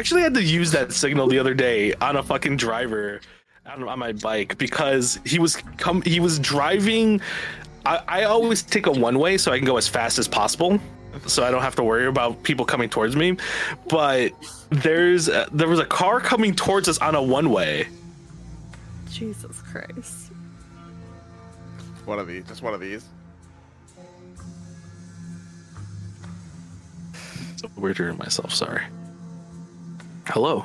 I actually had to use that signal the other day on a fucking driver on, on my bike because he was come he was driving. I, I always take a one way so I can go as fast as possible, so I don't have to worry about people coming towards me. But there's a, there was a car coming towards us on a one way. Jesus Christ. One of these, just one of these. So weird hearing myself. Sorry. Hello,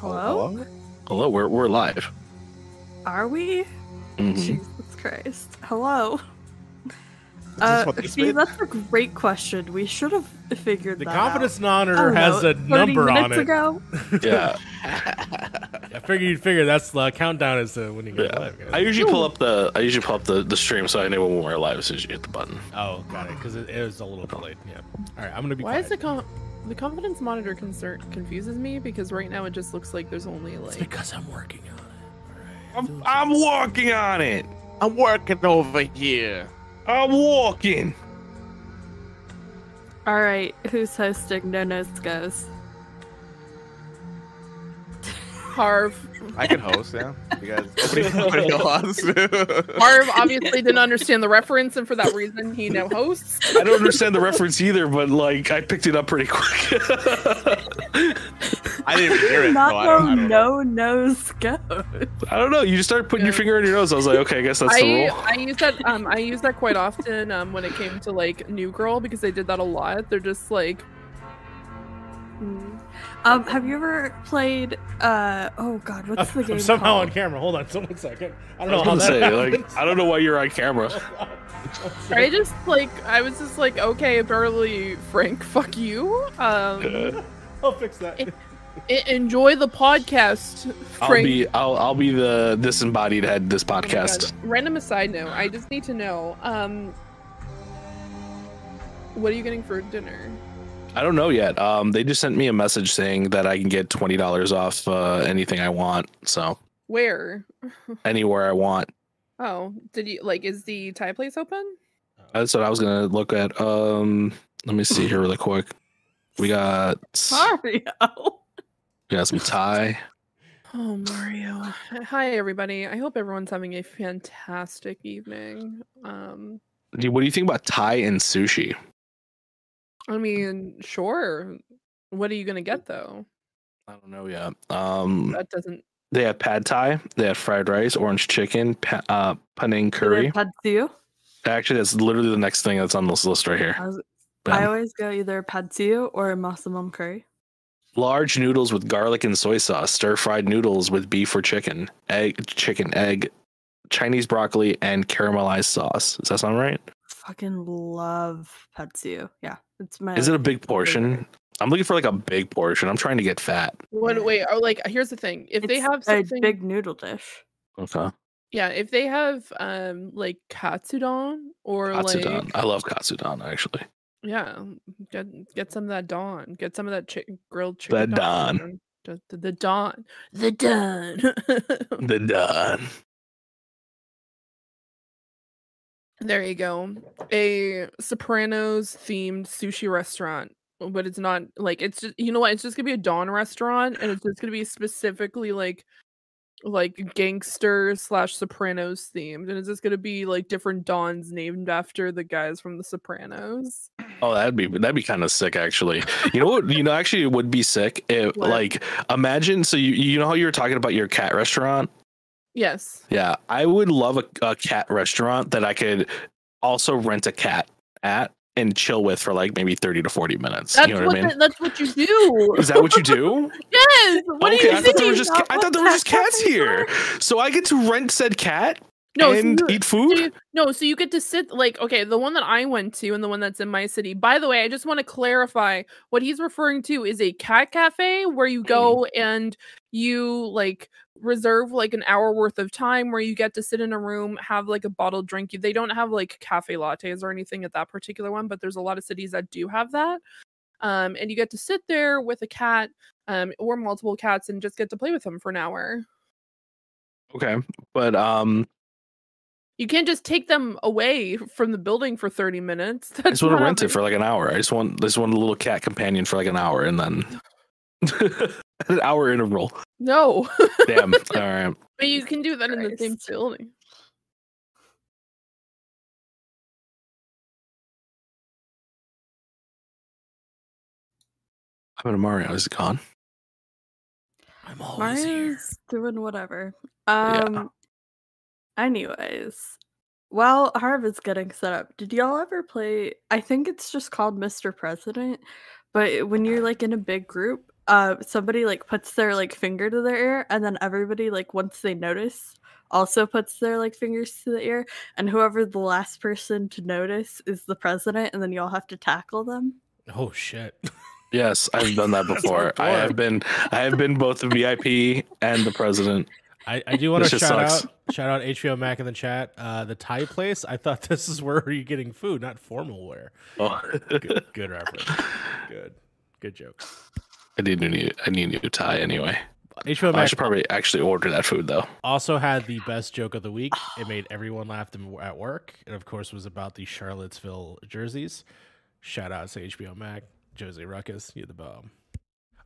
Hello? hello. We're we're live. Are we? Mhm. Jesus Christ. Hello. Is Uh, see, spit? that's a great question. We should have figured that. The that confidence out. I monitor has know, a number on minutes it. Ago? Yeah. I figured you'd figure that's the countdown is to when you get Yeah. live. guys. I usually pull up the I usually pull up the, the stream so I know when we're live as soon as you hit the button. Oh, got it. Because it, it was a little delayed. Yeah. All right, I'm gonna be. Why is quiet. the com- the confidence monitor concern confuses me because right now it just looks like there's only It's like because I'm working on it. All right. I'm, I'm walking on it. I'm working over here. I'm walking. All right, who's hosting? No Nose Goes. Harv. I can host, yeah. You guys, nobody, nobody wants. Harv obviously didn't understand the reference, and for that reason, he now hosts. I don't understand the reference either, but like I picked it up pretty quick. I didn't even hear it. Not so I don't, I don't know. no Nose Goes. I don't know. You just started putting your finger in your nose. I was like, okay, I guess that's the rule. I use that um I use that quite often um when it came to like New Girl because they did that a lot. They're just like Mm. Um, have you ever played? Uh, oh God, what's the game I'm somehow called? on camera. Hold on, so one second. I I don't know was how gonna that say, happened. like, I don't know why you're on camera. I just like I was just like okay, barely Frank, fuck you. Um, I'll fix that. It- e- enjoy the podcast, I'll Frank. be I'll I'll be the disembodied head this Oh podcast. God. Random aside note, I just need to know, um, what are you getting for dinner? I don't know yet. Um, they just sent me a message saying that I can get twenty dollars off uh, anything I want. So Where? anywhere I want. Oh, did you like? Is the Thai place open? That's what I was gonna look at. Um, let me see here really quick. We got Mario. we got some Thai. Oh, Mario. Hi, everybody. I hope everyone's having a fantastic evening. Um, What do you think about Thai and sushi? I mean, sure. What are you gonna get though? I don't know yet. Um, That doesn't. they have pad Thai. They have fried rice, orange chicken, pa- uh, panang curry. Pad Siu. Actually, that's literally the next thing that's on this list right here. I, was, I always go either Pad Siu or Massaman curry. Large noodles with garlic and soy sauce, stir fried noodles with beef or chicken, egg, chicken, egg, Chinese broccoli, and caramelized sauce. Does that sound right? Fucking love Pad Siu. Yeah, it's my. Is it a big portion? I'm looking for like a big portion. I'm trying to get fat. What? Wait. Oh, like here's the thing. If they It's have a big noodle dish. Okay. yeah. If they have um like katsudon or Katsudon. like I love katsudon actually. yeah, get get some of that don. Get some of that chick grilled chicken. That don. The, the, the don. The don. The done. There you go. A Sopranos themed sushi restaurant. But it's not like it's just you know what? It's just gonna be a Dawn restaurant and it's just gonna be specifically like like gangster slash Sopranos themed. And it's just gonna be like different Dawns named after the guys from the Sopranos. Oh, that'd be that'd be kind of sick actually. You know what? You know, actually, it would be sick if What? like imagine. So you you know how you were talking about your cat restaurant? Yes. Yeah, I would love a, a cat restaurant that I could also rent a cat at and chill with for like maybe 30 to 40 minutes. That's you know what what I mean? the- that's what you do. Is that what you do? yes. What okay, do you I thought there were just Not I thought there were just cat cats here. So I get to rent said cat no, and you- eat So food. you, no, so you get to sit like okay, the one that I went to and the one that's in my city. By the way, I just want to clarify what he's referring to is a cat cafe where you go hmm. and you like reserve like an hour worth of time where you get to sit in a room, have like a bottled drink. They don't have like cafe lattes or anything at that particular one, but there's a lot of cities that do have that. Um, and you get to sit there with a cat um, or multiple cats and just get to play with them for an hour. Okay, but um, You can't just take them away from the building for 30 minutes. I just want to rent it for like an hour. I just want want a little cat companion for like an hour and then an hour interval. No. Damn. All right. but you can do that in the same Christ. building. How about Mario? Is it gone? I'm always here. Mario's doing whatever. Um. Anyways, while Harv is getting set up, did y'all ever play? I think it's just called Mr. President, but when you're like in a big group, uh, somebody like puts their like finger to their ear, and then everybody like once they notice also puts their like fingers to the ear, and whoever the last person to notice is the president, and then y'all have to tackle them. Oh shit. Yes, I've done that before. I have been I have been both the VIP and the president. I, I do want This to shout sucks. out shout out HBO Mac in the chat. Uh, the Thai place. I thought this is where you're getting food, not formal wear. Oh. Good, good reference. Good, good joke. I need a new I need a new tie anyway. HBO Max. I should probably actually order that food though. also had the best joke of the week. It made everyone laugh at work. It of course was about the Charlottesville jerseys. Shout out to HBO Mac, Josie Ruckus, you're the bomb.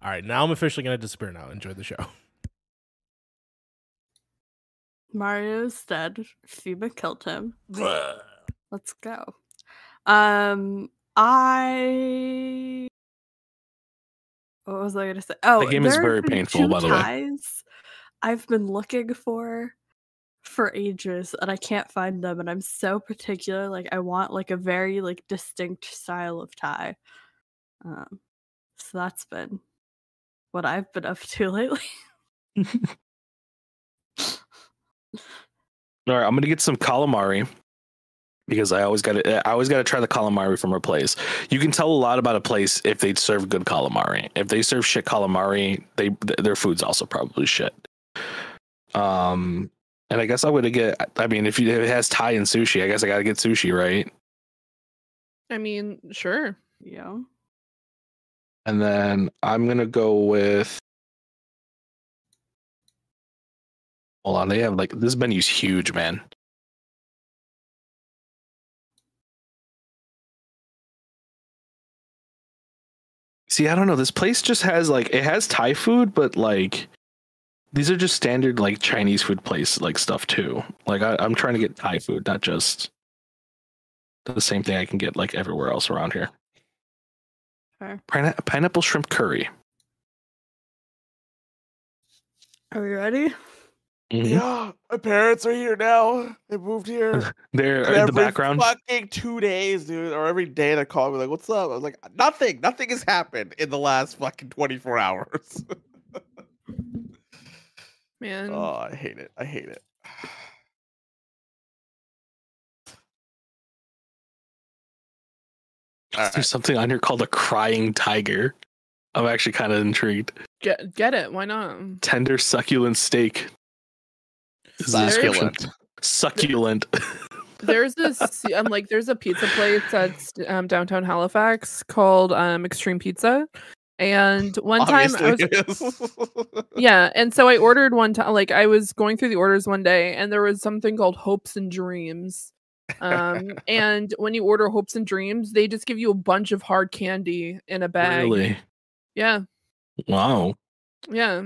All right, now I'm officially gonna disappear. Now enjoy the show. Mario's dead. FEMA killed him. Let's go. Um, I. What was I gonna say? Oh, the game is very painful, by the way. I've been looking for for ages, and I can't find them, and I'm so particular. Like, I want like a very like distinct style of tie. Um, so that's been what I've been up to lately. All right, I'm gonna get some calamari because I always got to. I always got to try the calamari from a place. You can tell a lot about a place if they serve good calamari. If they serve shit calamari, they th- their food's also probably shit. Um, and I guess I'm gonna get. I mean, if, you, if it has Thai and sushi, I guess I gotta get sushi, right? I mean, sure. yeah. And then I'm gonna go with. Hold on, they have like this menu's huge, man. See, I don't know. This place just has like it has Thai food, but like these are just standard like Chinese food place like stuff too. Like I, I'm trying to get Thai food, not just the same thing I can get like everywhere else around here. Pine- pineapple shrimp curry. Are we ready? Mhm. Yeah, my parents are here now. They moved here. They're And in the every background. Fucking two days, dude, or every day they call me like, "What's up?" I was like, "Nothing. Nothing has happened in the last fucking twenty four hours." Man. oh, I hate it. I hate it. All There's right. something on here called a crying tiger. I'm actually kind of intrigued. Get get it. Why not? Tender succulent steak. Succulent. Succulent. There's this um like there's a pizza place that's um downtown Halifax called um Extreme Pizza. And one time I was Obviously. Yeah, and so I ordered one time like I was going through the orders one day and there was something called hopes and dreams. Um and when you order hopes and dreams, they just give you a bunch of hard candy in a bag. really? Yeah. Wow. Yeah.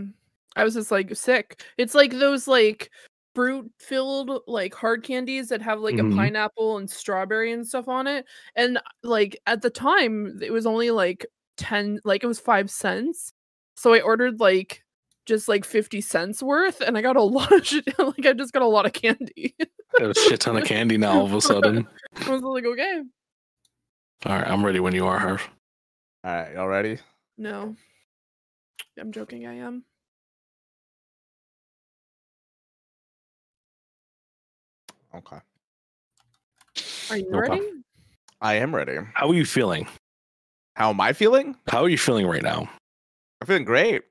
I was just like sick. It's like those like fruit filled like hard candies that have like Mhm. a pineapple and strawberry and stuff on it. And like at the time it was only like 10 like it was 5 cents. So I ordered like just like 50 cents worth and I got a lot of shit like I just got a lot of candy. Got a shit ton of candy now all of a sudden. I was like okay. All right, I'm ready when you are, Harv. All right, y'all ready? No. I'm joking, I am. Okay. Are you No ready? problem. I am ready. How are you feeling? How am I feeling? How are you feeling right now? I'm feeling great.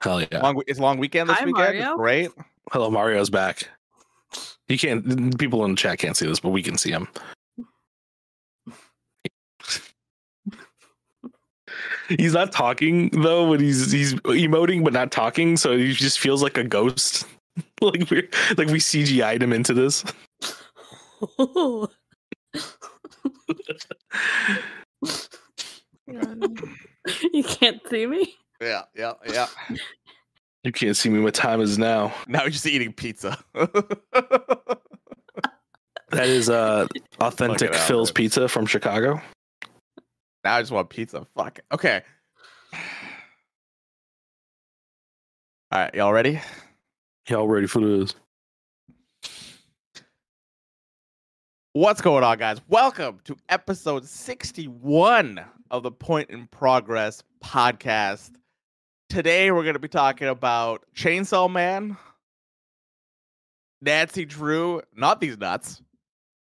Hell yeah. Long, it's a long weekend this Hi, weekend. It's Mario. great. Hello, Mario's back. You can't. People in the chat can't see this, but we can see him. he's not talking though, but he's he's emoting but not talking, so he just feels like a ghost. like we like we CGI'd him into this. Oh. You can't see me. Yeah, yeah, yeah. You can't see me. What time is now? Now you're just eating pizza. That is uh authentic out, Phil's man. Pizza from Chicago. now I just want pizza. Fuck. Okay. All right, y'all ready? Y'all ready for this? What's going on, guys? Welcome to episode 61 of the Point in Progress podcast. Today, we're going to be talking about Chainsaw Man, Nancy Drew, not these nuts,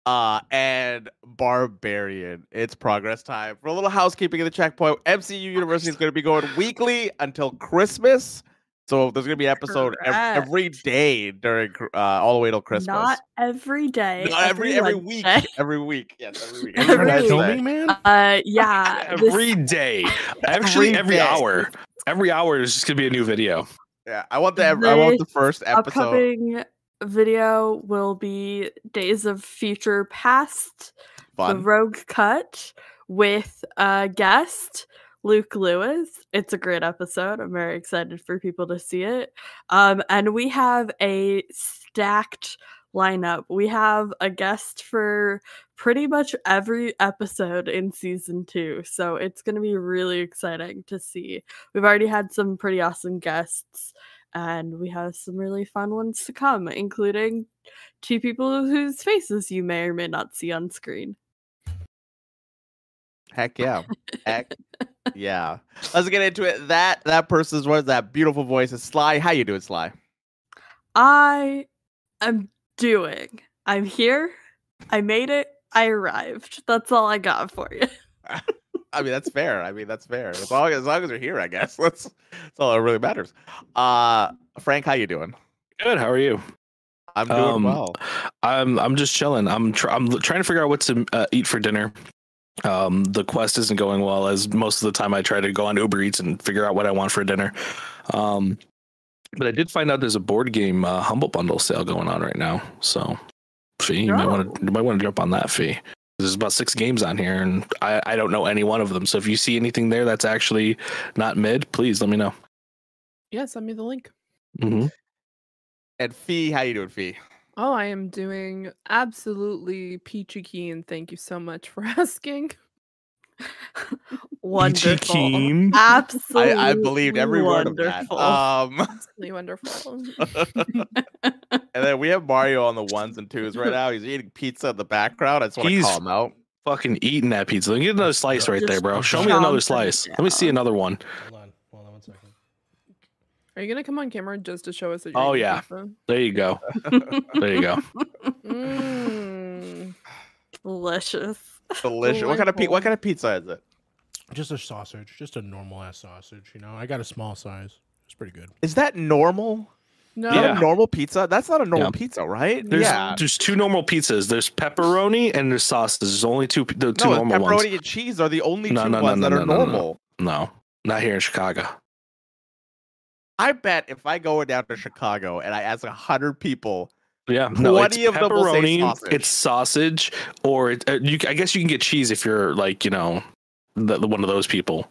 uh, and Barbarian. It's progress time. For a little housekeeping at the checkpoint, MCU University is going to be going weekly until Christmas. So there's going to be an episode ev- every day during uh, all the way till Christmas. Not every day. No, every every week, every week, yes, every week. Every Every week. Wednesday. Kill me, man. Uh, yeah. this- Every day. Actually, Every every day. hour. Every hour is just gonna be a new video. Yeah, I want the ev- I want the first episode. upcoming video will be Days of Future Past, the Rogue Cut with a guest, Luke Lewis. It's a great episode. I'm very excited for people to see it. Um, and we have a stacked lineup. We have a guest for pretty much every episode in season two. So it's going to be really exciting to see. We've already had some pretty awesome guests, and we have some really fun ones to come, including two people whose faces you may or may not see on screen. Heck yeah. Heck yeah. Let's get into it. That that person's voice, that beautiful voice is Sly. How you doing, Sly? I am doing. I'm here. I made it. I arrived. That's all I got for you. I mean, that's fair. I mean, that's fair. As long as, as long as you're here, I guess. That's that's all that really matters. Uh Frank, how you doing? Good. How are you? I'm doing Um, well. I'm I'm just chilling. I'm tr- I'm l- trying to figure out what to uh, eat for dinner. Um, the quest isn't going well as most of the time I try to go on Uber Eats and figure out what I want for dinner. Um, but I did find out there's a board game uh, humble bundle sale going on right now. So, fee, you might want to you might want to jump on that fee. There's about six games on here, and I I don't know any one of them. So if you see anything there that's actually not mid, please let me know. Yeah, send me the link. Mm-hmm. And Fee, how you doing, Fee? Oh, I am doing absolutely peachy keen. Thank you so much for asking. Wonderful. Keen. Absolutely. I, I believed every word of that. wonderful. Um Absolutely wonderful. and then we have Mario on the ones and twos right now. He's eating pizza in the background. I just want to He's- call him out. Fucking eating that pizza. Get another slice right there, bro. Show me another slice. Let me see another one. Hold on. Hold on one second. Are you gonna come on camera just to show us that you're Oh, yeah. pizza? There you go. There you go. Mm. Delicious. Delicious. What kind of pi- what kind of pizza is it? Just a sausage, just a normal ass sausage. You know, I got a small size. It's pretty good. Is that normal? No, Is Yeah. a normal pizza? That's not a normal Yeah. pizza, right? There's yeah. there's two normal pizzas. There's pepperoni and there's sauces. There's only two the two No, normal pepperoni ones. and cheese are the only No, two no, no, ones no, that are no, no, no. normal. No, not here in Chicago. I bet if I go down to Chicago and I ask a hundred people, Yeah, no, it's 20 of them will say pepperoni. sausage. It's sausage, or it, uh, you. I guess you can get cheese if you're like you know, the, the- one of those people.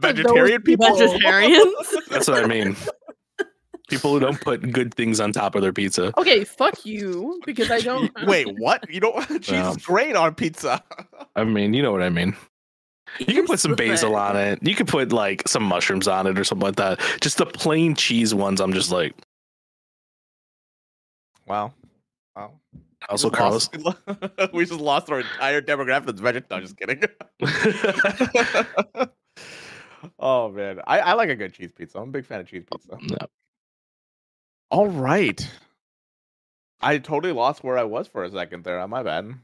vegetarian people, Vegetarians? That's what I mean. people who don't put good things on top of their pizza. Okay, fuck you because I don't. Wait, what? You don't? cheese is great on pizza. I mean, you know what I mean. You can put some basil on it. You could put like some mushrooms on it or something like that. Just the plain cheese ones. I'm just like, wow. Wow. also We Carlos. just lost- we just lost our entire demographic that's vegetarian. No, just kidding. oh man, I, I like a good cheese pizza. I'm a big fan of cheese pizza. No. All right, I totally lost where I was for a second there. My bad.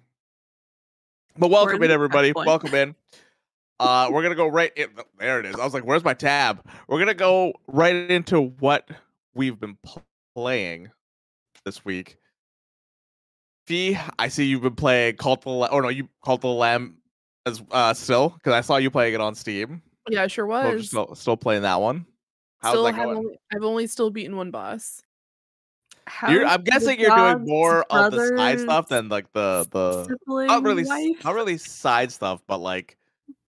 But welcome in in, everybody. Welcome in. Uh, we're gonna go right in. There it is. I was like, "Where's my tab?" We're gonna go right into what we've been pl- playing this week. Fee, I see you've been playing Cult of the Lamb. Oh no, you Cult the Lamb as uh still because I saw you playing it on Steam. Yeah, I sure was. still, still playing that one. How's still that going? only, I've only still beaten one boss. You're, I'm guessing you're doing more of the side stuff than like the the not really wife. not really side stuff, but like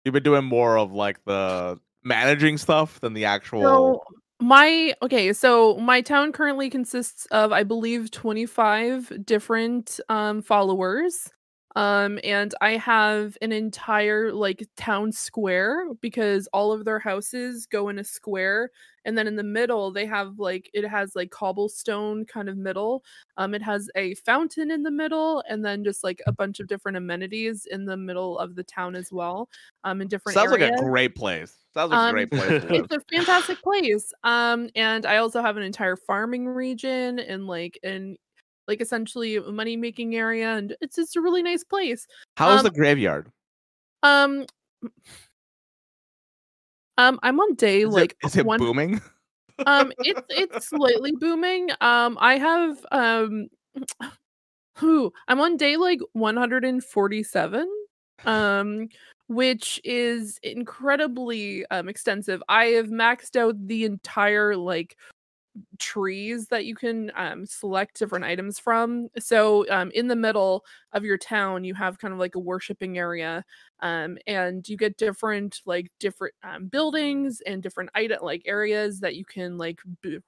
you've been doing more of like the managing stuff than the actual. So my okay, so my town currently consists of I believe 25 different um followers. Um and I have an entire like town square because all of their houses go in a square and then in the middle they have like it has like cobblestone kind of middle. Um it has a fountain in the middle and then just like a bunch of different amenities in the middle of the town as well. Um in different sounds areas like a great place. Sounds like a Um, great place. It's a fantastic place. Um, and I also have an entire farming region and like an like essentially a money making area, and it's it's a really nice place. How is um, the graveyard? Um, um, I'm on day Is like it, is it one. booming? Um, it's it's slightly booming. Um, I have um, who I'm on day like 147. Um, which is incredibly um extensive. I have maxed out the entire like trees that you can um, select different items from. So um, in the middle of your town, you have kind of like a worshiping area, um, and you get different like different um, buildings and different item like areas that you can like b-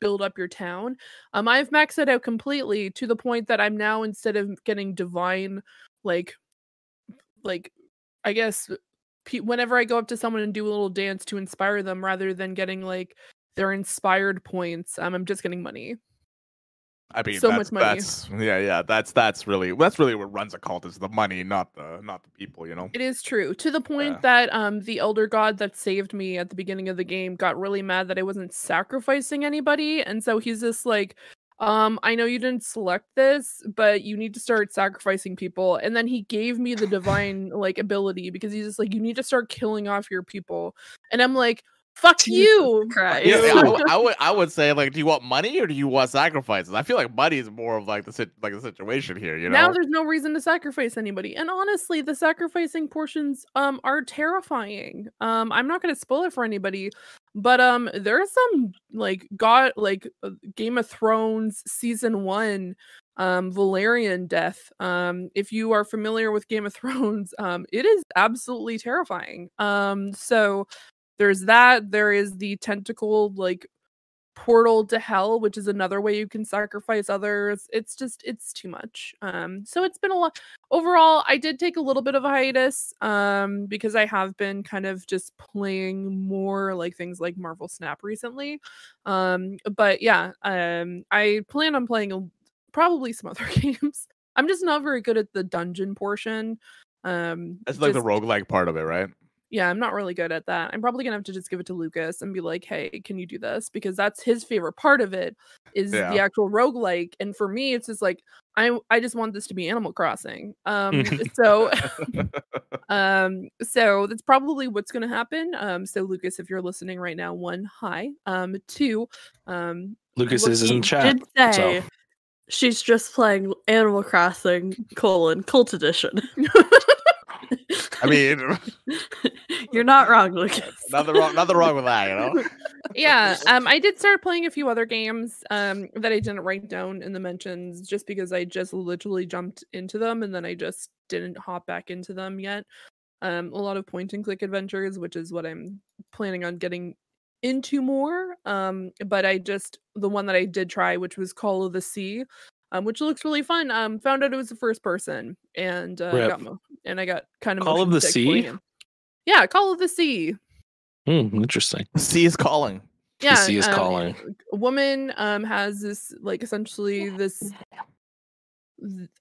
build up your town. Um, I've maxed it out completely to the point that I'm now instead of getting divine like like I guess whenever I go up to someone and do a little dance to inspire them rather than getting like their inspired points, um, I'm just getting money. I mean, so much money. Yeah, yeah. That's that's really that's really what runs a cult is the money, not the not the people. You know. It is true to the point Yeah. that um the elder god that saved me at the beginning of the game got really mad that I wasn't sacrificing anybody, and so he's just like, um, I know you didn't select this, but you need to start sacrificing people. And then he gave me the divine like ability because he's just like, you need to start killing off your people, and I'm like, fuck Jesus you. Christ. Yeah, yeah, I, would- I would I would say like, do you want money or do you want sacrifices? I feel like money is more of like the sit- like the situation here. You know. now there's no reason to sacrifice anybody and honestly the sacrificing portions um are terrifying um i'm not going to spoil it for anybody but um there's some like god like uh, game of thrones season 1 um valerian death um if you are familiar with game of thrones um it is absolutely terrifying um so there's that there is the tentacle like portal to hell which is another way you can sacrifice others. It's just it's too much. Um so it's been a lot overall i did take a little bit of a hiatus um because i have been kind of just playing more like things like marvel snap recently. Um but yeah um i plan on playing a, probably some other games. I'm just not very good at the dungeon portion. Um That's like the just- roguelike part of it, right? Yeah, I'm not really good at that. I'm probably gonna have to just give it to Lucas and be like, hey, can you do this? Because that's his favorite part of it is the Yeah. actual roguelike. And for me, it's just like I I just want this to be Animal Crossing. Um so um so that's probably what's gonna happen. Um so Lucas, if you're listening right now, one, hi. Um two, um Lucas is in chat. did say so- she's just playing Animal Crossing colon cult edition. I mean, You're not wrong, Lucas. nothing wrong, nothing wrong with that, you know. yeah um i did start playing a few other games um that i didn't write down in the mentions just because i just literally jumped into them and then i just didn't hop back into them yet um a lot of point and click adventures which is what i'm planning on getting into more um but i just the one that i did try which was call of the sea um which looks really fun um found out it was the first person and uh got mo- and i got kind of Call of the Sea? yeah call of the sea Hmm, interesting. The sea is calling. yeah sea is um, calling. a woman um has this like essentially this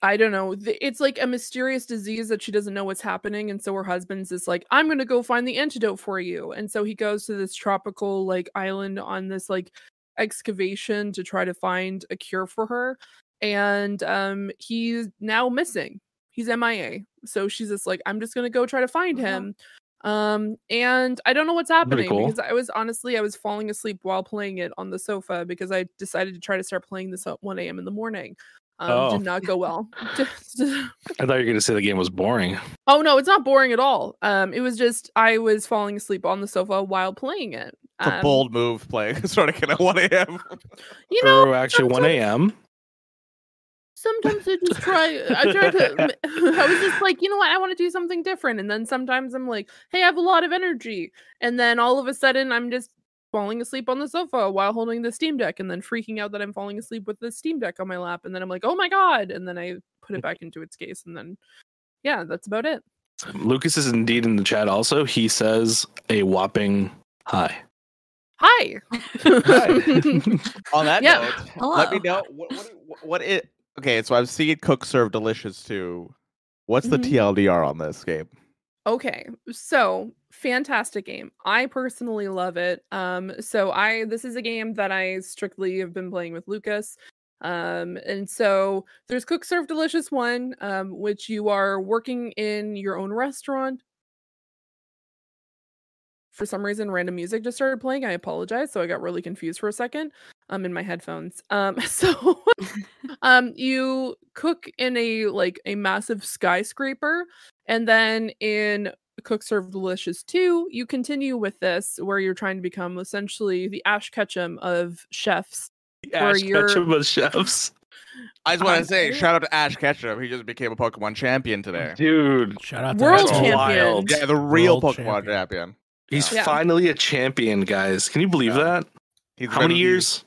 I don't know. It's like a mysterious disease that she doesn't know what's happening, and so her husband's just like, "I'm gonna go find the antidote for you." And so he goes to this tropical like island on this like excavation to try to find a cure for her, and um he's now missing. He's MIA. So she's just like, "I'm just gonna go try to find Uh-huh. him." Um, and I don't know what's happening cool. because I was honestly I was falling asleep while playing it on the sofa because I decided to try to start playing this at 1 a.m. in the morning. Um, Oh. did not go well. I thought you were going to say the game was boring. oh no, it's not boring at all. Um, it was just I was falling asleep on the sofa while playing it. It's a Um, bold move playing starting at 1 a.m. You know, or actually 1 a.m. sometimes I just try. I try to. I was just like, you know what? I want to do something different, and then sometimes I'm like, hey, I have a lot of energy, and then all of a sudden I'm just falling asleep on the sofa while holding the Steam Deck, and then freaking out that I'm falling asleep with the Steam Deck on my lap, and then I'm like, oh my god, and then I put it mm. back into its case, and then yeah, that's about it. Lucas is indeed in the chat also. He says a whopping hi. Hi. On that Yeah. note, let me know what what, what, what it. Okay, so I've seen Cook Serve Delicious too. What's the Mhm. TLDR on this game? Okay, so fantastic game. I personally love it. Um, so I this is a game that I strictly have been playing with Lucas. Um, and so there's Cook Serve Delicious one, um, which you are working in your own restaurant. For some reason, random music just started playing. I apologize. So I got really confused for a second. Um, in my headphones. Um, so um, you cook in a like a massive skyscraper, and then in Cook Serve Delicious 2, you continue with this where you're trying to become essentially the Ash Ketchum of chefs. Where Ash you're- Ketchum of chefs. I just want to say, shout out to Ash Ketchum. He just became a Pokemon champion today. Dude, Shout out to World Ash champion. wild. Yeah, the real World Pokemon champion. champion. He's Yeah. finally a champion, guys. Can you believe Yeah. that? He's How been- many years?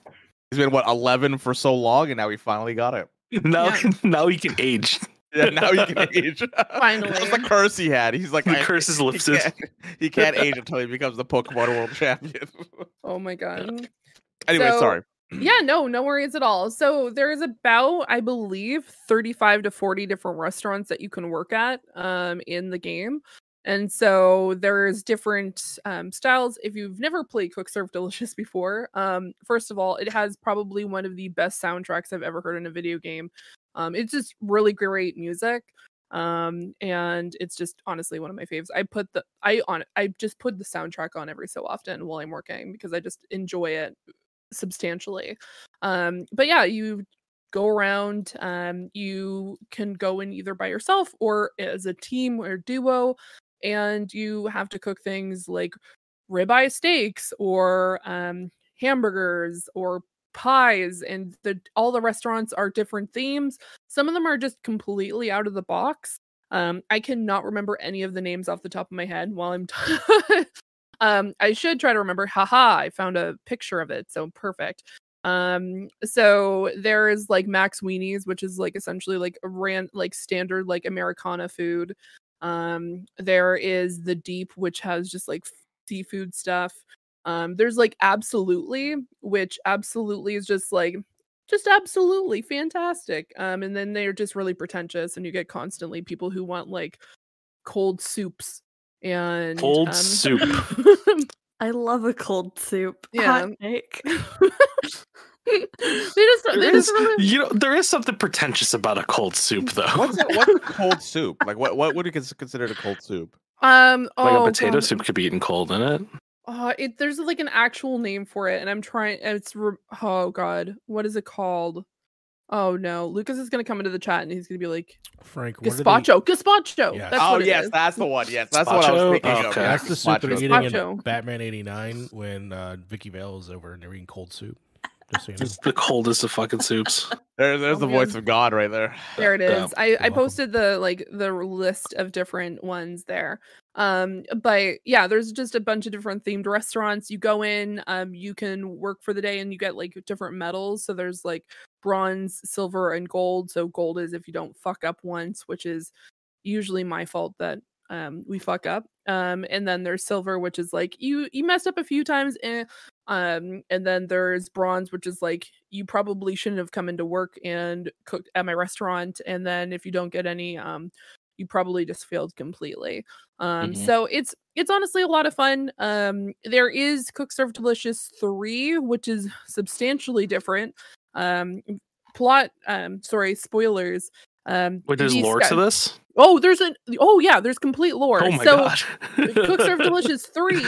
He's been what 11 for so long, and now he finally got it. Now, Yeah. now he can age. Yeah, now he can age. Finally. That's the curse he had. He's like, The curse is he lifted. can't, he can't age until he becomes the Pokemon World Champion. Oh my god. anyway, So- sorry. Yeah, no, no worries at all. So there's about, I believe, 35 to 40 different restaurants that you can work at um, in the game. And so there's different um, styles. If you've never played Cook Serve Delicious before, um, first of all, it has probably one of the best soundtracks I've ever heard in a video game. Um, it's just really great music. Um, and it's just honestly one of my faves. I put the I on I just put the soundtrack on every so often while I'm working because I just enjoy it substantially. Um, but yeah, you go around. Um, you can go in either by yourself or as a team or duo, and you have to cook things like ribeye steaks or um, hamburgers or pies and the all the restaurants are different themes. Some of them are just completely out of the box. Um i cannot remember any of the names off the top of my head while i'm t- um i should try to remember. Haha i found a picture of it so perfect. Um so there is like max weenies which is like essentially like a ran like standard like americana food um there is the deep which has just like seafood stuff um there's like absolutely which absolutely is just like just absolutely fantastic um and then they're just really pretentious and you get constantly people who want like cold soups and Cold um, soup. I love a cold soup. Yeah. Hot take. they just There is, really you know, there is something pretentious about a cold soup, though. What's a, what's a cold soup? Like, what what would you cons- consider a cold soup? um like oh, a potato God. soup could be eaten cold in it. Uh, it there's like an actual name for it, and I'm trying. It's re- oh god, what is it called? Oh no, Lucas is gonna come into the chat and he's gonna be like Frank, what are they- gazpacho, gazpacho. Yes. That's oh what it yes, is. that's the one. Yes, that's what I was Gazpacho? thinking of. Okay. yeah, That's the soup they're gazpacho. eating in Batman '89 when uh, Vicki Vale was over and they're eating cold soup. Just so you know. It's the coldest of fucking soups. There, there's Oh, the man. voice of God right there. There it is. Yeah. I, I posted the like the list of different ones there. Um, but yeah, there's just a bunch of different themed restaurants. You go in, um, you can work for the day and you get like different medals. So there's like bronze, silver, and gold. So gold is if you don't fuck up once, which is usually my fault that um we fuck up. Um, and then there's silver, which is like you you messed up a few times, eh. Um, and then there's bronze, which is like you probably shouldn't have come into work and cooked at my restaurant. And then if you don't get any, um, you probably just failed completely. Um, Mhm. so it's it's honestly a lot of fun. Um, there is Cook Serve Delicious three, which is substantially different. Um, plot, um, sorry, spoilers. Um, Wait, there's lore guys- to this? Oh, there's an oh yeah, there's complete lore. Oh my so god. Cook Serve Delicious 3,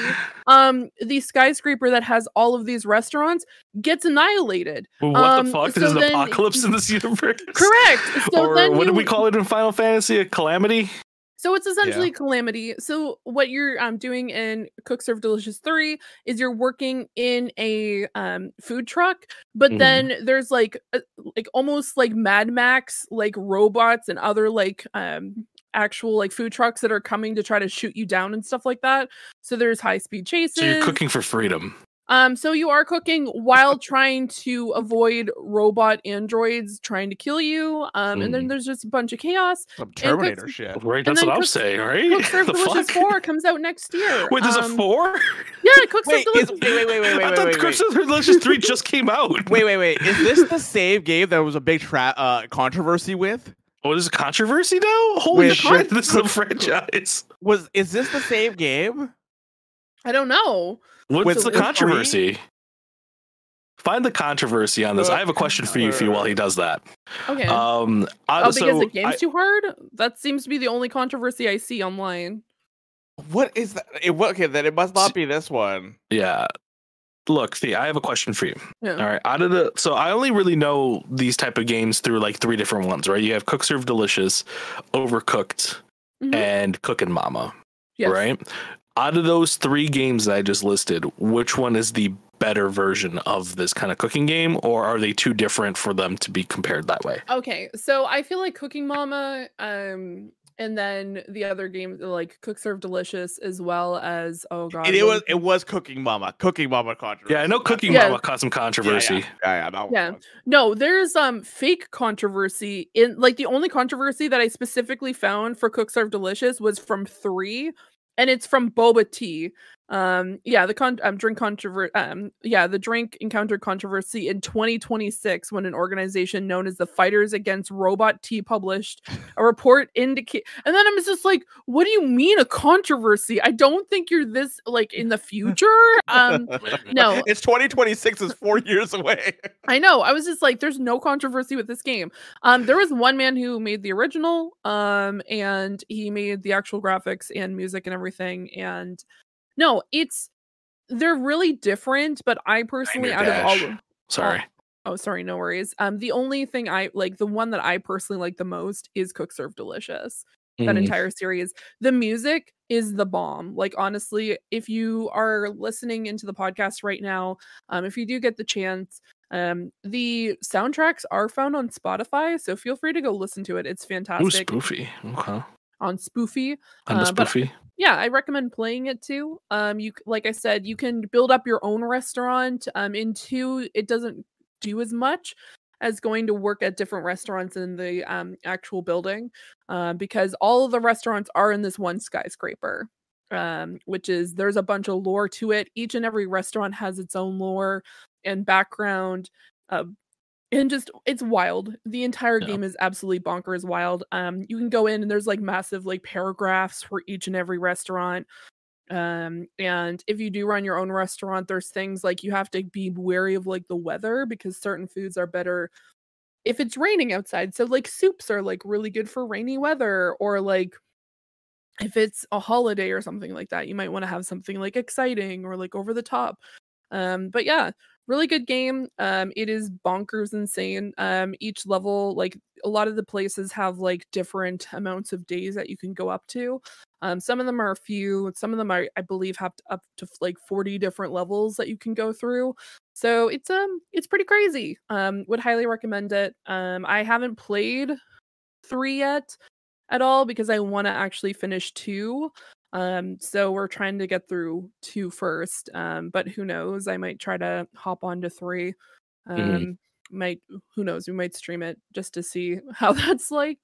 um, the skyscraper that has all of these restaurants gets annihilated. Well, what um, the fuck? so There's an apocalypse in this universe. Correct. So or then what did we call it in Final Fantasy? A calamity? So it's essentially calamity. So what you're um, doing in Cook Serve Delicious 3 is you're working in a um, food truck, but Mhm. then there's like a, like almost like Mad Max like robots and other like um actual like food trucks that are coming to try to shoot you down and stuff like that. So there's high speed chases. So you're cooking for freedom. Um, so you are cooking while trying to avoid robot androids trying to kill you. Um, and then Mm. there's just a bunch of chaos. Some Cooks- Terminator shit. Right, that's what I'm Cook- saying, right? Cook Serve The Delicious fuck? 4 comes out next year. Wait, there's a Um, four? Yeah, Cook Serve Wait, is, Delicious. wait, wait, wait, wait, wait, I wait, thought wait, Cook Serve Delicious 3 just came out. wait, wait, wait. Is this the same game that was a big tra- uh, controversy with? What is a controversy now? Holy With shit, this is a franchise. Was is this the same game? I don't know. What's With the the free- controversy? Find the controversy on this. Uh, I have a question for you, Fee, while he does that. Okay. Um, uh, oh, because so the game's I- too hard? That seems to be the only controversy I see online. What is that? It, wa- okay, then it must not be this one. yeah. Look, Fee, I have a question for you. Yeah. All right, out of the so I only really know these type of games through like three different ones, right? You have Cook Serve Delicious, Overcooked, Mhm. and Cookin' Mama, Yes. right? Out of those three games that I just listed, which one is the better version of this kind of cooking game, or are they too different for them to be compared that way? Okay, so I feel like Cooking Mama, um, and then the other game like Cook Serve Delicious, as well as oh god, It, it was it was Cooking Mama. Cooking Mama controversy. Yeah, I know Cooking Yeah. Mama caused some controversy. Yeah, yeah, yeah, that Yeah. No, there's um fake controversy in like the only controversy that I specifically found for Cook Serve Delicious was from three, and it's from Boba Tea. Um, yeah, the con um drink controversy. Um, yeah, the drink encountered controversy in 2026 when an organization known as the Fighters Against Robot Tea published a report indicate. And then I'm just like, what do you mean a controversy? I don't think you're this like in the future. Um, no. it's 2026 is four years away. I know. I was just like, there's no controversy with this game. Um, there was one man who made the original, um, and he made the actual graphics and music and everything. And no, it's they're really different. But I personally, out of all. Sorry. oh, sorry, no worries. Um, the only thing I like, the one that I personally like the most is Cook Serve Delicious that Mhm. entire series. The music is the bomb. Like honestly, if you are listening into the podcast right now, um, if you do get the chance, um, the soundtracks are found on Spotify, so feel free to go listen to it. It's Ooh, fantastic spoofy. Okay. on Spoofy. The Uh, spoofy. Yeah, I recommend playing it too. Um, you like I said, you can build up your own restaurant. Um, in two, it doesn't do as much as going to work at different restaurants in the um actual building, uh, because all of the restaurants are in this one skyscraper. Um, which is there's a bunch of lore to it. Each and every restaurant has its own lore and background. Uh, and just it's wild. The entire Yeah. game is absolutely bonkers wild. Um, you can go in and there's like massive like paragraphs for each and every restaurant. Um, and if you do run your own restaurant, there's things like you have to be wary of like the weather because certain foods are better if it's raining outside. So like soups are like really good for rainy weather, or like if it's a holiday or something like that, you might want to have something like exciting or like over the top. Um, but yeah, really good game. Um, it is bonkers insane. Um, each level, like a lot of the places have like different amounts of days that you can go up to. Um, some of them are a few, some of them are, I believe, have to, up to like 40 different levels that you can go through. So it's um it's pretty crazy. Um, would highly recommend it. Um, I haven't played three yet at all because I want to actually finish two. Um, so we're trying to get through two first. Um, but who knows? I might try to hop on to three. Um, Mhm. might who knows? We might stream it just to see how that's like.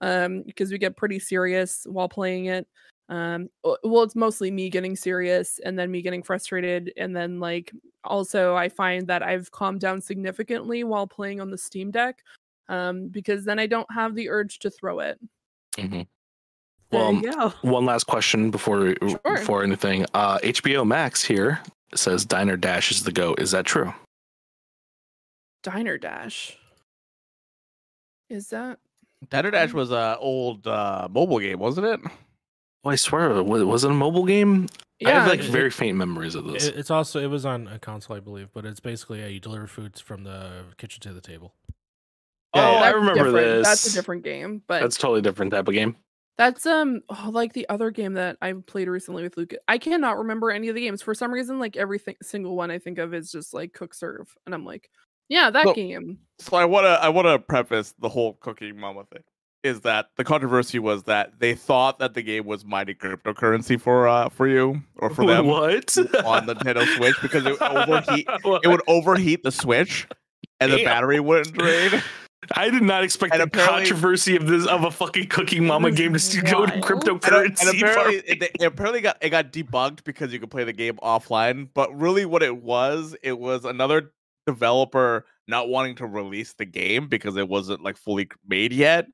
Um, because we get pretty serious while playing it. Um, well, it's mostly me getting serious and then me getting frustrated, and then like also I find that I've calmed down significantly while playing on the Steam Deck. Um, because then I don't have the urge to throw it. Mhm. There Well, you go. one last question before Sure. before anything. Uh, HBO Max here says Diner Dash is the go. Is that true? Diner Dash. Is that Diner Dash was a old uh, mobile game, wasn't it? Oh, I swear, was, was it a mobile game? I have like it- very faint memories of this. It- it's also it was on a console, I believe, but it's basically yeah, you deliver foods from the kitchen to the table. oh, I remember different. this. That's a different game, but That's a totally different type of game. That's um oh, like the other game that I played recently with Luke. I cannot remember any of the games for some reason. Like everything single one I think of is just like Cook Serve, and I'm like, yeah, that So- game. So I wanna I wanna preface the whole cooking mama thing. Is that the controversy was that they thought that the game was mining cryptocurrency for uh for you or for them what on the Nintendo Switch because it would overheat it would overheat the Switch and the battery wouldn't drain. I did not expect And the controversy of this of a fucking cooking mama game to s- go to wild. And, cryptocurrency. and apparently, it, it apparently got it got debugged because you could play the game offline. But really, what it was, it was another developer not wanting to release the game because it wasn't like fully made yet.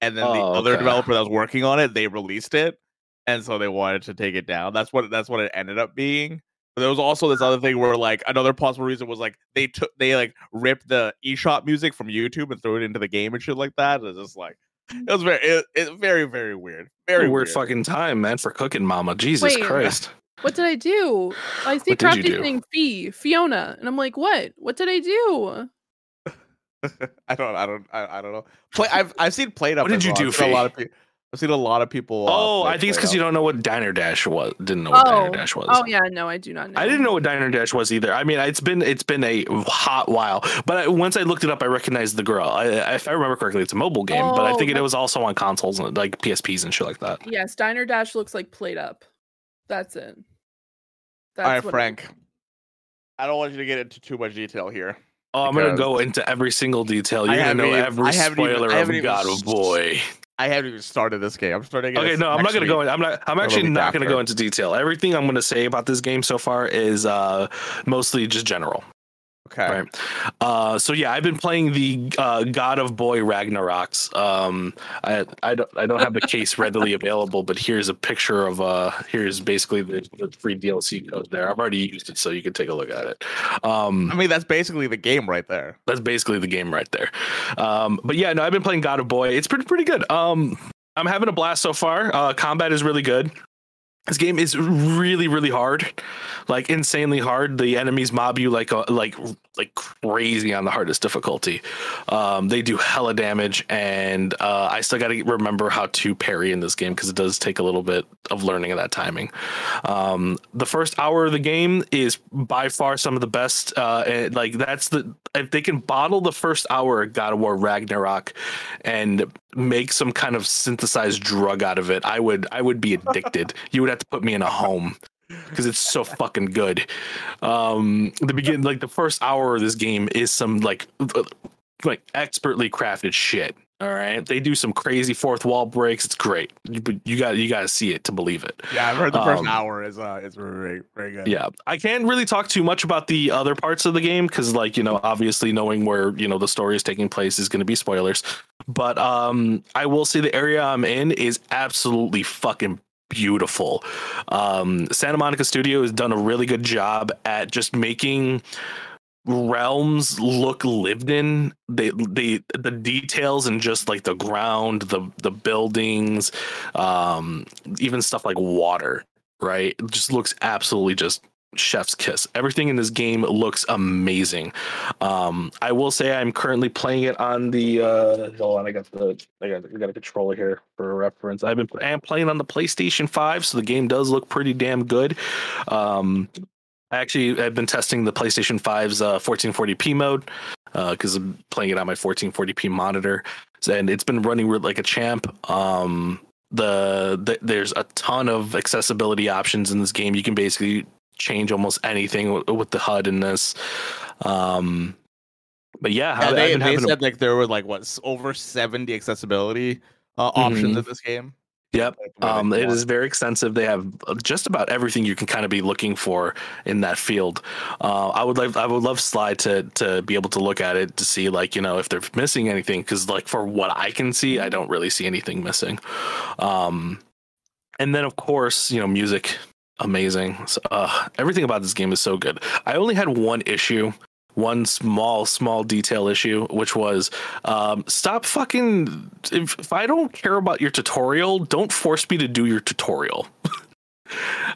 And then the Oh, other okay. developer that was working on it, they released it, and so they wanted to take it down. That's what that's what it ended up being. But there was also this other thing where like another possible reason was like they took they like ripped the eShop music from YouTube and threw it into the game and shit like that. It's just like it was very it, it very very weird. Very weird, weird. fucking time, man, for cooking mama. Jesus Wait. Christ. What did I do? I see What did Crafty do? Fee, Fiona, and I'm like, what? What did I do? I don't. I don't. I, I don't know. Play. I've I've seen played up. What did you well. do, I've a lot of people. I've seen a lot of people. uh, Oh, play I think it's because you don't know what Diner Dash was. Didn't know what Oh. Diner Dash was. Oh yeah, no, I do not know. I didn't know what Diner Dash was either. I mean, it's been it's been a hot while, but I, once I looked it up, I recognized the girl. I, if I remember correctly, it's a mobile game, but I Oh, think it that's- was also on consoles and like PSPs and shit like that. Yes, Diner Dash looks like played up. That's it. That's All right, Frank. I don't want you to get into too much detail here. Oh, I'm gonna go into every single detail. You're gonna know even- every I haven't even- spoiler I haven't of even God of s- Boy. I haven't even started this game. I'm starting. Okay, no, I'm not gonna go. In, I'm not. I'm actually not gonna go into detail. Everything I'm gonna say about this game so far is uh mostly just general. Okay. Right. Uh, so yeah, I've been playing the uh, God of Boy Ragnaroks. Um, I I don't I don't have the case readily available, but here's a picture of uh here's basically the, the free DLC code there. I've already used it, so you can take a look at it. Um, I mean, that's basically the game right there. that's basically the game right there. Um, but yeah, no, I've been playing God of Boy. It's pretty pretty good. Um, I'm having a blast so far. Uh, combat is really good. This game is really really hard, like insanely hard. The enemies mob you like uh, like like crazy on the hardest difficulty. Um, they do hella damage, and uh, I still got to remember how to parry in this game because it does take a little bit of learning of that timing. Um, the first hour of the game is by far some of the best. Uh, and, like that's the if they can bottle the first hour of God of War Ragnarok and make some kind of synthesized drug out of it, I would I would be addicted. you would have to put me in a home because it's so fucking good. Um, the begin like the first hour of this game is some like like expertly crafted shit. All right, they do some crazy fourth wall breaks. It's great. You, but you got you got to see it to believe it. Yeah, I've heard the first Um, hour is uh is very very good. Yeah, I can't really talk too much about the other parts of the game because, like, you know, obviously knowing where you know the story is taking place is going to be spoilers. But um, I will say the area I'm in is absolutely fucking beautiful. Um, Santa Monica Studio has done a really good job at just making realms look lived in they they the details and just like the ground the the buildings um even stuff like water right it just looks absolutely just chef's kiss. Everything in this game looks amazing. Um i will say i'm currently playing it on the uh hold on i got the i got, I got a controller here for reference. I've been i'm playing on the playstation 5 so the game does look pretty damn good. Um I actually have been testing the PlayStation 5's uh, 1440p mode because I'm playing it on my 1440p monitor, and it's been running like a champ. Um, the, the there's a ton of accessibility options in this game. You can basically change almost anything w- with the HUD in this. Um, but yeah, they, they having a- said like there were like what over seventy accessibility uh, options Mhm. in this game. Yep. Like, Um, it is very extensive. They have uh, just about everything you can kind of be looking for in that field. Uh, I would like, I would love Slide to to be able to look at it to see like you know if they're missing anything because like for what I can see, I don't really see anything missing. Um, and then of course you know music, amazing. So, uh, everything about this game is so good. I only had one issue. One small, small detail issue, which was um, stop fucking. If, if I don't care about your tutorial, don't force me to do your tutorial.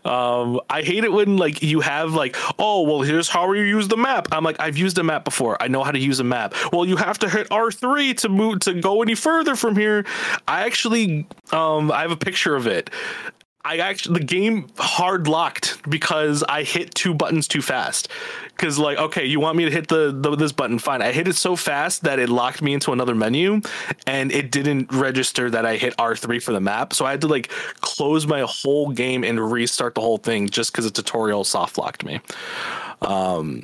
Um, I hate it when like you have like, oh well, here's how you use the map. I'm like, I've used a map before. I know how to use a map. Well, you have to hit R3 to move to go any further from here. I actually, um, I have a picture of it. I actually the game hard locked because I hit two buttons too fast. Because like, okay, you want me to hit the, the this button? Fine. I hit it so fast that it locked me into another menu, and it didn't register that I hit R three for the map. So I had to like close my whole game and restart the whole thing just because the tutorial soft locked me. Um,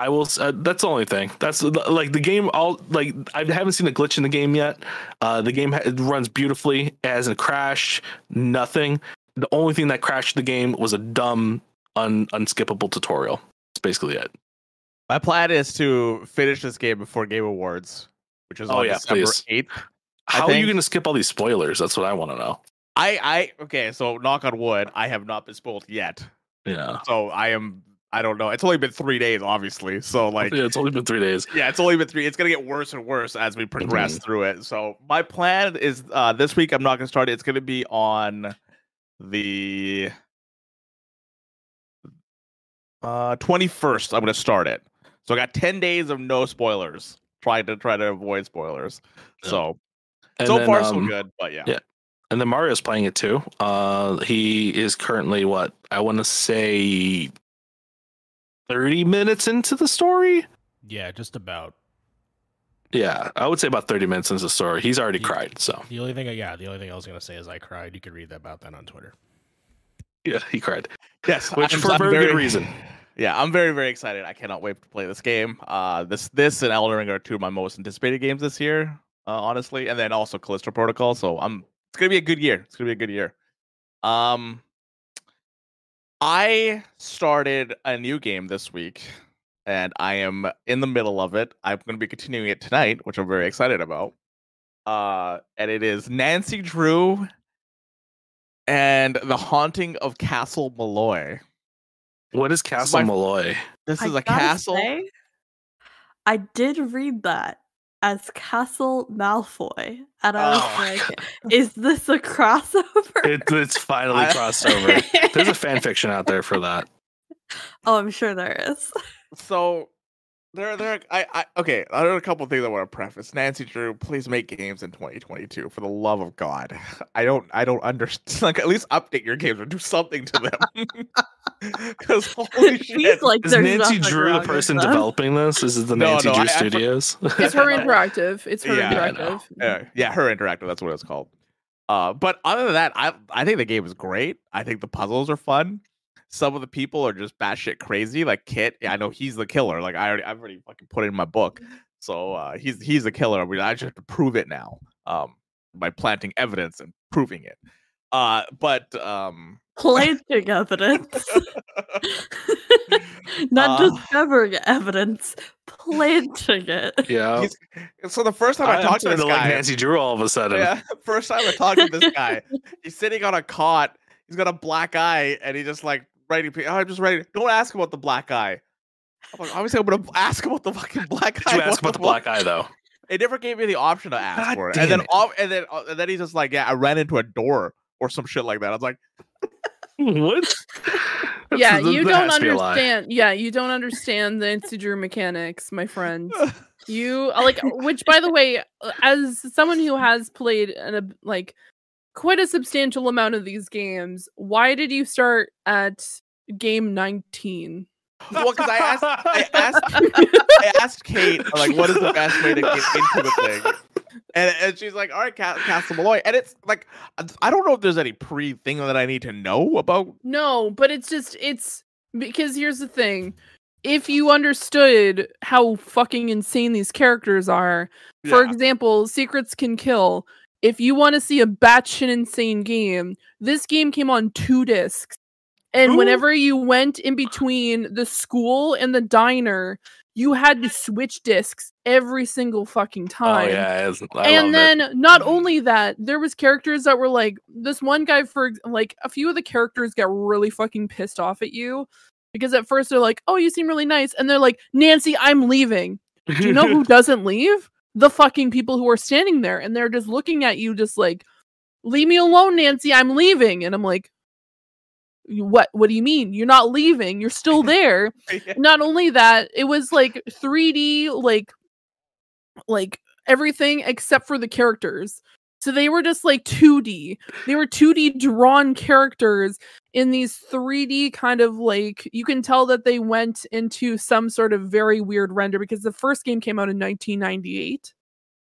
I will. Uh, that's the only thing. That's like the game. All like I haven't seen a glitch in the game yet. Uh, the game ha- runs beautifully. It hasn't crashed. Nothing the only thing that crashed the game was a dumb, un, unskippable tutorial. That's basically it. My plan is to finish this game before Game Awards, which is Oh, on yeah, December eighth. How are you going to skip all these spoilers? That's what I want to know. I, I okay, so knock on wood, I have not been spoiled yet. Yeah. So I am I don't know. It's only been three days, obviously. So like yeah, it's only been three days. yeah, it's only been three. It's gonna get worse and worse as we progress Mm-hmm. through it. So my plan is uh this week I'm not gonna start it. It's gonna be on the uh 21st. I'm gonna start it. So I got 10 days of no spoilers. Trying to try to avoid spoilers. Yeah. So And so then, far so um, good, but yeah. yeah. And then Mario's playing it too. Uh, he is currently what I want to say, thirty minutes into the story. Yeah, just about. Yeah, I would say about thirty minutes into the story. He's already He- cried. So The only thing, I, yeah, the only thing I was gonna say is I cried. You could read about that on Twitter. yeah, he cried. Yes, Which I'm- for a I'm very good reason. Yeah, I'm very very excited. I cannot wait to play this game. Uh, this this and Elden Ring are two of my most anticipated games this year, uh, honestly, and then also Callisto Protocol. So I'm it's gonna be a good year. It's gonna be a good year. Um, I started a new game this week, and I am in the middle of it. I'm gonna be continuing it tonight, which I'm very excited about. Uh, and it is Nancy Drew and the Haunting of Castle Malloy. What is Castle my- Malloy? This is a castle. say, I did read that as Castle Malfoy, and I was Oh like, "Is this a crossover?" It, it's finally I- crossed over. There's a fan fiction out there for that. oh, I'm sure there is. So there there I, I okay i have a couple of things i want to preface. Nancy drew please make games in 2022 for the love of god. I don't i don't understand like at least update your games or do something to them. Because holy shit. like, Is "There's Nancy Drew the person developing this? Is it the No, Nancy no, Drew I- I for- Studios? It's her interactive. It's her Yeah, interactive. yeah, yeah her interactive that's what it's called. Uh but other than that i i think the game is great. I think the puzzles are fun some of the people are just batshit crazy like kit yeah, i know he's the killer like i already i've already fucking put it in my book so uh he's he's the killer I, just have to prove it now um by planting evidence and proving it uh but um Planting evidence, not Uh, discovering evidence, planting it. yeah. he's, so the first time i, I'm talked to starting this to like guy Nancy Drew all of a sudden. Yeah, first time I talked to this guy, he's sitting on a cot. He's got a black eye, and he just like ready. Oh, I'm just writing. Don't ask about the black eye. I'm like, obviously, I'm gonna ask about the fucking black Did eye. you ask about the black eye though? It never gave me the option to ask God for it. And then, it. all, and then, uh, and then he's just like, "Yeah, I ran into a door or some shit like that." I was like, what? Yeah, that- you don't has to be a lie. understand. Yeah, you don't understand the Nancy Drew mechanics, my friend. You uh, like, which by the way, uh, as someone who has played an ab- like quite a substantial amount of these games, why did you start at game nineteen? "Well, because I asked, I asked, I asked Kate like, what is the best way to get into the thing?" And, and she's like, "All right, Ca- Castle Malloy." And it's like, I don't know if there's any pre thing that I need to know about No, but it's just it's because here's the thing. If you understood how fucking insane these characters are, for Yeah. example, Secrets Can Kill. If you want to see a batshit insane game, this game came on two discs. And Ooh. whenever you went in between the school and the diner, you had to switch discs every single fucking time. Oh time yeah, it's- I and then it. not only that there was characters that were like this one guy for like a few of the characters get really fucking pissed off at you because at first they're like oh you seem really nice and they're like nancy i'm leaving do you know who doesn't leave the fucking people who are standing there and they're just looking at you just like leave me alone nancy i'm leaving. And i'm like what what do you mean? You're not leaving you're still there. Not only that it was like 3d like like everything except for the characters so they were just like 2d they were 2d drawn characters in these 3d kind of like you can tell that they went into some sort of very weird render because the first game came out in 1998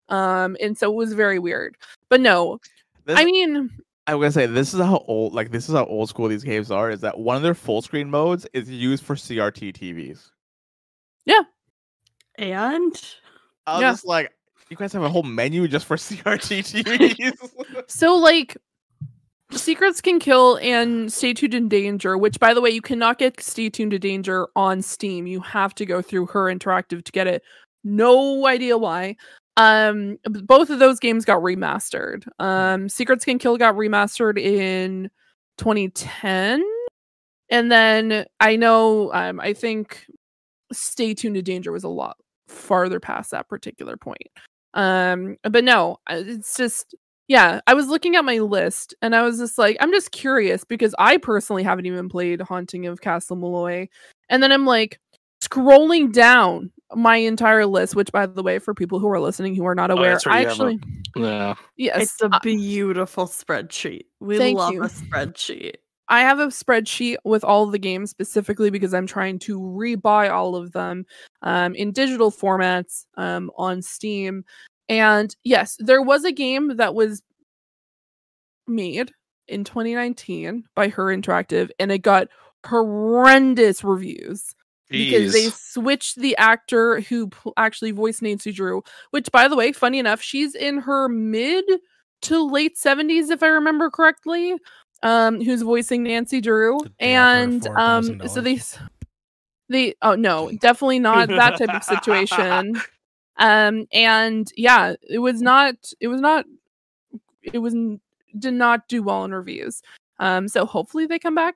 um and so it was very weird but no This- i mean I'm gonna say this is how old like this is how old school these games are. Is that one of their full screen modes is used for CRT TVs? Yeah. And I was Yeah. just like, you guys have a whole menu just for CRT TVs. So like Secrets Can Kill and Stay Tuned in Danger, which by the way, you cannot get Stay Tuned to Danger on Steam. You have to go through her interactive to get it. No idea why. Um both of those games got remastered. Um Secrets Can Kill got remastered in 2010. And then I know um I think Stay Tuned to Danger was a lot farther past that particular point. Um but no, uh, it's just yeah, I was looking at my list and I was just like, I'm just curious because I personally haven't even played Haunting of Castle Malloy. And then I'm like scrolling down my entire list, which by the way, for people who are listening who are not aware, that's right, I you have a- actually Yeah. yes, it's a beautiful spreadsheet. We Thank love you. a spreadsheet. I have a spreadsheet with all the games specifically because I'm trying to rebuy all of them um, in digital formats um, on Steam. And yes, there was a game that was made in 2019 by Her Interactive, and it got horrendous reviews because they switched the actor who actually voiced Nancy Drew. Which, by the way, funny enough, she's in her mid to late 70s, if I remember correctly. Um, who's voicing Nancy Drew, Did they offer her and um, so $4,000? they, they, oh no, definitely not that type of situation. Um, and yeah, it was not, it was not, it was did not do well in reviews. Um, so hopefully they come back,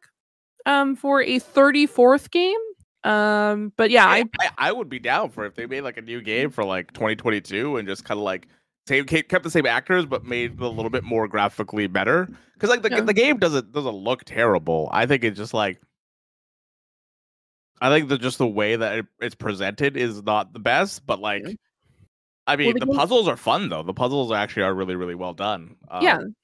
um, for a 34th game. Um, but yeah, I I, I would be down for if they made like a new game for like 2022 and just kind of like same kept the same actors but made it a little bit more graphically better. Because like the, Yeah. the game doesn't doesn't look terrible. I think it's just like I think that just the way that it, it's presented is not the best, but like. Yeah. I mean, the the game- puzzles are fun though. The puzzles actually are really, really well done. Yeah. Um,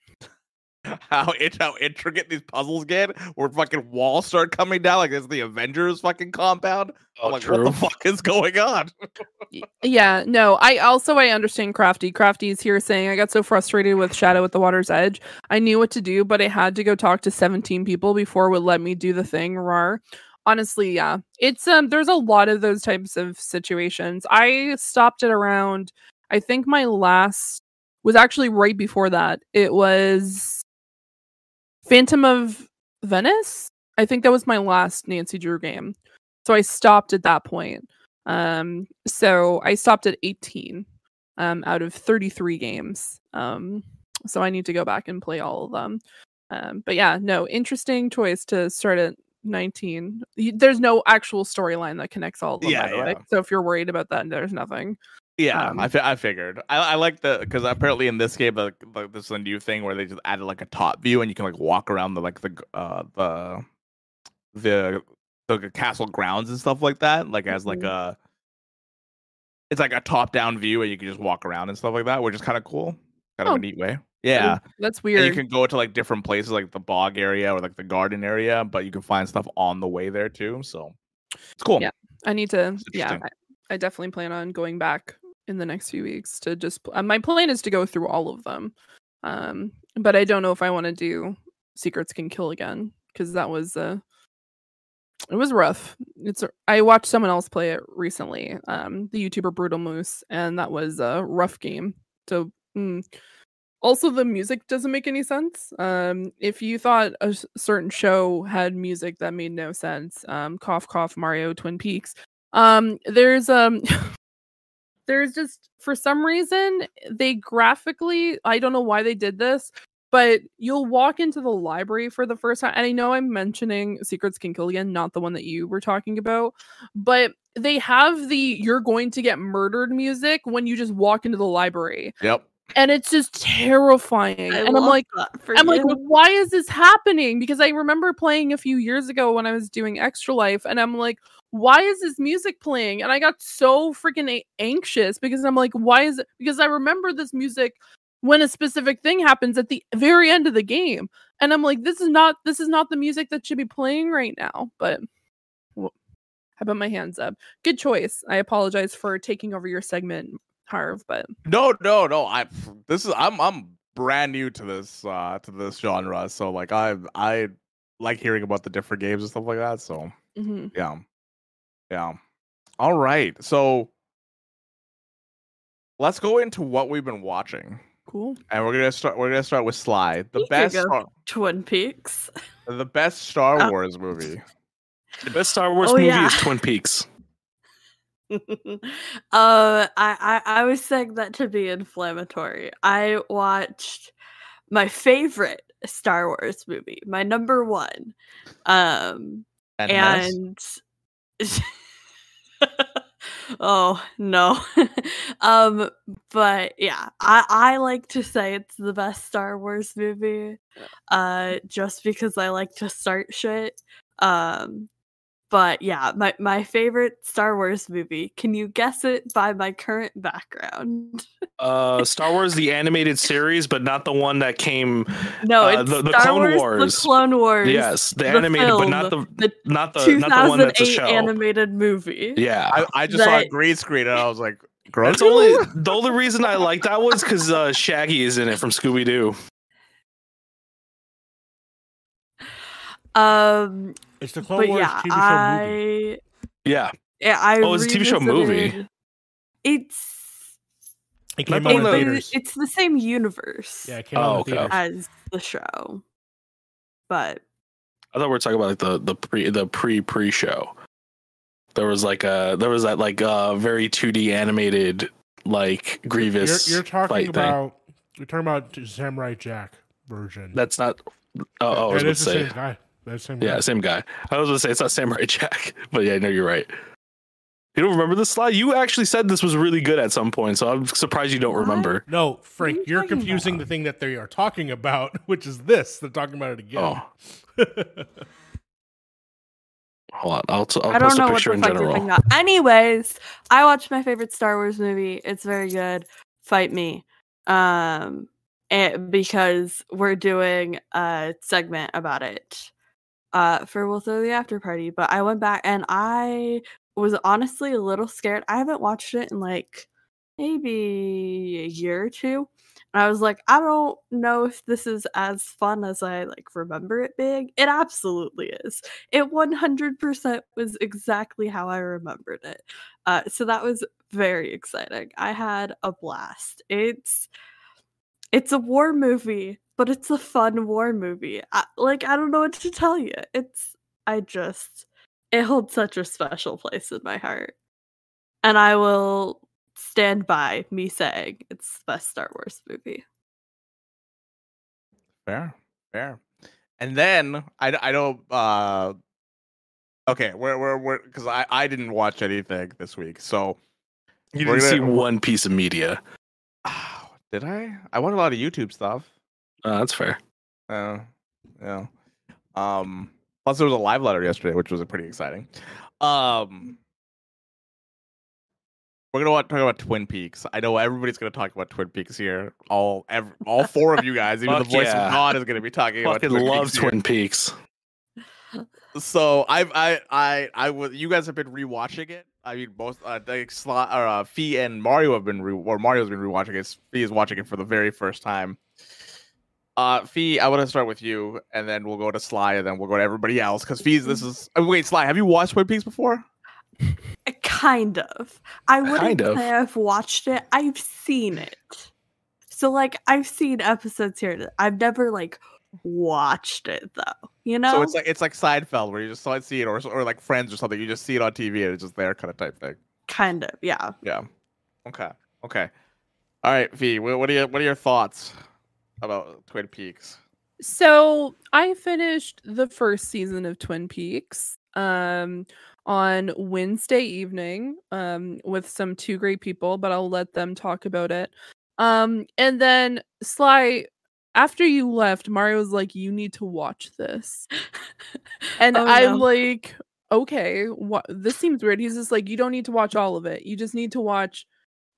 How it, how intricate these puzzles get, where fucking walls start coming down like it's the Avengers fucking compound. Oh, I'm like, what the fuck is going on? Yeah no i also i understand crafty. Crafty's here saying i got so frustrated with shadow at the water's edge. I knew what to do but i had to go talk to 17 people before it would let me do the thing rar honestly yeah it's um there's a lot of those types of situations. I stopped at around i think my last was actually right before that. It was phantom of venice i think that was my last nancy drew game so i stopped at that point um, so I stopped at 18 um, out of 33 games. Um, so I need to go back and play all of them. Um, but yeah, no, interesting choice to start at 19. There's no actual storyline that connects all of them, Yeah, by the way. yeah. So if you're worried about that, there's nothing. Yeah, Um, I, fi- I figured. I, I like the because apparently in this game, like, like this is a new thing where they just added like a top view and you can like walk around the like the uh the the the castle grounds and stuff like that. Like as like Mhm. a it's like a top down view and you can just walk around and stuff like that, which is kind of cool. Kind of Oh. a neat way. Yeah. That's And weird. you can go to like different places like the bog area or like the garden area, but you can find stuff on the way there too. So it's cool. Yeah. I need to, yeah. I, I definitely plan on going back in the next few weeks to just, pl- uh, my plan is to go through all of them. Um, but I don't know if I want to do Secrets Can Kill again because that was, uh, it was rough. It's, i watched someone else play it recently, um, the YouTuber Brutalmoose, and that was a rough game. So, mm. also the music doesn't make any sense. Um, if you thought a certain show had music that made no sense, um, cough cough Mario Twin Peaks. Um, there's um, there's just for some reason they graphically, I don't know why they did this, but you'll walk into the library for the first time, and I know I'm mentioning Secrets Can Kill again, not the one that you were talking about, but they have the "you're going to get murdered" music when you just walk into the library Yep. and it's just terrifying. I and I'm like, I'm like, why is this happening? Because I remember playing a few years ago when I was doing Extra Life, and I'm like, why is this music playing? And I got so freaking a- anxious because I'm like, why is it? Because I remember this music when a specific thing happens at the very end of the game, and I'm like, this is not this is not the music that should be playing right now. But I put my hands up. Good choice. I apologize for taking over your segment, Harv, but No, no, no. I this is I'm I'm brand new to this uh to this genre, so like I I like hearing about the different games and stuff like that. So mhm. yeah, yeah. All right, so let's go into what we've been watching, cool. and we're gonna start. We're gonna start with Sly, the You best, go. Star, Twin Peaks. the best Star Oh. Wars movie. The best Star Wars Oh, movie yeah. is Twin Peaks. uh, I, I I was saying that to be inflammatory. I watched my favorite Star Wars movie, my number one, um, And, and oh no, um, but yeah, I I like to say it's the best Star Wars movie, uh, just because I like to start shit, um. But yeah, my, my favorite Star Wars movie. Can you guess it by my current background? Uh, Star Wars the animated series, but not the one that came. No, Uh, it's the- the Clone Wars, Wars. The Clone Wars. Yes, the, the animated, but not the film, the not the not the one that's a 2008 show. animated movie. Yeah, I, I just saw a green screen and I was like, That's only the only reason I like that was because uh, Shaggy is in it from Scooby Doo. Um, It's the Clone but Wars yeah, TV show movie. Yeah, yeah, I Oh, it's a TV show movie. It's It came the out one in theaters. it's the same universe Yeah, it came Oh, out okay. as the show, but I thought we were talking about like the the pre the pre pre show. There was like a there was that like uh very 2D animated like You're, Grievous. you're talking fight thing. about you're talking about Samurai Jack version. That's not. Oh, oh I was that about is to the say. same guy. That's the same Yeah, guy. same guy. I was gonna say it's not Samurai Jack, but yeah, no, you're right. You don't remember this slide? You actually said this was really good at some point, so I'm surprised you don't What? remember. No, Frank, you you're confusing about? the thing that they are talking about, which is this. They're talking about it again. Oh, hold on. I'll, t- I'll I don't post a know what picture the in fuck you're general. talking about. Anyways, I watched my favorite Star Wars movie. It's very good. Fight me. Um and because we're doing a segment about it uh for We'll Throw the After Party. But I went back and I was honestly a little scared. I haven't watched it in like maybe a year or two. And I was like, I don't know if this is as fun as I like remember it being. It absolutely is. It 100% was exactly how I remembered it. Uh, so that was very exciting. I had a blast. It's it's a war movie, but it's a fun war movie. I, like I don't know what to tell you. It's I just it holds such a special place in my heart. And I will stand by me saying it's the best Star Wars movie. Fair, fair. And then I, I don't. Uh, okay, we're we're we're because I I didn't watch anything this week, so You We're didn't see gonna- one piece of media. Oh, did I? I watched a lot of YouTube stuff. Uh, that's fair. Uh, yeah. Um. Plus, there was a live letter yesterday, which was pretty exciting. Um. We're gonna talk about Twin Peaks. I know everybody's gonna talk about Twin Peaks here. All, ev- all four of you guys, even the voice yeah. of God, is gonna be talking about Fucking Twin love Peaks here. Twin Peaks. So I've I I I was you guys have been rewatching it. I mean, both uh, like Sly, or uh, Fee and Mario have been re- or Mario's been rewatching it. Fee is watching it for the very first time. Uh, Fee, I want to start with you, and then we'll go to Sly, and then we'll go to everybody else. Because Fee's this is oh, wait, Sly, have you watched Twin Peaks before? Uh, Kind of. I wouldn't Kind of. say I've watched it. I've seen it. So like I've seen episodes here. I've never like watched it though. You know? So it's like it's like Seinfeld, where you just saw it, see it, or or like Friends or something. You just see it on TV, and it's just there, kind of type thing. kind of, yeah. Yeah. Okay. Okay. All right, Fee. What, what are your what are your thoughts about Twin Peaks? So I finished the first season of Twin Peaks um on Wednesday evening um with some two great people, but I'll let them talk about it. Um, and then Sly, after you left, Mario was like, "You need to watch this," and Oh, I'm no. like, "Okay, what? This seems weird." He's just like, "You don't need to watch all of it. You just need to watch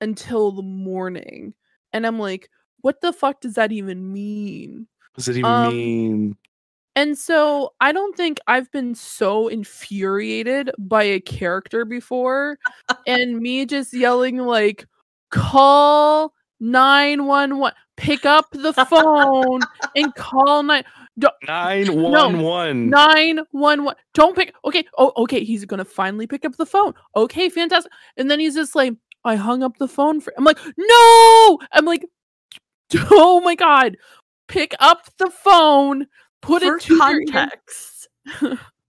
until the morning." And I'm like, "What the fuck does that even mean?" What does it even Um, mean? And so I don't think I've been so infuriated by a character before and me just yelling like call 911 pick up the phone and call 9 Nine one one. 911 don't pick okay oh okay he's going to finally pick up the phone okay fantastic and then he's just like I hung up the phone for I'm like no I'm like oh my god pick up the phone put For it to your context,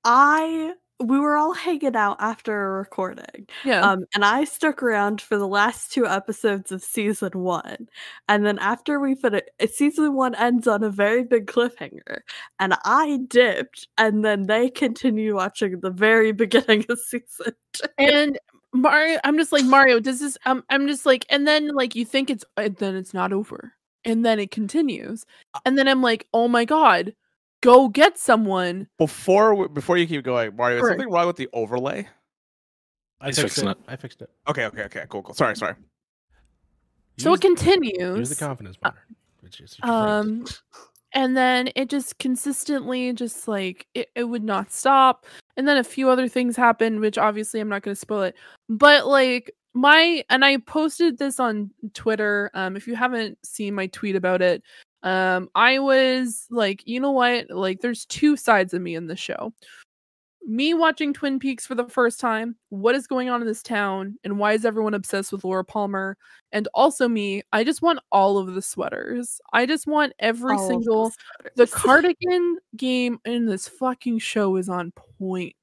I we were all hanging out after a recording. yeah Um, and I stuck around for the last two episodes of season one. And then after we finish, season one ends on a very big cliffhanger. And I dipped, and then they continued watching the very beginning of season two. and Mario, I'm just like Mario. Does this? Um, I'm just like, and then like you think it's, and then it's not over, and then it continues, and then I'm like, oh my god, go get someone. Before before you keep going, Mario, is Sure. something wrong with the overlay? I He's fixed fixing it. it. I fixed it. Okay, okay, okay, cool, cool. Sorry, sorry. So Use- it continues. Use the confidence monitor. It's just- it's your friend. Um, and then it just consistently just like it, it would not stop. And then a few other things happened, which obviously I'm not going to spoil it. But like my and I posted this on Twitter. Um, if you haven't seen my tweet about it, um, I was like, you know what? Like, there's two sides of me in the show. Me watching Twin Peaks for the first time, what is going on in this town, and why is everyone obsessed with Laura Palmer? And also me, I just want all of the sweaters. I just want every All single the the cardigan game in this fucking show is on point.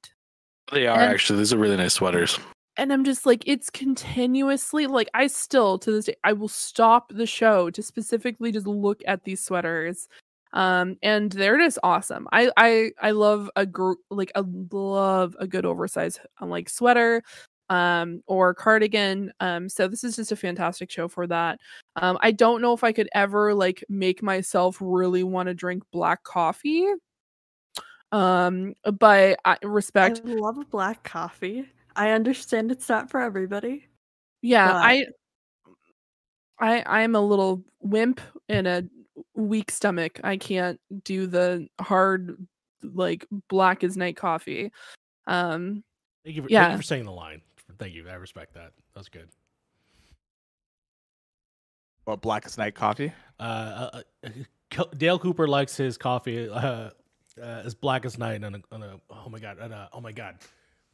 They are and- actually. These are really nice sweaters. And I'm just like, it's continuously like I still to this day I will stop the show to specifically just look at these sweaters. Um, and they're just awesome. I I I love a gr- like I love a good oversized uh, like sweater um or cardigan um so this is just a fantastic show for that um i don't know if i could ever like make myself really want to drink black coffee um but i respect I love black coffee. I understand it's not for everybody. yeah but- i i i'm a little wimp and a weak stomach i can't do the hard like black as night coffee um Thank you, for, thank yeah. you for saying the line. Thank you. I respect that. That's was good. What as Night coffee? Uh, uh, uh, Dale Cooper likes his coffee uh, uh, as black as night on a, on a oh my god on a, oh my god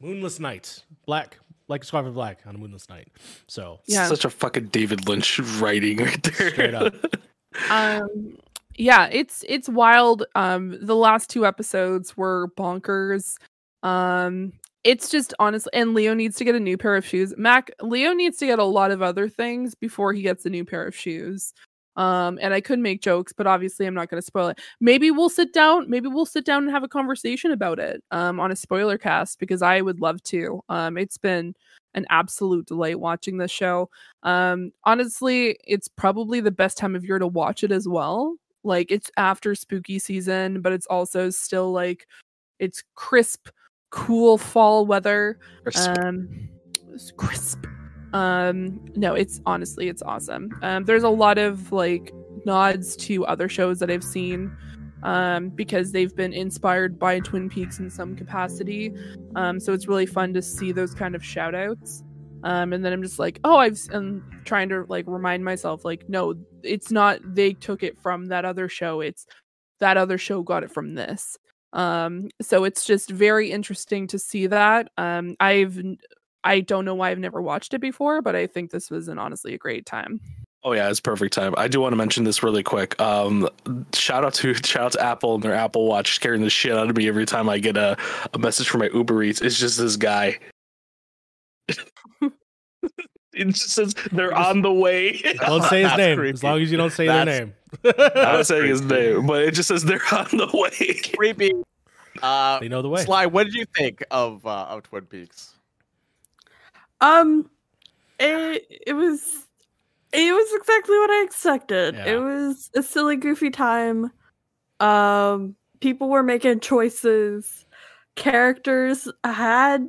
moonless night black like his coffee black on a moonless night. So Yeah. Such a fucking David Lynch writing right there. Straight up. um yeah it's it's wild um the last two episodes were bonkers um it's just honestly and leo needs to get a new pair of shoes mac leo needs to get a lot of other things before he gets a new pair of shoes um and i could make jokes but obviously i'm not going to spoil it maybe we'll sit down maybe we'll sit down and have a conversation about it um on a spoiler cast because i would love to um it's been an absolute delight watching this show um, honestly, it's probably the best time of year to watch it as well. Like it's after spooky season, but it's also still like it's crisp, cool fall weather. Um, it's crisp. Um, no, it's honestly it's awesome. Um, there's a lot of like nods to other shows that I've seen um because they've been inspired by Twin Peaks in some capacity. Um, so it's really fun to see those kind of shout outs um and then i'm just like oh i've i'm trying to like remind myself like no it's not they took it from that other show it's that other show got it from this um so it's just very interesting to see that um i've i don't know why i've never watched it before but i think this was an honestly a great time Oh yeah, it's perfect time. I do want to mention this really quick. Um, shout out to shout out to Apple and their Apple Watch scaring the shit out of me every time I get a, a message from my Uber Eats. It's just this guy. it just says they're on the way. don't say his name creepy. as long as you don't say their name. I'm not saying his name, but it just says they're on the way. Creepy. Uh, they know the way. Sly, what did you think of uh, of Twin Peaks? Um, it it was It was exactly what I expected. Yeah. It was a silly, goofy time. Um, people were making choices. Characters had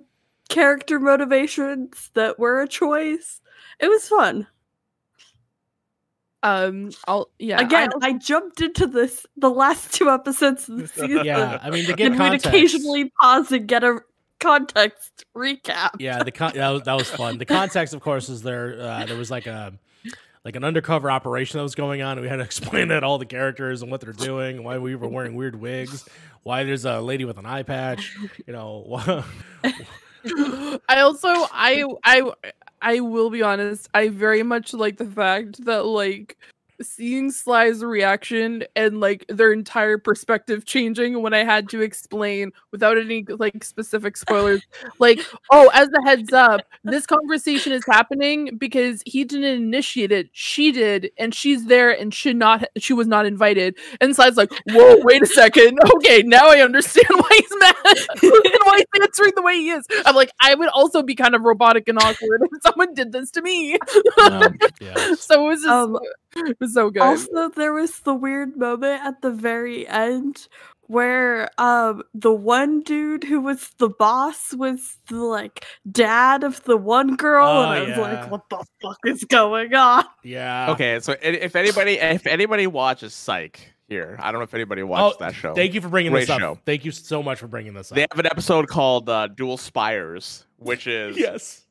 character motivations that were a choice. It was fun. Um, I'll yeah. Again, I I jumped into this the last two episodes of the season. Yeah, I mean to get and we'd occasionally pause and get a context recap. Yeah, the con- that, was, that was fun. The context, of course, is there. Uh, there was like a like an undercover operation that was going on, and we had to explain that all the characters and what they're doing, why we were wearing weird wigs, why there's a lady with an eye patch. You know, I also I I I will be honest, I very much like the fact that like seeing Sly's reaction and like their entire perspective changing when I had to explain without any like specific spoilers, like, oh, as a heads up, this conversation is happening because he didn't initiate it, she did, and she's there and should not she was not invited. And Sly's like, whoa, wait a second. Okay, now I understand why he's mad and why he's answering the way he is. I'm like, I would also be kind of robotic and awkward if someone did this to me. Um, yeah, so it was just Um, it was so good. Also, there was the weird moment at the very end where um the one dude who was the boss was the like dad of the one girl, Oh, and I was yeah. like, "What the fuck is going on?" yeah. Okay, so if anybody if anybody watches Psych here, I don't know if anybody watched that show. Thank you for bringing this up. show. Thank you so much for bringing this up. They have an episode called uh, Dual Spires, which is yes.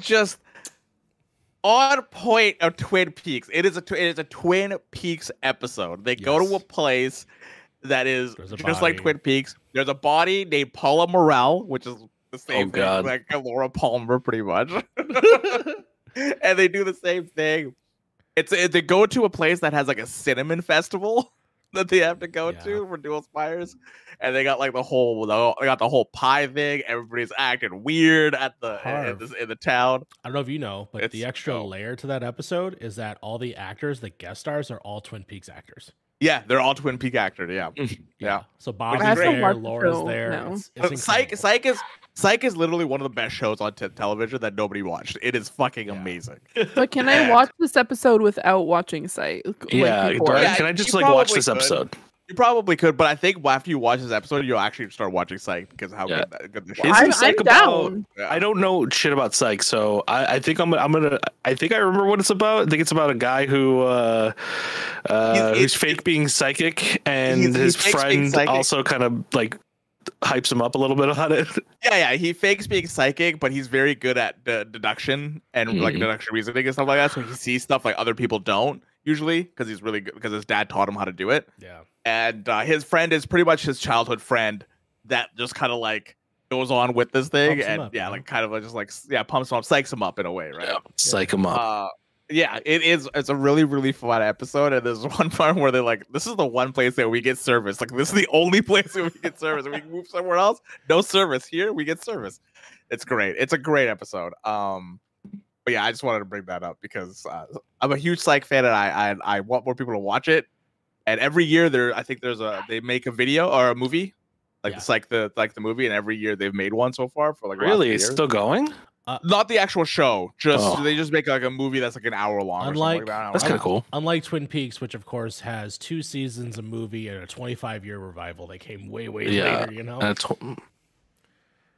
just on point of Twin Peaks. It is a tw- it is a Twin Peaks episode. They go to a place that is There's a just like. Twin Peaks. There's a body named Paula Merral, which is the oh, same thing, God. like Laura Palmer, pretty much. and they do the same thing. It's it, they go to a place that has like a cinnamon festival that they have to go Yeah. to for Dual Spires, and they got like the whole the, they got the whole pie thing. Everybody's acting weird at the in, in the town. I don't know if you know, but the extra layer to that episode is that all the actors, the guest stars, are all Twin Peaks actors. Yeah, they're all Twin Peak actors. Yeah, mm-hmm. Yeah. So Bob's I have to there, watch the Laura's there. now. It's, it's Psych. Psych is Psych is literally one of the best shows on t- television that nobody watched. It is fucking Yeah. amazing. But can I watch this episode without watching Psych? like, yeah, before? Yeah, can I just you like watch probably this could. episode? You probably could, but I think after you watch this episode, you'll actually start watching Psych because how Yeah. good, that, good the show. Isn't I'm, I'm Psych about- down. Yeah. I don't know shit about psych, so I, I think I'm I'm gonna I think I remember what it's about. I think it's about a guy who uh, uh, He's- who's it's- fake being psychic, and He's- his fakes friend also kind of like hypes him up a little bit on it. Yeah, yeah, he fakes being psychic, but he's very good at de- deduction and like Mhm. deduction reasoning and stuff like that. So he sees stuff like other people don't usually because he's really good because his dad taught him how to do it. Yeah. And uh, his friend is pretty much his childhood friend that just kind of like goes on with this thing Pumps and up, yeah, you know? like kind of like just like yeah, pumps him up, psychs him up in a way, right? Yeah, psych him up. Uh, yeah, it is. It's a really, really fun episode, and there's one part where they're like, "This is the one place that we get service. Like, this is the only place that we get service. If we move somewhere else, no service. Here, we get service. It's great. It's a great episode. Um, but yeah, I just wanted to bring that up because uh, I'm a huge Psych fan, and I, I I want more people to watch it. And every year, there, I think there's a they make a video or a movie, like Yeah. the Psych the like the movie, and every year they've made one so far for like really, it's still going? Not the actual show. Just Oh. they just make like a movie that's like an hour long. Unlike- or something like that. That's kind of cool. Unlike Twin Peaks, which of course has two seasons, a movie, and a 25 year revival, they came way, way Yeah, later, you know? That's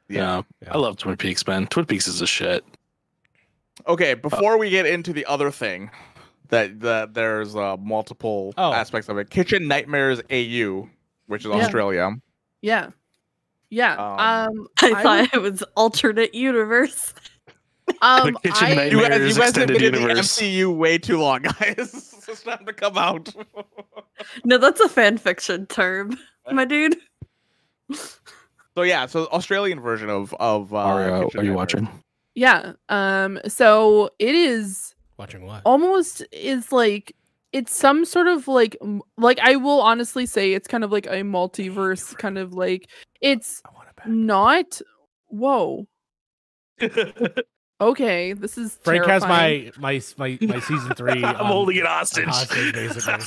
yeah. Yeah. I love Twin Peaks, man. Twin Peaks is a shit. Okay, before we get into the other thing, that that there's uh, multiple Oh. aspects of it. Kitchen Nightmares AU, which is Yeah. Australia. Yeah. Yeah. Um, Um, I I thought it was alternate universe. um, The Kitchen I, Night- You guys, Nightmares you guys have Extended been in the Universe. MCU way too long, guys. it's time to come out. No, that's a fan fiction term, my dude. so yeah, so Australian version of of uh, Mario, Kitchen are you watching? Yeah. Um, so it is Watching what? almost is like it's some sort of like like I will honestly say it's kind of like a multiverse kind of like it's it not whoa okay this is Frank terrifying. has my, my, my, my season three. I'm on- holding it hostage. hostage, basically.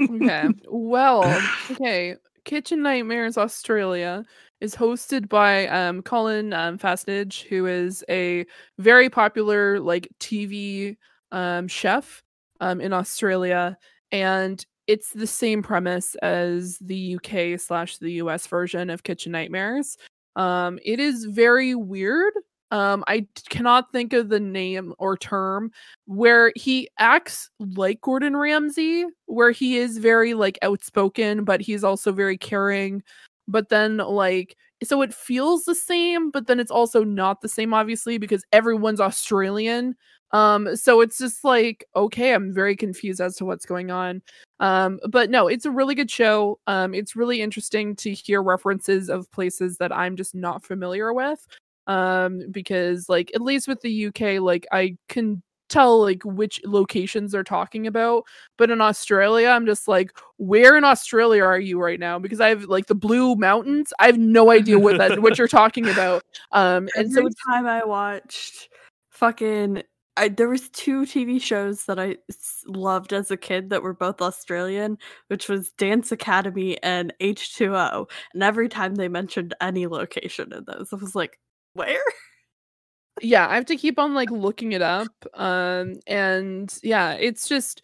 okay well okay kitchen nightmares australia is hosted by um, Colin um, Fassnidge, who is a very popular like TV um, chef um, in Australia, and it's the same premise as the UK slash the US version of Kitchen Nightmares. Um, it is very weird. Um, I cannot think of the name or term where he acts like Gordon Ramsay, where he is very like outspoken, but he's also very caring. But then like so it feels the same, but then it's also not the same, obviously, because everyone's Australian. Um, so it's just like, okay, I'm very confused as to what's going on. Um, but no, it's a really good show. Um, it's really interesting to hear references of places that I'm just not familiar with. Um, because like at least with the UK, like I can tell like which locations they're talking about but in australia i'm just like where in australia are you right now because i have like the blue mountains i have no idea what that what you're talking about um and Every so time I watched fucking I, there was two TV shows that I loved as a kid that were both Australian, which was Dance Academy and H2O. And every time they mentioned any location in those, I was like, where? Yeah i have to keep on like looking it up um and yeah it's just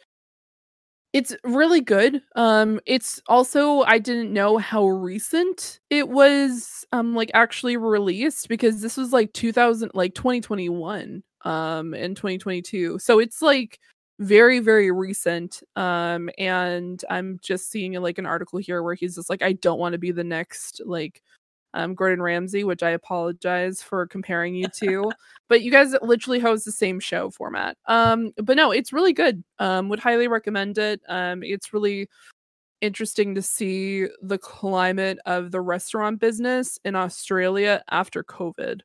it's really good um it's also i didn't know how recent it was um like actually released because this was like 2000 like 2021 um and 2022 so it's like very very recent um and i'm just seeing like an article here where he's just like i don't want to be the next like um, Gordon Ramsay, which I apologize for comparing you to, but you guys literally host the same show format. Um, but no, it's really good. Um, would highly recommend it. Um, it's really interesting to see the climate of the restaurant business in Australia after COVID.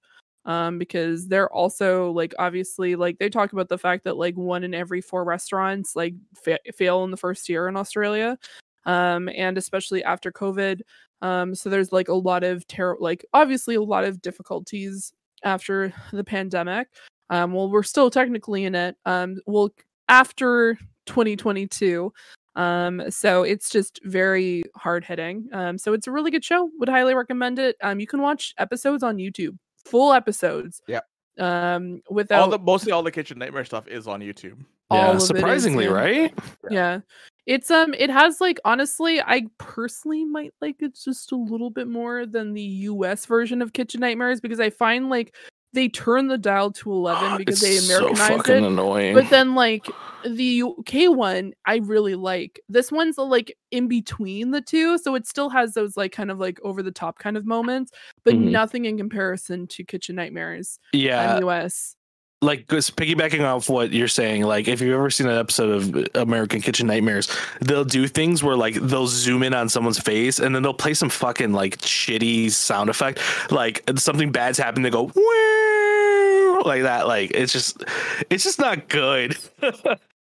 Um, because they're also like obviously like they talk about the fact that like one in every four restaurants like fa- fail in the first year in Australia, um, and especially after COVID. Um, so there's like a lot of terror, like obviously a lot of difficulties after the pandemic. Um, well, we're still technically in it. Um, well, after 2022. Um, so it's just very hard hitting. Um, so it's a really good show. Would highly recommend it. Um, you can watch episodes on YouTube, full episodes. Yeah. Um, without all the mostly all the kitchen nightmare stuff is on YouTube. Yeah, surprisingly, yeah. right? yeah it's um it has like honestly i personally might like it just a little bit more than the us version of kitchen nightmares because i find like they turn the dial to 11 because they It's so fucking it annoying. but then like the uk one i really like this one's uh, like in between the two so it still has those like kind of like over the top kind of moments but Mhm. nothing in comparison to kitchen nightmares yeah, on us like just piggybacking off what you're saying, like if you've ever seen an episode of American Kitchen Nightmares, they'll do things where like they'll zoom in on someone's face and then they'll play some fucking like shitty sound effect, like something bad's happened. They go "Wah," like that. Like it's just, it's just not good.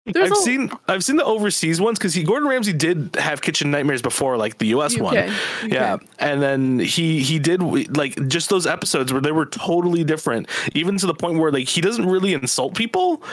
There's I've a- seen I've seen the overseas ones because he Gordon Ramsay did have Kitchen Nightmares before, like the U.S. one. UK, Yeah, and then he he did like just those episodes where they were totally different, even to the point where like he doesn't really insult people.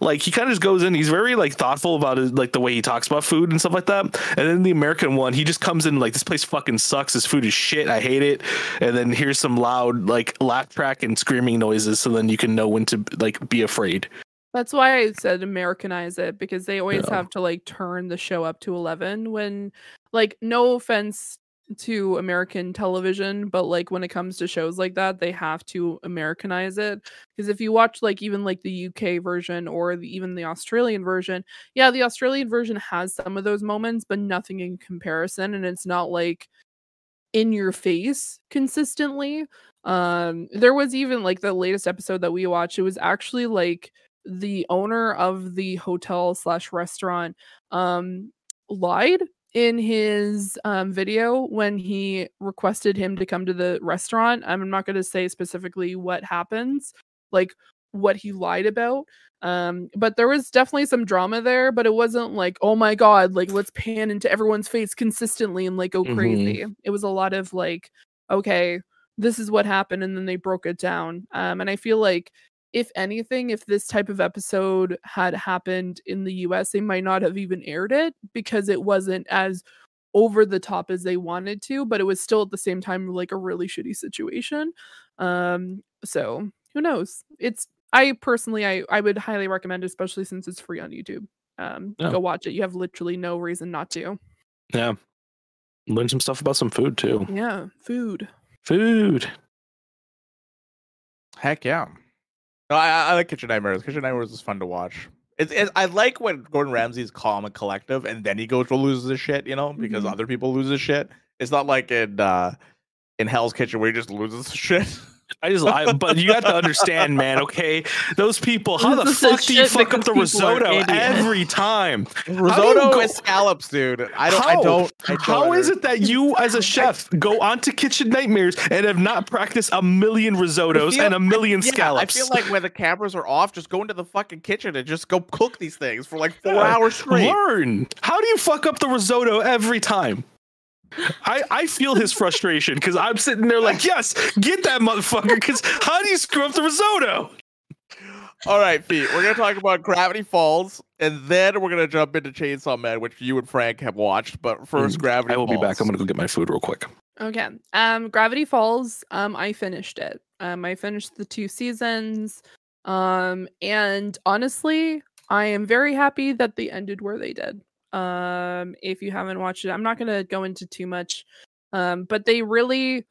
Like he kind of just goes in. He's very like thoughtful about his, like the way he talks about food and stuff like that. And then the American one, he just comes in like this place fucking sucks. This food is shit. I hate it. And then here's some loud like laugh track and screaming noises, so then you can know when to like be afraid. That's why I said Americanize it because they always Yeah. have to like turn the show up to 11 when like no offense to American television, but like when it comes to shows like that, they have to Americanize it because if you watch like even like the UK version or the, even the Australian version, yeah, the Australian version has some of those moments, but nothing in comparison and it's not like in your face consistently. Um there was even like the latest episode that we watched, it was actually like the owner of the hotel slash restaurant um lied in his um video when he requested him to come to the restaurant i'm not going to say specifically what happens like what he lied about um but there was definitely some drama there but it wasn't like oh my god like let's pan into everyone's face consistently and like go Mhm. crazy it was a lot of like okay this is what happened and then they broke it down um and i feel like if anything, if this type of episode had happened in the US, they might not have even aired it because it wasn't as over the top as they wanted to, but it was still at the same time like a really shitty situation. Um, so who knows? It's I personally I I would highly recommend, especially since it's free on YouTube. Um, Yeah. go watch it. You have literally no reason not to. Yeah. Learn some stuff about some food too. Yeah, food. Food. Heck yeah. No, I, I like Kitchen Nightmares. Kitchen Nightmares is fun to watch. It's, it's I like when Gordon Ramsay's calm and collective, and then he goes to loses his shit. You know, because Mhm. other people lose his shit. It's not like in uh in Hell's Kitchen where he just loses his shit. I just, I, but you have to understand, man. Okay, those people. How the fuck do you fuck up the because people are risotto every time? Risotto go- and scallops, dude. I don't. I don't. I don't How is it that you, as a chef, go onto Kitchen Nightmares and have not practiced a million risottos feel- and a million Yeah, scallops? I feel like when the cameras are off, just go into the fucking kitchen and just go cook these things for like four Yeah. hours straight. Learn. How do you fuck up the risotto every time? I, I feel his frustration because I'm sitting there like, yes, get that motherfucker. Because how do you screw up the risotto? All right, Pete. We're gonna talk about Gravity Falls, and then we're gonna jump into Chainsaw Man, which you and Frank have watched. But first, Gravity. Mm, I will be back. I'm gonna go get my food real quick. Okay. Um Gravity Falls, um I finished it. Um I finished the two seasons. Um and honestly, I am very happy that they ended where they did. Um if you haven't watched it, I'm not going to go into too much. Um but they really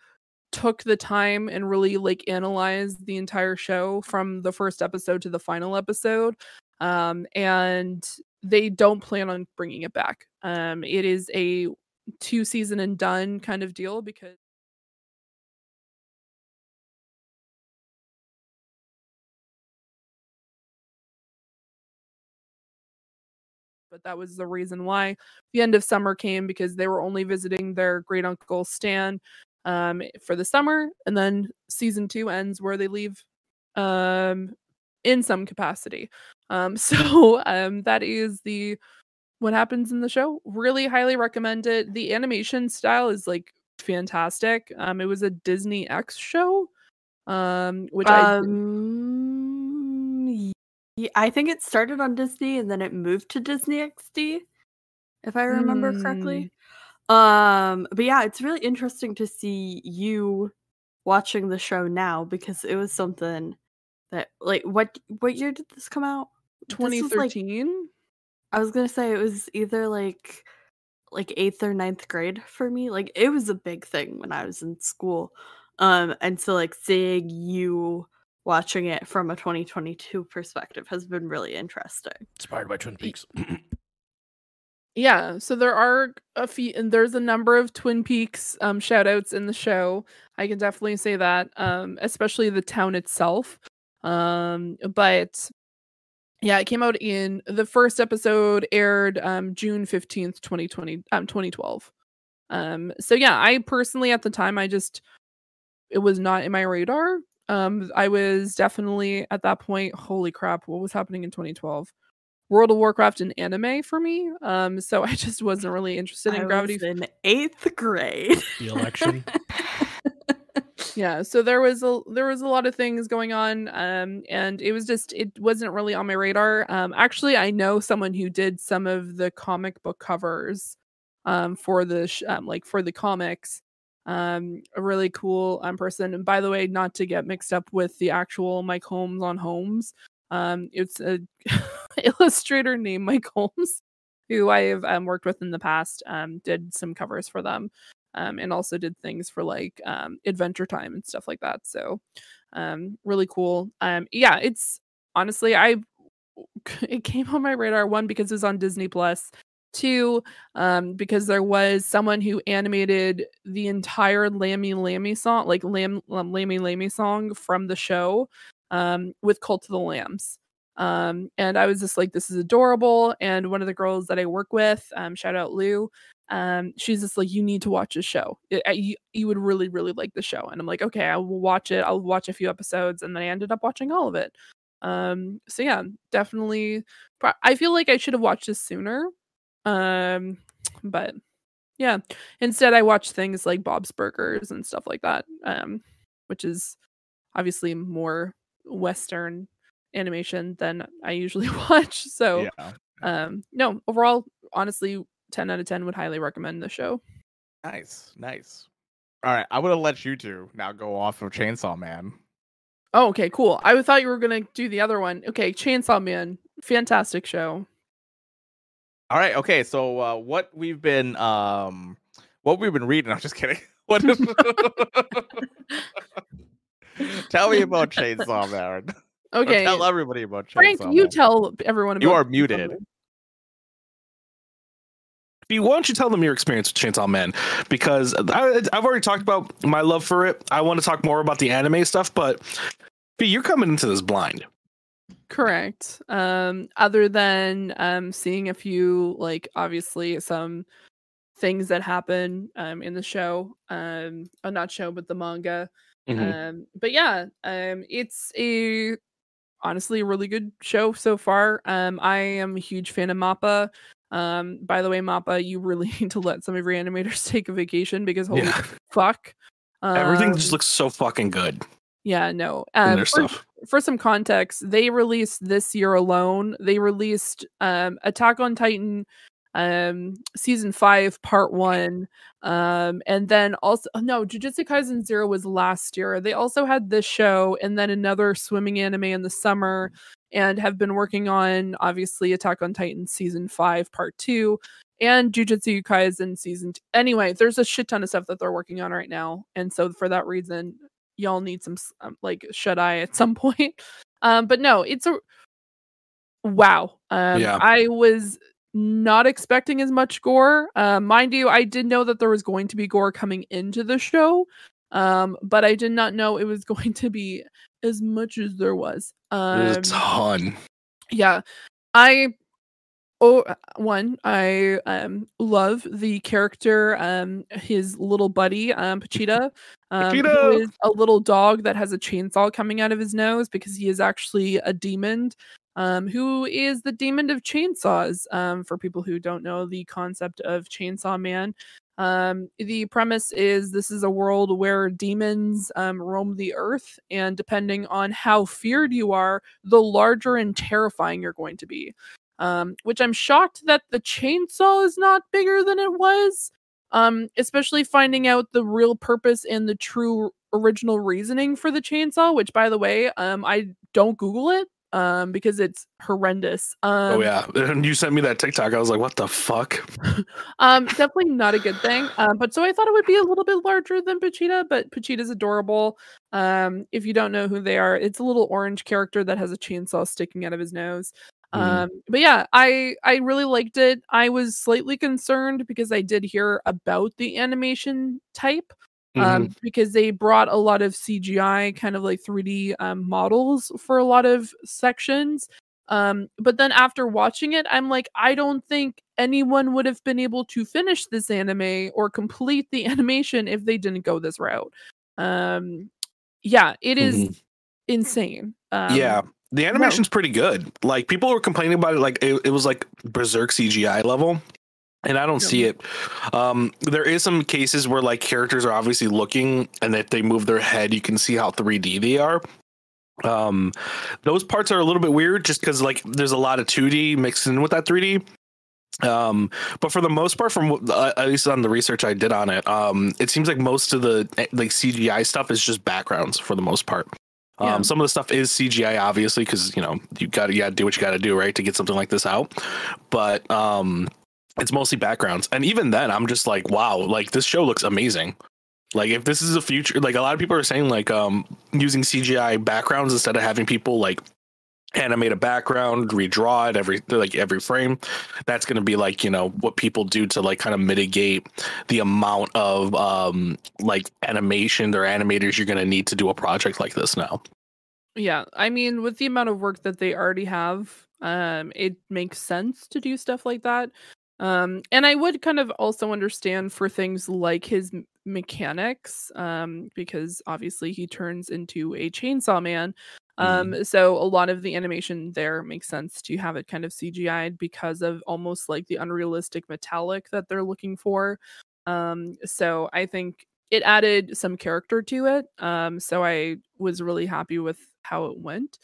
took the time and really like analyzed the entire show from the first episode to the final episode. Um and they don't plan on bringing it back. Um it is a two season and done kind of deal because but that was the reason why the end of summer came because they were only visiting their great uncle Stan um for the summer and then season 2 ends where they leave um in some capacity. Um so um that is the what happens in the show. Really highly recommend it. The animation style is like fantastic. Um, it was a Disney XD show, um, which I Um, y- I think it started on Disney and then it moved to Disney XD, if I remember correctly. Um, but yeah, it's really interesting to see you watching the show now because it was something that like what what year did this come out? This like- 2013. I was gonna say it was either like like eighth or ninth grade for me. Like it was a big thing when I was in school. Um and so like seeing you watching it from a 2022 perspective has been really interesting. Inspired by Twin Peaks. Yeah, so there are a few, and there's a number of Twin Peaks um, shout outs in the show. I can definitely say that, um, especially the town itself. Um, but yeah, it came out in the first episode aired um, June 15th, 2020, um, 2012. Um, so yeah, I personally at the time, I just, it was not in my radar. Um, I was definitely at that point, holy crap, what was happening in 2012? World of Warcraft and anime for me. Um, so I just wasn't really interested in I Gravity. was in eighth grade. the election. yeah, so there was a there was a lot of things going on, um, and it was just it wasn't really on my radar. Um, actually, I know someone who did some of the comic book covers, um, for the sh- um, like for the comics. Um, a really cool um person. And by the way, not to get mixed up with the actual Mike Holmes on Homes. Um, it's a illustrator named Mike Holmes, who I have um, worked with in the past. Um, did some covers for them, um, and also did things for like um, Adventure Time and stuff like that. So, um, really cool. Um, yeah, it's honestly I it came on my radar one because it was on Disney Plus. Two, um, because there was someone who animated the entire Lammy Lammy song, like Lam um, Lammy Lammy song from the show, um, with Cult of the Lambs. Um, and I was just like, this is adorable. And one of the girls that I work with, um, shout out Lou, um, she's just like, you need to watch this show. It, I- you, you would really, really like the show. And I'm like, okay, I will watch it. I'll watch a few episodes. And then I ended up watching all of it. Um, so yeah, definitely. I feel like I should have watched this sooner. Um, but yeah, instead I watch things like Bob's Burgers and stuff like that. Um, which is obviously more Western animation than I usually watch. So yeah. um no overall honestly 10 out of 10 would highly recommend the show. Nice, nice. All right, I would have let you two now go off of Chainsaw Man. Oh, okay, cool. I thought you were gonna do the other one. Okay, Chainsaw Man, fantastic show. All right, okay. So uh, what we've been um what we've been reading, I'm just kidding. What is Tell me about Chainsaw Man. Or Okay, tell everybody about Chainsaw Man. Frank, Man. you tell everyone about You are muted. Man. B, why don't you tell them your experience with Chainsaw Man? Because I, I've already talked about my love for it. I want to talk more about the anime stuff, but B, you're coming into this blind. Correct. Um, other than um seeing a few like obviously some things that happen um in the show, um oh, not show but the manga. Mhm. Um but yeah, um it's a honestly a really good show so far. Um I am a huge fan of Mappa. Um by the way, Mappa, you really need to let some of your animators take a vacation because holy Yeah. fuck. Everything Um, just looks so fucking good yeah, no. Um, their stuff. For some context, they released this year alone. They released um, Attack on Titan um season 5 part 1 um and then also oh, no Jujutsu Kaisen 0 was last year. They also had this show and then another swimming anime in the summer and have been working on obviously Attack on Titan season 5 part 2 and Jujutsu Kaisen season t- anyway there's a shit ton of stuff that they're working on right now and so for that reason y'all need some um, like shut eye at some point. Um but no it's a wow. Um Yeah. i was not expecting as much gore. Uh, mind you i did know that there was going to be gore coming into the show um but i did not know it was going to be as much as there was. There's a um ton. yeah. I oh one i um love the character um his little buddy um pochita um Pochita! is a little dog that has a chainsaw coming out of his nose because he is actually a demon um who is the demon of chainsaws um for people who don't know the concept of chainsaw man um the premise is this is a world where demons um roam the earth and depending on how feared you are the larger and terrifying you're going to be um, which I'm shocked that the chainsaw is not bigger than it was. Um, especially finding out the real purpose and the true original reasoning for the chainsaw, which by the way, um, I don't Google it um because it's horrendous. Um, oh yeah, and you sent me that TikTok. I was like, what the fuck? um, definitely not a good thing. Um, but so I thought it would be a little bit larger than Pochita, but Pochita's adorable. Um, if you don't know who they are, it's a little orange character that has a chainsaw sticking out of his nose. Mhm. Um, but yeah, I I really liked it. I was slightly concerned because I did hear about the animation type. Mhm. Um, because they brought a lot of CGI kind of like 3D um, models for a lot of sections. Um, but then after watching it, I'm like, I don't think anyone would have been able to finish this anime or complete the animation if they didn't go this route. Um, yeah, it is Mhm. insane. Um, yeah, the animation's pretty good. Like people were complaining about it, like it, it was like berserk CGI level. And I don't see it. Um, there is some cases where like characters are obviously looking, and if they move their head, you can see how 3D they are. Um, those parts are a little bit weird, just because like there's a lot of 2D mixed in with that 3D. Um, but for the most part, from uh, at least on the research I did on it, um, it seems like most of the eh, like CGI stuff is just backgrounds for the most part. Um, some of the stuff is CGI, obviously, because you know you got you got to do what you got to do, right, to get something like this out. But um, it's mostly backgrounds, and even then, I'm just like, wow, like this show looks amazing. Like if this is a future, like a lot of people are saying, like um, using CGI backgrounds instead of having people like animate a background, redraw it every like every frame. That's going to be like you know what people do to like kind of mitigate the amount of um like animation or animators you're going to need to do a project like this now. Yeah, I mean, with the amount of work that they already have, um, it makes sense to do stuff like that. Um, and I would kind of also understand for things like his mechanics, um, because obviously he turns into a chainsaw man. Um, so a lot of the animation there makes sense to have it kind of CGI'd because of almost like the unrealistic metallic that they're looking for. Um, so I think it added some character to it. Um, so I was really happy with how it went.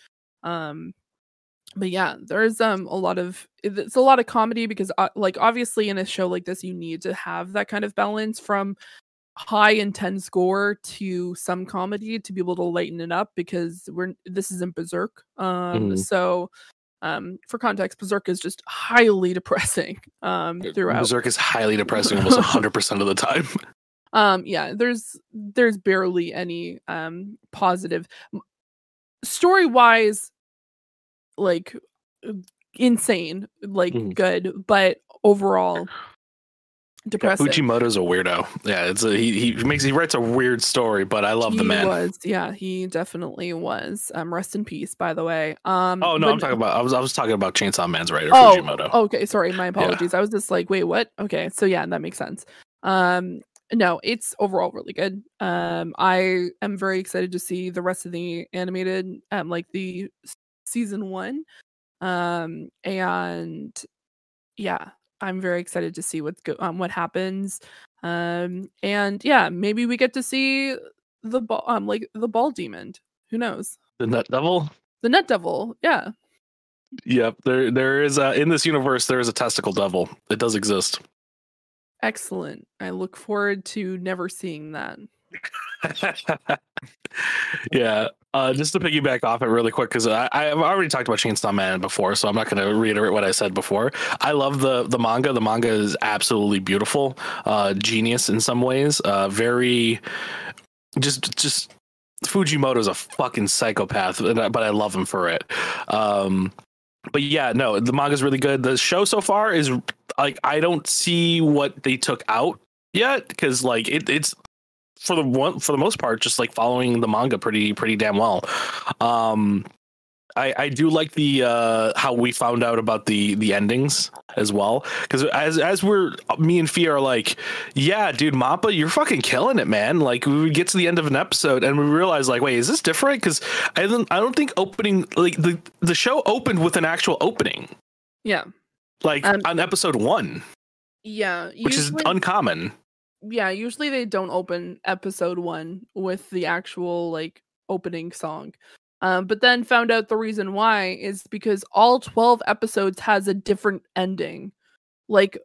Um, but yeah, there's um a lot of it's a lot of comedy because uh, like obviously in a show like this you need to have that kind of balance from high intense gore to some comedy to be able to lighten it up because we're this isn't berserk um Mhm. so um for context berserk is just highly depressing um throughout Berserk is highly depressing almost 100% of the time. um yeah there's there's barely any um positive story wise like uh, insane like Mhm. good but overall Yeah, depressing Fujimoto's a weirdo. Yeah, it's a, he he makes he writes a weird story, but I love the He man. was yeah he definitely was. Um rest in peace by the way. Um Oh no, but I'm talking about I was I was talking about Chainsaw Man's writer oh Fujimoto. okay sorry my apologies. I was just like wait what? Okay so yeah that makes sense. Um no it's overall really good. Um i am very excited to see the rest of the animated um like the season one. Um and yeah i'm very excited to see what's go- um, what happens um and yeah maybe we get to see the ball um like the ball demon who knows The Nut Devil. the net devil yeah Yep, there there is a, in this universe there is a testicle devil. It does exist. excellent i look forward to never seeing that yeah. Uh, just to piggyback off it really quick, because I've already talked about Chainsaw Man before, so I'm not going to reiterate what I said before. I love the the manga. The manga is absolutely beautiful, uh, genius in some ways. Uh, very, just just Fujimoto's a fucking psychopath, but I love him for it. Um, but yeah, no, the manga's really good. The show so far is like I don't see what they took out yet because like it, it's for the one for the most part just like following the manga pretty pretty damn well. Um, I I do like the uh how we found out about the the endings as well because as as we're me and Fia are like, yeah, dude, Mappa, you're fucking killing it, man. Like we would get to the end of an episode and we realize like, wait, is this different? Because I don't I don't think opening like the the show opened with an actual opening yeah like Um, on episode one, yeah which is uncommon. Yeah usually they don't open episode one with the actual like opening song um but then found out the reason why is because all 12 episodes has a different ending like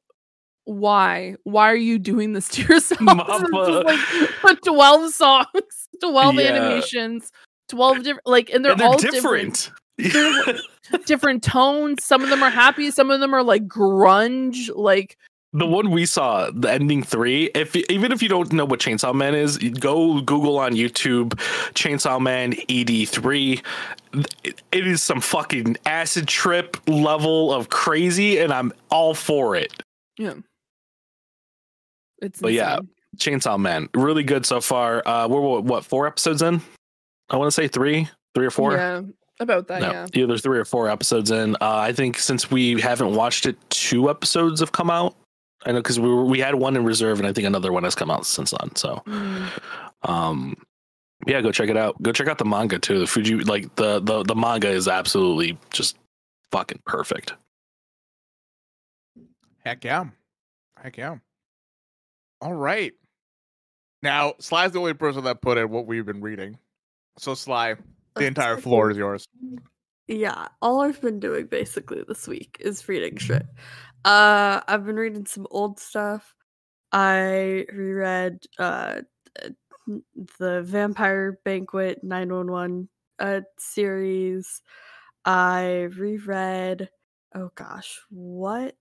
why why are you doing this to yourself Mappa. just, like 12 songs 12 Yeah. animations 12 different like and they're, and they're all different. They're- different tones some of them are happy some of them are like grunge like the one we saw, the ending three. If even if you don't know what Chainsaw Man is, go Google on YouTube Chainsaw Man ED three. It is some fucking acid trip level of crazy, and I'm all for it. Yeah, it's But yeah. Chainsaw Man, really good so far. Uh, we're what, what four episodes in? I want to say three, three or four. yeah about that no, yeah either three or four episodes in. Uh, I think since we haven't watched it, two episodes have come out. I know because we were, we had one in reserve, and I think another one has come out since then. So, Mm. um, yeah, go check it out. Go check out the manga too. The Fuji, like the the the manga is absolutely just fucking perfect. Heck yeah. Heck yeah. All right. Now, Sly's the only person that put in what we've been reading. So, Sly, the entire floor is yours. Yeah, all I've been doing basically this week is reading shit. Uh, I've been reading some old stuff. I reread uh the Vampire Banquet 911 uh series. I reread oh gosh, what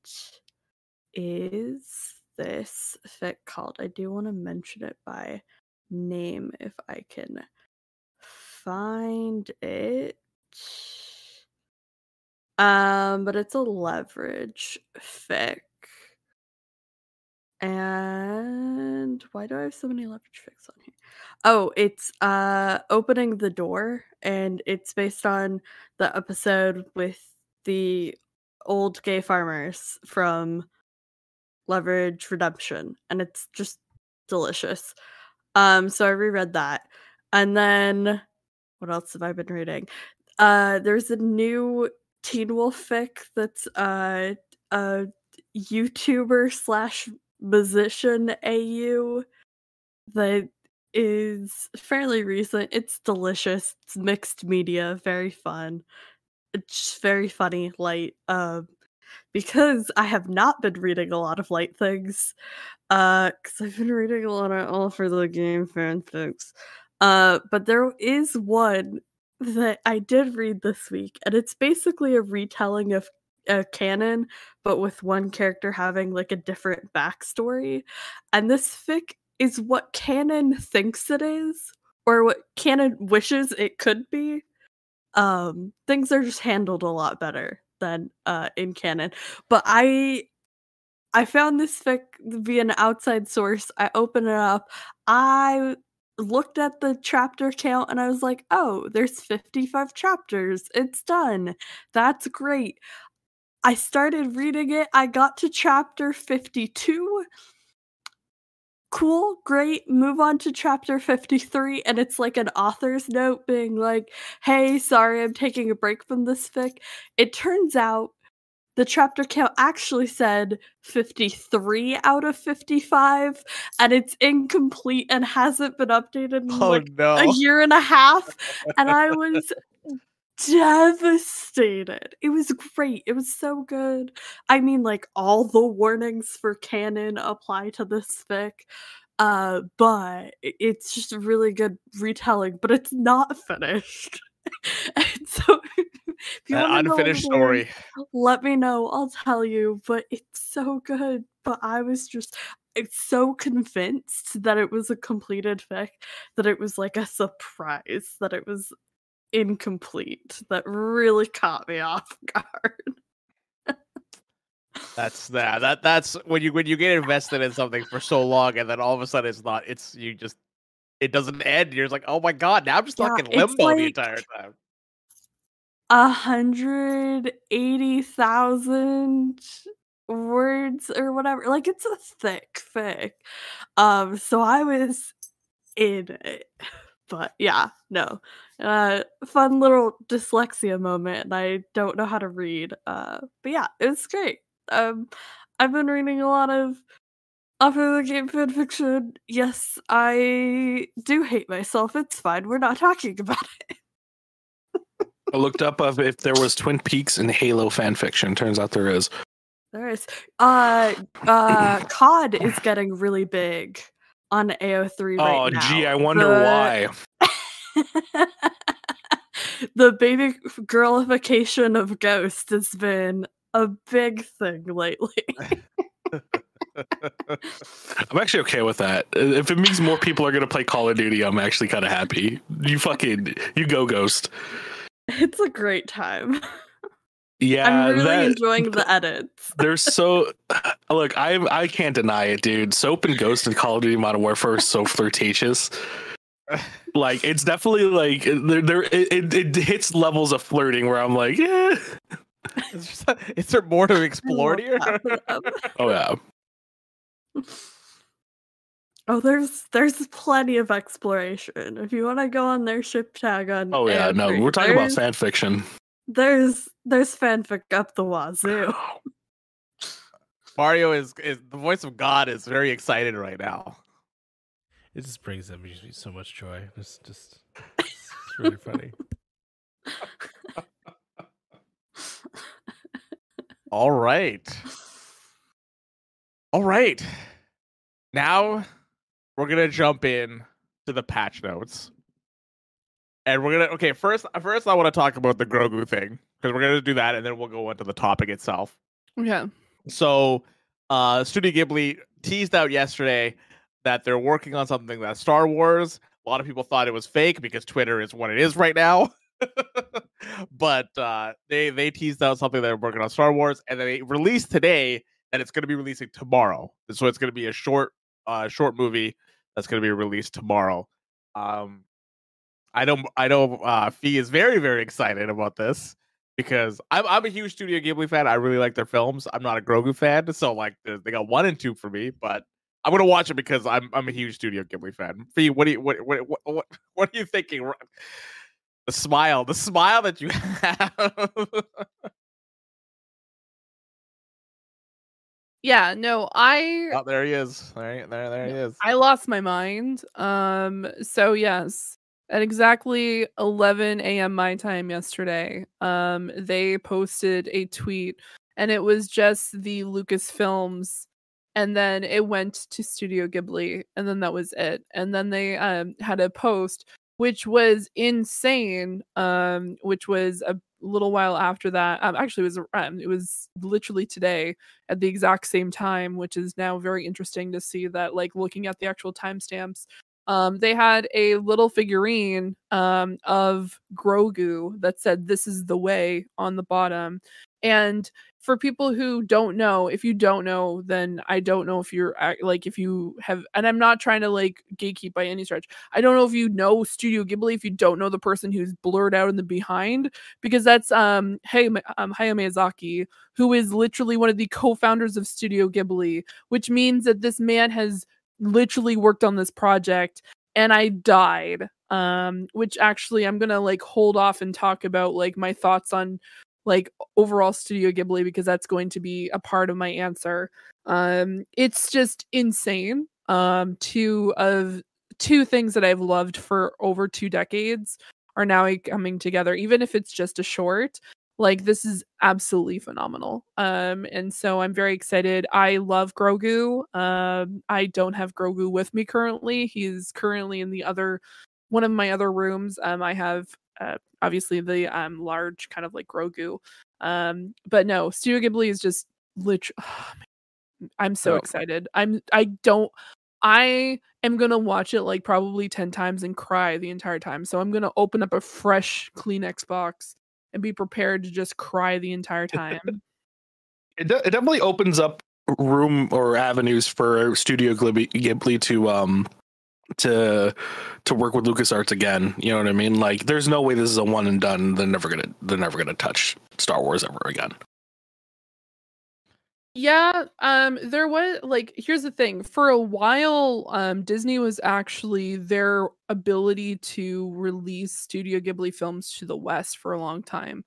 is this fic called? I do want to mention it by name if I can find it. Um, but it's a leverage fic. And why do I have so many leverage fics on here? Oh, it's uh opening the door and it's based on the episode with the old gay farmers from Leverage Redemption and it's just delicious. Um so I reread that. And then what else have I been reading? Uh there's a new Teen Wolf fic that's uh a YouTuber slash musician AU that is fairly recent. It's delicious. It's mixed media, very fun. it's very funny, light. Um, because I have not been reading a lot of light things. Uh, because I've been reading a lot of all for the game fanfics. Uh, but there is one that I did read this week, and it's basically a retelling of a canon, but with one character having like a different backstory. And this fic is what canon thinks it is, or what canon wishes it could be. Um, things are just handled a lot better than uh in canon. But I I found this fic via an outside source. I opened it up. I looked at the chapter count and I was like, oh, there's 55 chapters. It's done. That's great. I started reading it. I got to chapter 52. Cool, great. Move on to chapter 53. And it's like an author's note being like, hey, sorry, I'm taking a break from this fic. It turns out the chapter count actually said 53 out of 55 and it's incomplete and hasn't been updated in Oh like no. a year and a half and i was devastated. It was great. It was so good. I mean like all the warnings for canon apply to this fic uh but it's just a really good retelling but it's not finished. and so if you An unfinished story. let me know i'll tell you but it's so good but i was just it's so convinced that it was a completed fic that it was like a surprise that it was incomplete that really caught me off guard That's that. That that's when you when you get invested in something for so long and then all of a sudden it's not. It's you just it doesn't end. You're just like, oh my god, now I'm just Yeah, stuck in limbo the entire time. A hundred eighty thousand words or whatever like it's a thick fic um so i was in it but yeah no uh fun little dyslexia moment i don't know how to read uh but yeah it was great um i've been reading a lot of of the game fan fiction yes i do hate myself it's fine we're not talking about it I looked up of if there was Twin Peaks and Halo fan fiction. Turns out there is. There is. Uh, uh, COD is getting really big on AO3 right oh, now. gee, I wonder The- why. the baby girlification of Ghost has been a big thing lately. I'm actually okay with that. If it means more people are gonna play Call of Duty, I'm actually kind of happy. You fucking, you go, Ghost. it's a great time. Yeah, I'm really that- enjoying the edits. They're so look. I I can't deny it, dude. Soap and Ghost and Call of Duty Modern Warfare are so flirtatious. Like it's definitely like there there it, it, it hits levels of flirting where I'm like, yeah. Is there, so- is there more to explore love here? that for them. Oh yeah. Oh, there's there's plenty of exploration. If you want to go on their ship tag on Oh yeah. No, we're talking about there's- fan fiction. There's there's fanfic up the wazoo. Mario is is the voice of God is very excited right now. It just brings them so much joy. It's just it's really funny. All right. All right. Now we're gonna jump in to the patch notes. And we're gonna okay, first first I want to talk about the Grogu thing. Because we're gonna do that and then we'll go into the topic itself. Yeah. So uh Studio Ghibli teased out yesterday that they're working on something that Star Wars. A lot of people thought it was fake because Twitter is what it is right now. but uh they they teased out something they're working on Star Wars and then they released today that it's going to be releasing tomorrow. So it's going to be a short uh short movie that's going to be released tomorrow. Um I know I know uh Fee is very very excited about this because I'm I'm a huge Studio Ghibli fan. I really like their films. I'm not a Grogu fan, so like they got one and two for me, but I'm gonna watch it because I'm I'm a huge Studio Ghibli fan. Fee, what do you what what what what, what are you thinking? The smile, the smile that you have. Yeah, no, I oh, there he is. There, there, there he is. I lost my mind. Um so yes. at exactly 11 a.m. my time yesterday, um, they posted a tweet, and it was just the Lucasfilms, and then it went to Studio Ghibli, and then that was it. And then they um had a post which was insane, um, which was a little while after that. Um, actually, it was um, it was literally today at the exact same time, which is now very interesting to see that. Like looking at the actual timestamps, um, they had a little figurine um, of Grogu that said "This is the way" on the bottom, and for people who don't know, if you don't know, then I don't know if you're like if you have, and I'm not trying to like gatekeep by any stretch. I don't know if you know Studio Ghibli if you don't know the person who's blurred out in the behind because that's um hey um Hayao Miyazaki who is literally one of the co-founders of Studio Ghibli, which means that this man has literally worked on this project and I died. Um, which actually I'm gonna like hold off and talk about like my thoughts on like overall Studio Ghibli because that's going to be a part of my answer. Um, it's just insane. Um, two of two things that I've loved for over two decades are now coming together, even if it's just a short. Like this is absolutely phenomenal. Um, and so I'm very excited. I love Grogu. Um, I don't have Grogu with me currently. He's currently in the other one of my other rooms. Um, I have uh, obviously the um large kind of like Grogu. Um, but no, Studio Ghibli is just literally. I'm so Oh. excited. I'm. I don't. I am gonna watch it like probably ten times and cry the entire time. So I'm gonna open up a fresh Kleenex box and be prepared to just cry the entire time. It, de- it definitely opens up room or avenues for Studio Ghibli, Ghibli to um to to work with LucasArts again. You know what I mean? Like, there's no way this is a one and done. They're never gonna they're never gonna touch Star Wars ever again. Yeah, um there was like here's the thing. For a while, um Disney was actually their ability to release Studio Ghibli films to the West for a long time.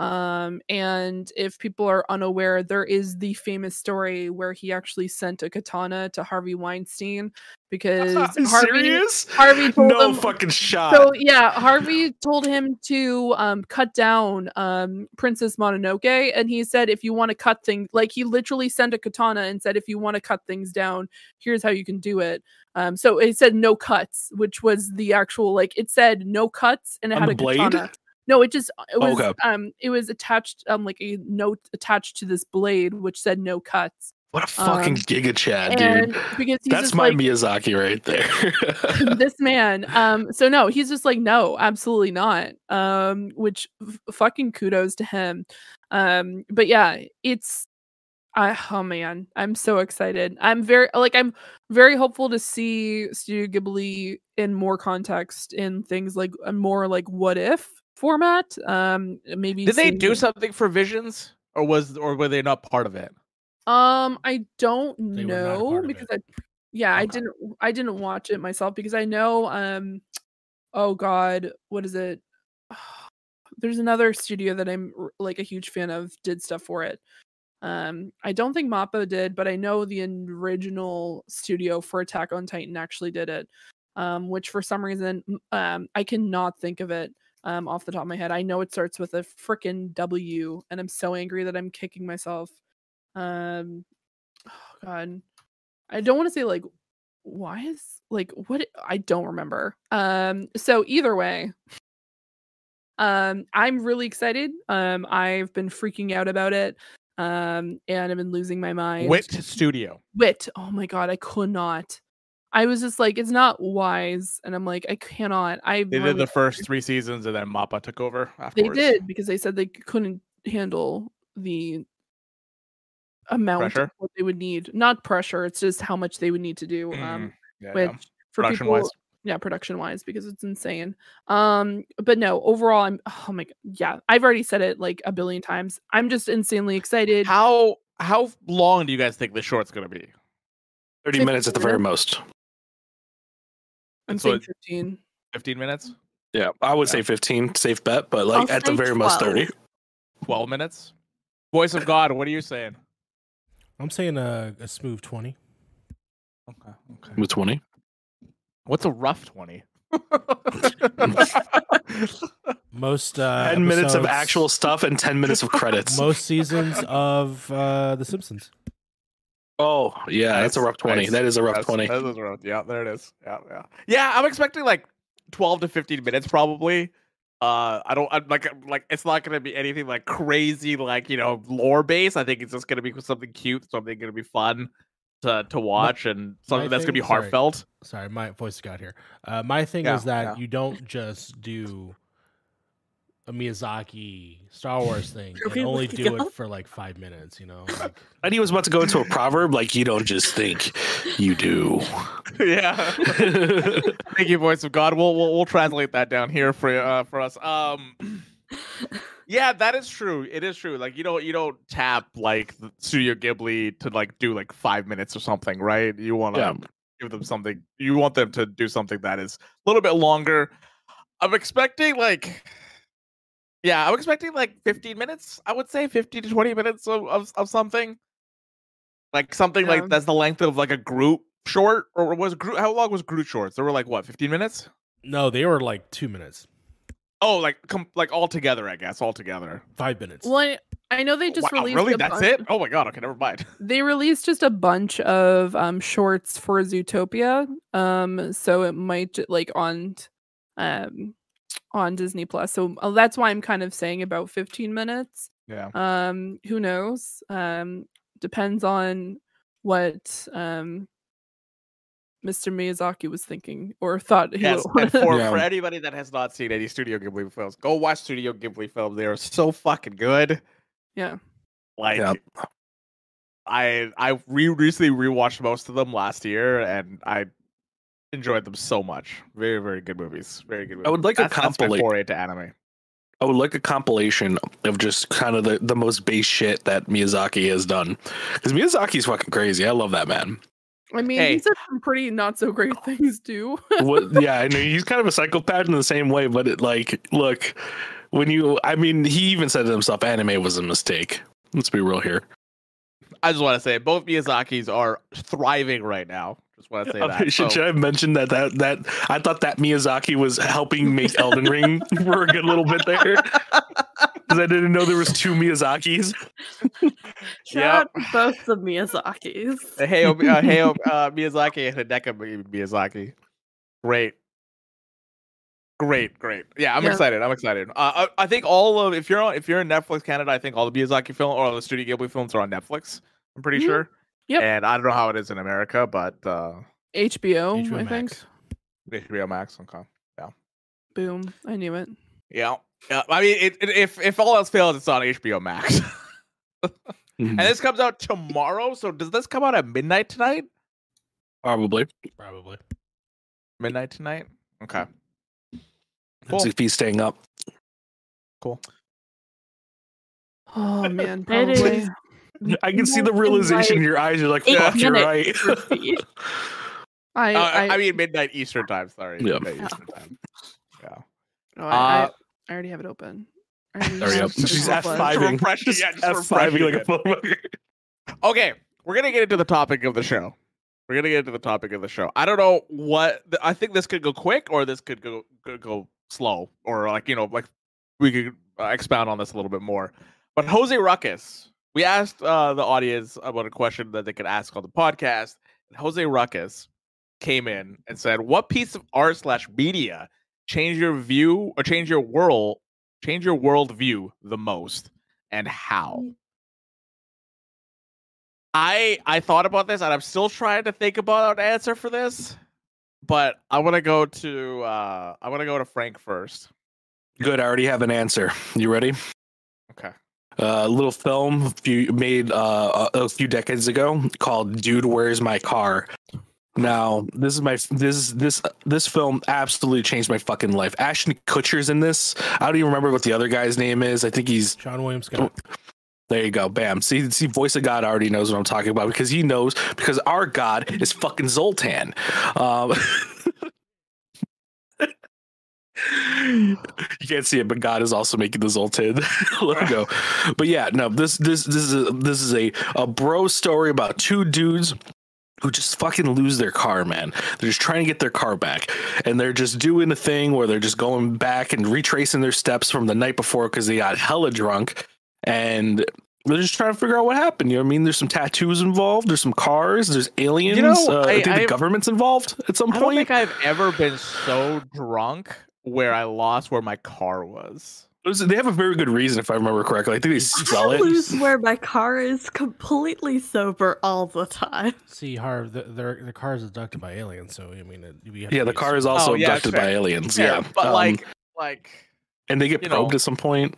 Um and if people are unaware, there is the famous story where he actually sent a katana to Harvey Weinstein because Harvey serious? Harvey told No him fucking shot. so yeah, Harvey told him to um cut down um Princess Mononoke and he said if you want to cut things like he literally sent a katana and said if you want to cut things down, here's how you can do it. Um so it said no cuts, which was the actual like it said no cuts and it On had a blade? katana. No, it just it was Okay. um it was attached um like a note attached to this blade which said no cuts. what a fucking um, giga chat, dude. because he's That's my like Miyazaki right there. this man um so no he's just like no absolutely not um which f- fucking kudos to him um but yeah it's I oh man i'm so excited i'm very like i'm very hopeful to see studio ghibli in more context in things like a more like what if format um maybe Did they seeing- do something for Visions, or was or were they not part of it? Um, I don't They know because it. I, yeah, I didn't, I didn't watch it myself because I know, um, oh God, what is it? There's another studio that I'm like a huge fan of did stuff for it. Um, I don't think Mappa did, but I know the original studio for Attack on Titan actually did it. Um, which for some reason, um, I cannot think of it um off the top of my head. I know it starts with a freaking W, and I'm so angry that I'm kicking myself. Um, oh god, I don't want to say like why is like what I don't remember. Um, so either way, um, I'm really excited. Um, I've been freaking out about it. Um, and I've been losing my mind. Wit Studio. Wit. Oh my god, I could not. I was just like, it's not wise, and I'm like, I cannot. I They did the first three seasons, and then Mappa took over they did because they said they couldn't handle the amount Pressure? of what they would need. Not pressure, it's just how much they would need to do. Um, Mm, Yeah, which yeah. for Production people, wise. yeah, production wise, because it's insane. Um, but no, overall, I'm oh my god, yeah, I've already said it like a billion times. I'm just insanely excited. How how long do you guys think the short's gonna be? 30 minutes at the very most. I'm so saying 15. Fifteen minutes? Yeah, I would Yeah. say 15, safe bet, but like I'll at the say very most 30. 12. Minutes? Voice of God, what are you saying? I'm saying a, a smooth 20. Okay, okay. With 20. What's a rough twenty? Most uh, Ten minutes of actual stuff and ten minutes of credits. most seasons of uh, The Simpsons. Oh yeah, that's a rough twenty. nice. That is a rough That's- twenty. That is a rough. Yeah, there it is. Yeah, yeah. Yeah, I'm expecting like 12 to 15 minutes probably. Uh, I don't I'm like like it's not gonna be anything like crazy like you know lore based. I think it's just gonna be something cute, something gonna be fun to to watch, and something that's gonna be thing- sorry. heartfelt. Sorry, my voice got here. Uh, my thing Yeah, is that yeah. you don't just do a Miyazaki Star Wars thing Are and only do it for like five minutes. You know, like, And he was about to go into a proverb like you don't just think, you do. yeah. Thank you, voice of God. We'll we'll, we'll translate that down here for uh, for us. Um, yeah, that is true. It is true. Like you don't you don't tap like the Studio Ghibli to like do like five minutes or something, right? You want to Yeah. give them something. You want them to do something that is a little bit longer. I'm expecting like. Yeah, I'm expecting like 15 minutes. I would say 15 to 20 minutes of, of, of something. Like something Yeah. like that's the length of like a Groot short, or was Groot? How long was Groot shorts? They were like what, 15 minutes? no, they were like two minutes, Oh, like com- like all together, I guess all together. five minutes. Well, I, I know they just wow, released. really? a That's bunch- it? Oh my god. Okay, never mind. They released just a bunch of um shorts for Zootopia. Um, so it might like on, um, on Disney Plus. So uh, that's why I'm kind of saying about 15 minutes. Yeah. Um, who knows? Um, depends on what um Mr. Miyazaki was thinking or thought he Yes, would- and for, Yeah. for anybody that has not seen any Studio Ghibli films, go watch Studio Ghibli films. They are so fucking good. yeah. Like, Yep. I I re- recently rewatched most of them last year, and I enjoyed them so much. Very very good movies. Very good. Movies. I would like a that's, that's my compilate- foray to anime. I would like a compilation of just kind of the, the most base shit that Miyazaki has done. Because Miyazaki's fucking crazy. I love that man. I mean, Hey. he said some pretty not so great things too. what, yeah, I know he's kind of a psychopath in the same way, but it, like, look, when you, I mean, he even said to himself, anime was a mistake. Let's be real here. I just want to say both Miyazakis are thriving right now. Just want to say that. should, So- should I have mentioned that that that I thought that Miyazaki was helping make Elden Ring for a good little bit there because I didn't know there was two Miyazakis. Shout out both the Miyazakis. Uh, Hayao, uh, Hayao uh, Miyazaki and Hideki Mi- Miyazaki. Great. Great, great. Yeah, I'm Yeah. excited. I'm excited. Uh, I, I think all of if you're on if you're in Netflix Canada, I think all the Miyazaki film or all the Studio Ghibli films are on Netflix. I'm pretty Mhm. sure. Yep. And I don't know how it is in America, but uh HBO, HBO I think. Max. HBO Max. Okay. Yeah. Boom. I knew it. Yeah. Yeah. I mean, it, it, if if all else fails, it's on HBO Max. and this comes out tomorrow. So does this come out at midnight tonight? Probably. Probably. Midnight tonight. Okay. That's if he's staying up. Cool. Oh man, probably. I can see the realization in your eyes. You're like, eight fuck, you're right. minutes per feed. I, Uh, I, I, mean midnight Eastern time. Sorry. Yeah. Midnight Yeah. Eastern time. Yeah. oh, I, I, uh, I already have it open. I already Hurry have up. it She's open. F5ing. To refresh it, Just yeah, just F5ing like a it. motherfucker. Okay, we're gonna get into the topic of the show. We're gonna get into the topic of the show. I don't know what I think. This could go quick, or this could go could go slow, or like you know, like we could uh, expound on this a little bit more. But Jose Ruckus, we asked uh, the audience about a question that they could ask on the podcast. And Jose Ruckus came in and said, "What piece of art slash media changed your view or change your world, change your world view the most, and how?" I I thought about this and I'm still trying to think about an answer for this, but I want to go to uh I want to go to Frank first. Good. I already have an answer. You ready? Okay. a little film a few, made uh, a, a few decades ago called "Dude, Where's My Car." Now, this is my this this this film absolutely changed my fucking life. Ashton Kutcher's in this. I don't even remember what the other guy's name is. I think he's Seann William Scott. There. You go, bam. See, see, voice of God already knows what I'm talking about because he knows because our God is fucking Zoltan. Um, you can't see it, but God is also making the Zoltan logo. But yeah, no, this this this is a, this is a a bro story about two dudes who just fucking lose their car, man. They're just trying to get their car back. And they're just doing a thing where they're just going back and retracing their steps from the night before because they got hella drunk. And they're just trying to figure out what happened. You know what I mean? There's some tattoos involved, there's some cars, there's aliens. You know, uh, I, I- think the I've- government's involved at some point. I don't think I've ever been so drunk where I lost where my car was. Was- they have a very good reason, if I remember correctly. I think they sell I it. lose where my car is completely sober all the time. See, Harv, the, their the car is abducted by aliens, so I mean, it, we have Yeah, the car is also Oh, yeah, abducted fair. by aliens. Fair, yeah, but Um, like, like and they get probed know. at some point.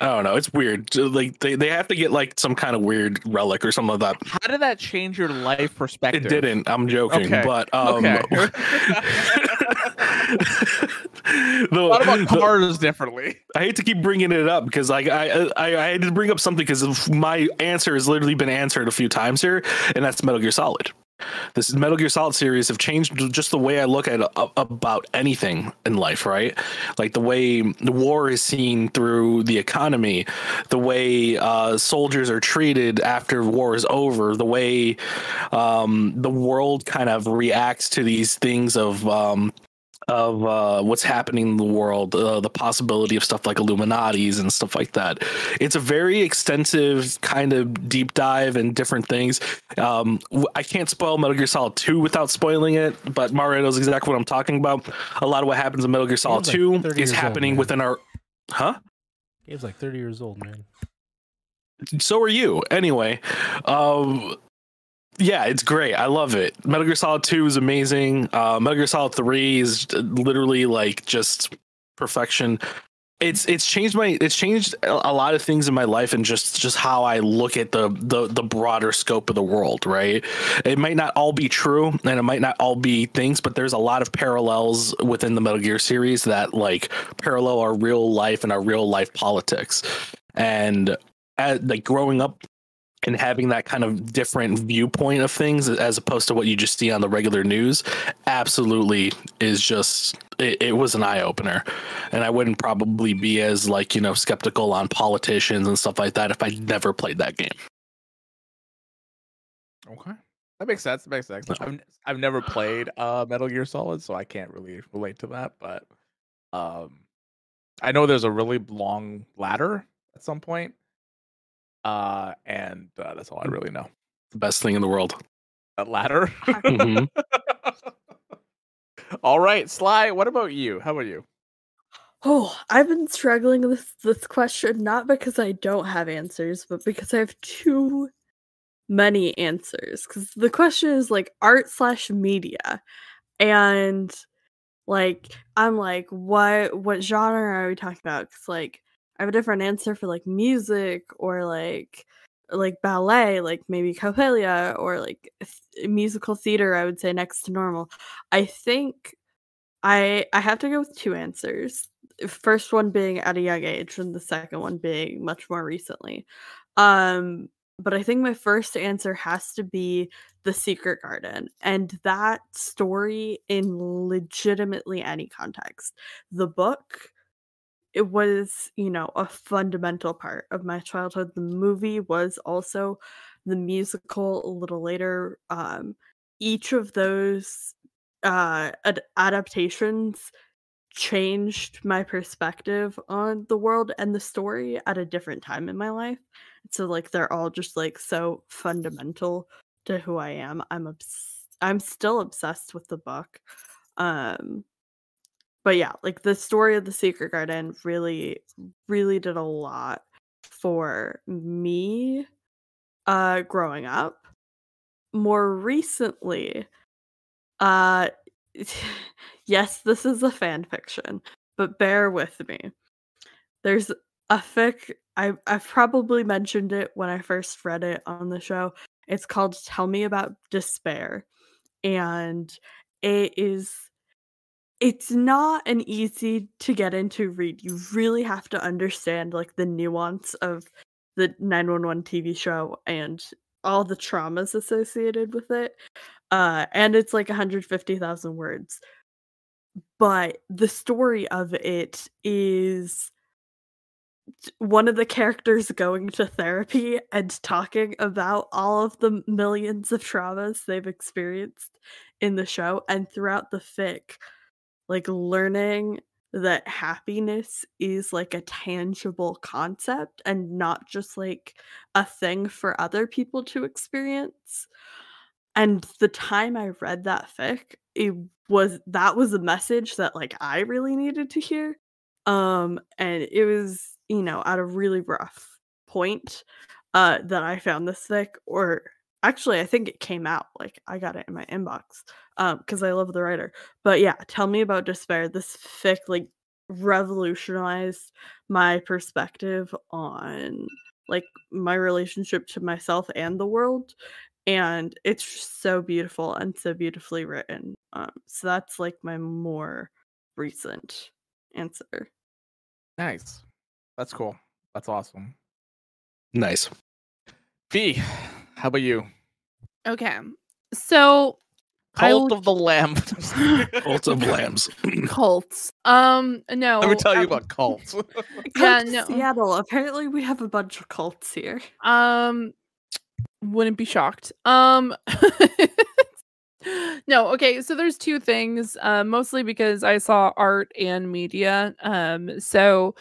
I don't know. It's weird. Like they, they have to get like some kind of weird relic or something like that. how did that change your life perspective? It didn't. I'm joking, Okay. but um, Okay. the- Thought about the- cars differently. I hate to keep bringing it up because like I, I I had to bring up something because my answer has literally been answered a few times here, and that's Metal Gear Solid. This Metal Gear Solid series have changed just the way I look at a- about anything in life, right? Like the way the war is seen through the economy, the way uh, soldiers are treated after war is over, the way um, the world kind of reacts to these things of um, of uh, what's happening in the world, uh, the possibility of stuff like Illuminati's and stuff like that. It's a very extensive kind of deep dive and different things. Um, I can't spoil Metal Gear Solid 2 without spoiling it, but Mario knows exactly what I'm talking about. A lot of what happens in Metal Gear Solid like 2 30 is years old, happening within our. Huh? Gabe's like 30 years old, man. so are you anyway um yeah it's great. I love it. Metal gear solid 2 is amazing. Uh metal gear solid 3 is literally like just perfection. It's it's changed my it's changed a lot of things in my life and just just how i look at the the the broader scope of the world right? It might not all be true and it might not all be things but there's a lot of parallels within the metal gear series that like parallel our real life and our real life politics. And at, like growing up and having that kind of different viewpoint of things as opposed to what you just see on the regular news absolutely is just it, it was an eye-opener and i wouldn't probably be as like you know skeptical on politicians and stuff like that if i never played that game Okay. That makes sense. That makes sense. I've, I've never played uh Metal Gear Solid, so I can't really relate to that. But um I know there's a really long ladder at some point. Uh and uh, that's all I really know. the best thing in the world That ladder. Mhm. all right, Sly, what about you? How about you? Oh, I've been struggling with this question not because I don't have answers, but because I have too many answers. Because the question is like art slash media, and like I'm like, what what genre are we talking about? Because like I have a different answer for like music or like like ballet, like maybe Coppelia or like th- musical theater. I would say next to normal. I think I I have to go with two answers. First one being at a young age, and the second one being much more recently. Um, but I think my first answer has to be The Secret Garden, and that story in legitimately any context. The book it was, you know, a fundamental part of my childhood. The movie was also the musical a little later. Um, each of those uh ad- adaptations changed my perspective on the world and the story at a different time in my life so like they're all just like so fundamental to who i am i'm obs- i'm still obsessed with the book um but yeah like the story of the secret garden really really did a lot for me uh growing up. More recently uh yes this is a fan fiction but bear with me. There's a fic I, i've probably mentioned it when i first read it on the show. It's called tell me about despair and it is it's not an easy to get into read you really have to understand like the nuance of the 911 tv show and all the traumas associated with it uh and it's like 150,000 words. But the story of it is one of the characters going to therapy and talking about all of the millions of traumas they've experienced in the show and throughout the fic like learning that happiness is like a tangible concept and not just like a thing for other people to experience. And the time i read that fic it was that was a message that like i really needed to hear um and it was you know at a really rough point uh that i found this fic or actually i think it came out like i got it in my inbox um because i love the writer but yeah tell me about despair this fic like revolutionized my perspective on like my relationship to myself and the world and it's so beautiful and so beautifully written um so that's like my more recent answer Nice. That's cool. That's awesome. Nice. V, how about you? Okay. So Cult will- of the Lamb. Cult of Lambs. cults. Um no. Let me tell you um, about cults. Yeah, no. seattle apparently we have a bunch of cults here Um wouldn't be shocked. Um No, okay, so there's two things, uh, mostly because I saw art and media. Um so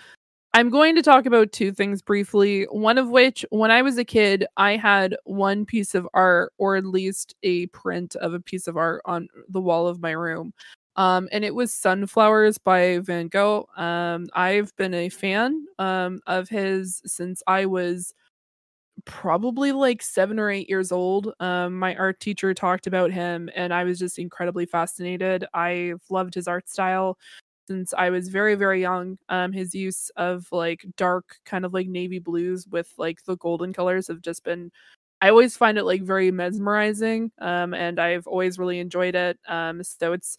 I'm going to talk about two things briefly. One of which, when I was a kid, I had one piece of art, or at least a print of a piece of art on the wall of my room. Um, and it was Sunflowers by Van Gogh. Um, I've been a fan um, of his since I was probably like seven or eight years old. Um, my art teacher talked about him, and I was just incredibly fascinated. I've loved his art style since I was very, very young. Um, his use of like dark, kind of like navy blues with like the golden colors have just been. I always find it like very mesmerizing, um, and I've always really enjoyed it. Um, so it's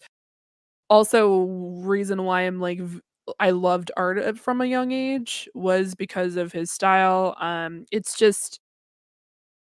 also reason why I'm like v- I loved art from a young age was because of his style. Um, it's just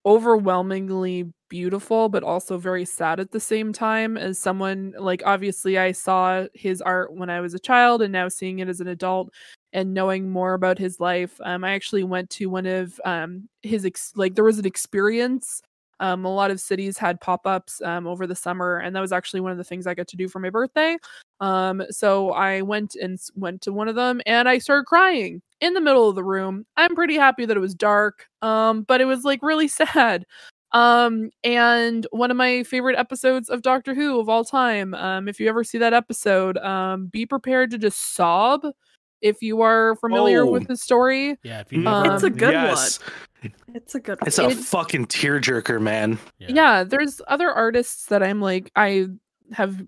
overwhelmingly beautiful, but also very sad at the same time. As someone like, obviously, I saw his art when I was a child, and now seeing it as an adult and knowing more about his life, um, I actually went to one of um his ex- like there was an experience. Um, a lot of cities had pop-ups um, over the summer, and that was actually one of the things I got to do for my birthday. Um, so I went and went to one of them and I started crying in the middle of the room. I'm pretty happy that it was dark. Um, but it was like really sad. Um, and one of my favorite episodes of Doctor Who of all time. Um, if you ever see that episode, um, be prepared to just sob if you are familiar Oh. with the story. Yeah, if you Um, it's a good yes. one it's a good It's a It's- fucking tearjerker, man. yeah. there's other artists that i'm like i have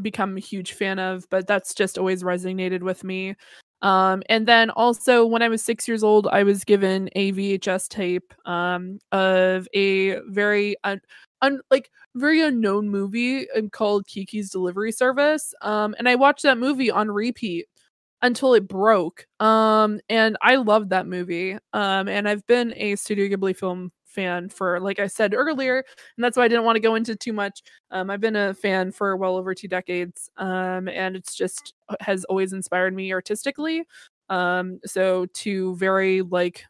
become a huge fan of but that's just always resonated with me um and then also when i was six years old i was given a vhs tape um of a very un, un like very unknown movie um, called kiki's delivery service um and i watched that movie on repeat until it broke. Um, and I loved that movie. Um, and I've been a Studio Ghibli film fan for, like I said earlier, and that's why I didn't want to go into too much. Um, I've been a fan for well over two decades. Um, and it's just uh, has always inspired me artistically. Um, so two very like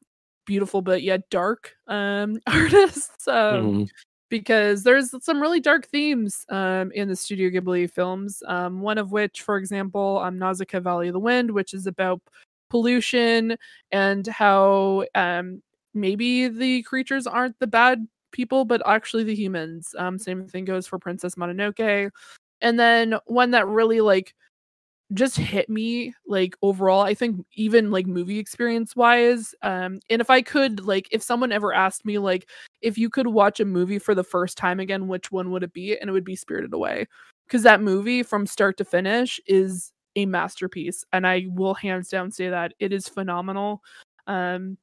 beautiful but yet dark um artists. Um, Mhm. Because there's some really dark themes um, in the Studio Ghibli films. Um, one of which, for example, um, Nausicaa Valley of the Wind, which is about pollution and how um, maybe the creatures aren't the bad people, but actually the humans. Um, same thing goes for Princess Mononoke. And then one that really like just hit me like overall i think even like movie experience wise um and if i could like if someone ever asked me like if you could watch a movie for the first time again which one would it be? And it would be spirited away. Because that movie from start to finish is a masterpiece and i will hands down say that it is phenomenal. Um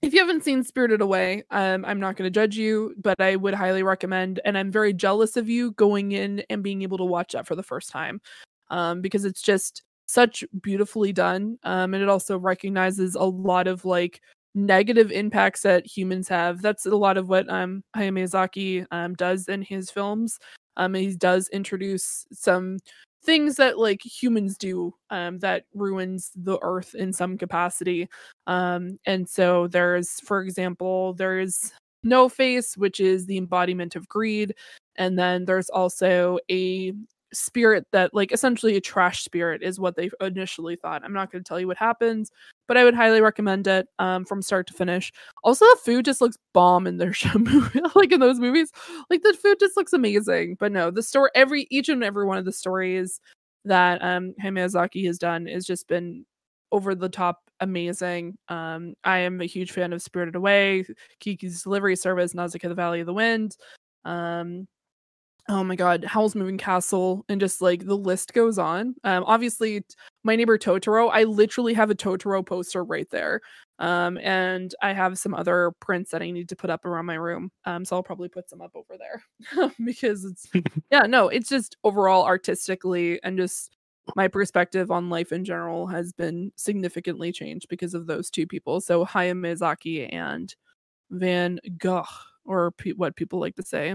if you haven't seen spirited away um i'm not going to judge you but i would highly recommend and i'm very jealous of you going in and being able to watch that for the first time um, because it's just such beautifully done. Um, and it also recognizes a lot of like negative impacts that humans have. That's a lot of what um, Hayao Miyazaki um, does in his films. Um, he does introduce some things that like humans do um, that ruins the earth in some capacity. Um, and so there's, for example, there's no face, which is the embodiment of greed. And then there's also a spirit that like essentially a trash spirit is what they initially thought. I'm not going to tell you what happens, but I would highly recommend it um from start to finish. Also the food just looks bomb in their show movie like in those movies. Like the food just looks amazing. But no, the story every each and every one of the stories that um Hayao has done has just been over the top amazing. Um I am a huge fan of Spirited Away, Kiki's Delivery Service, Nausicaa the Valley of the Wind. Um oh my god howl's moving castle and just like the list goes on. Um obviously my neighbor totoro i literally have a totoro poster right there um and i have some other prints that i need to put up around my room um so i'll probably put some up over there because it's yeah no it's just overall artistically and just my perspective on life in general has been significantly changed because of those two people. So hayao miyazaki and van gogh or pe- what people like to say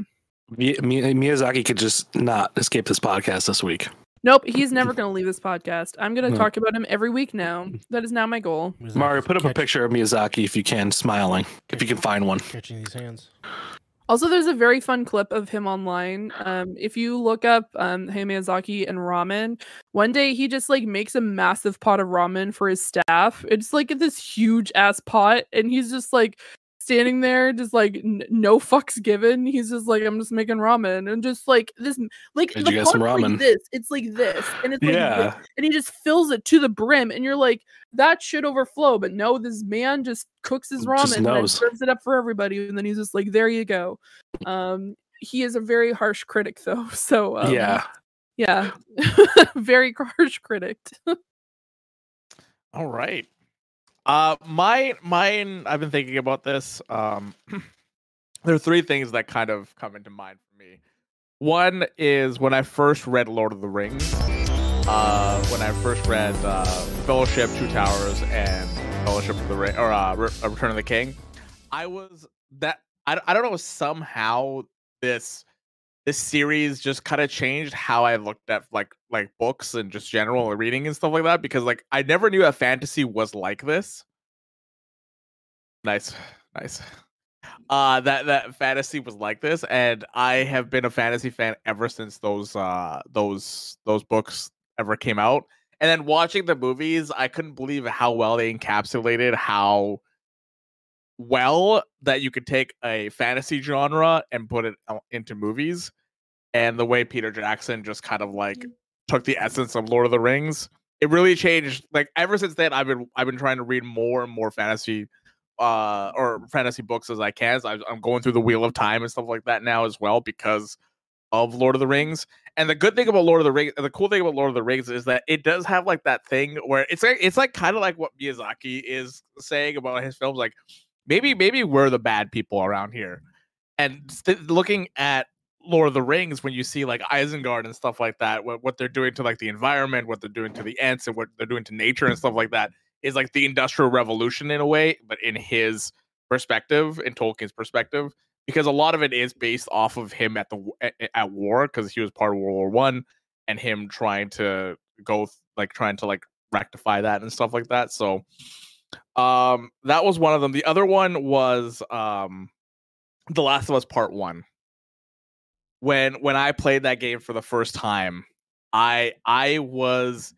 Miyazaki could just not escape this podcast this week. Nope, he's never going to leave this podcast. I'm going to No. talk about him every week now. That is now my goal. Mario, put up a picture of Miyazaki if you can, smiling. If you can find one. Catching these hands. Also, there's a very fun clip of him online. Um, if you look up um, Hayao Miyazaki and ramen, one day he just like makes a massive pot of ramen for his staff. It's like this huge ass pot, and he's just like standing there, just like n- no fucks given. He's just like, I'm just making ramen, and just like this, like Did the you some pot's like this. It's like this, and it's like this, Yeah. and he just fills it to the brim, and you're like, that should overflow. But no, this man just cooks his ramen and then serves it up for everybody, and then he's just like, there you go. Um, he is a very harsh critic, though. So um, yeah. yeah, very harsh critic. All right. Uh mine mine I've been thinking about this. Um there are three things that kind of come into mind for me. One is when I first read Lord of the Rings. Uh when I first read uh Fellowship, Two Towers and Fellowship of the Ring or uh, Re- uh, Return of the King. I was that I, I don't know somehow this this series just kind of changed how I looked at like like books and just general reading and stuff like that because like I never knew that fantasy was like this. Nice, nice. Uh that that fantasy was like this and I have been a fantasy fan ever since those uh those those books ever came out. And then watching the movies, I couldn't believe how well they encapsulated how well that you could take a fantasy genre and put it into movies and the way Peter Jackson just kind of like took the essence of Lord of the Rings it really changed like ever since then I've been I've been trying to read more and more fantasy uh or fantasy books as I can so I'm I'm going through the wheel of time and stuff like that now as well because of Lord of the Rings and the good thing about Lord of the Rings the cool thing about Lord of the Rings is that it does have like that thing where it's like it's like kind of like what Miyazaki is saying about his films like maybe maybe we're the bad people around here. And st- looking at lord of the rings when you see like isengard and stuff like that what, what they're doing to like the environment what they're doing to the Ents and what they're doing to nature and stuff like that is like the industrial revolution in a way but in his perspective in tolkien's perspective because a lot of it is based off of him at the at, at war because he was part of world war one and him trying to go like trying to like rectify that and stuff like that so um that was one of them. The other one was um the last of us part one. When when i played that game for the first time i i was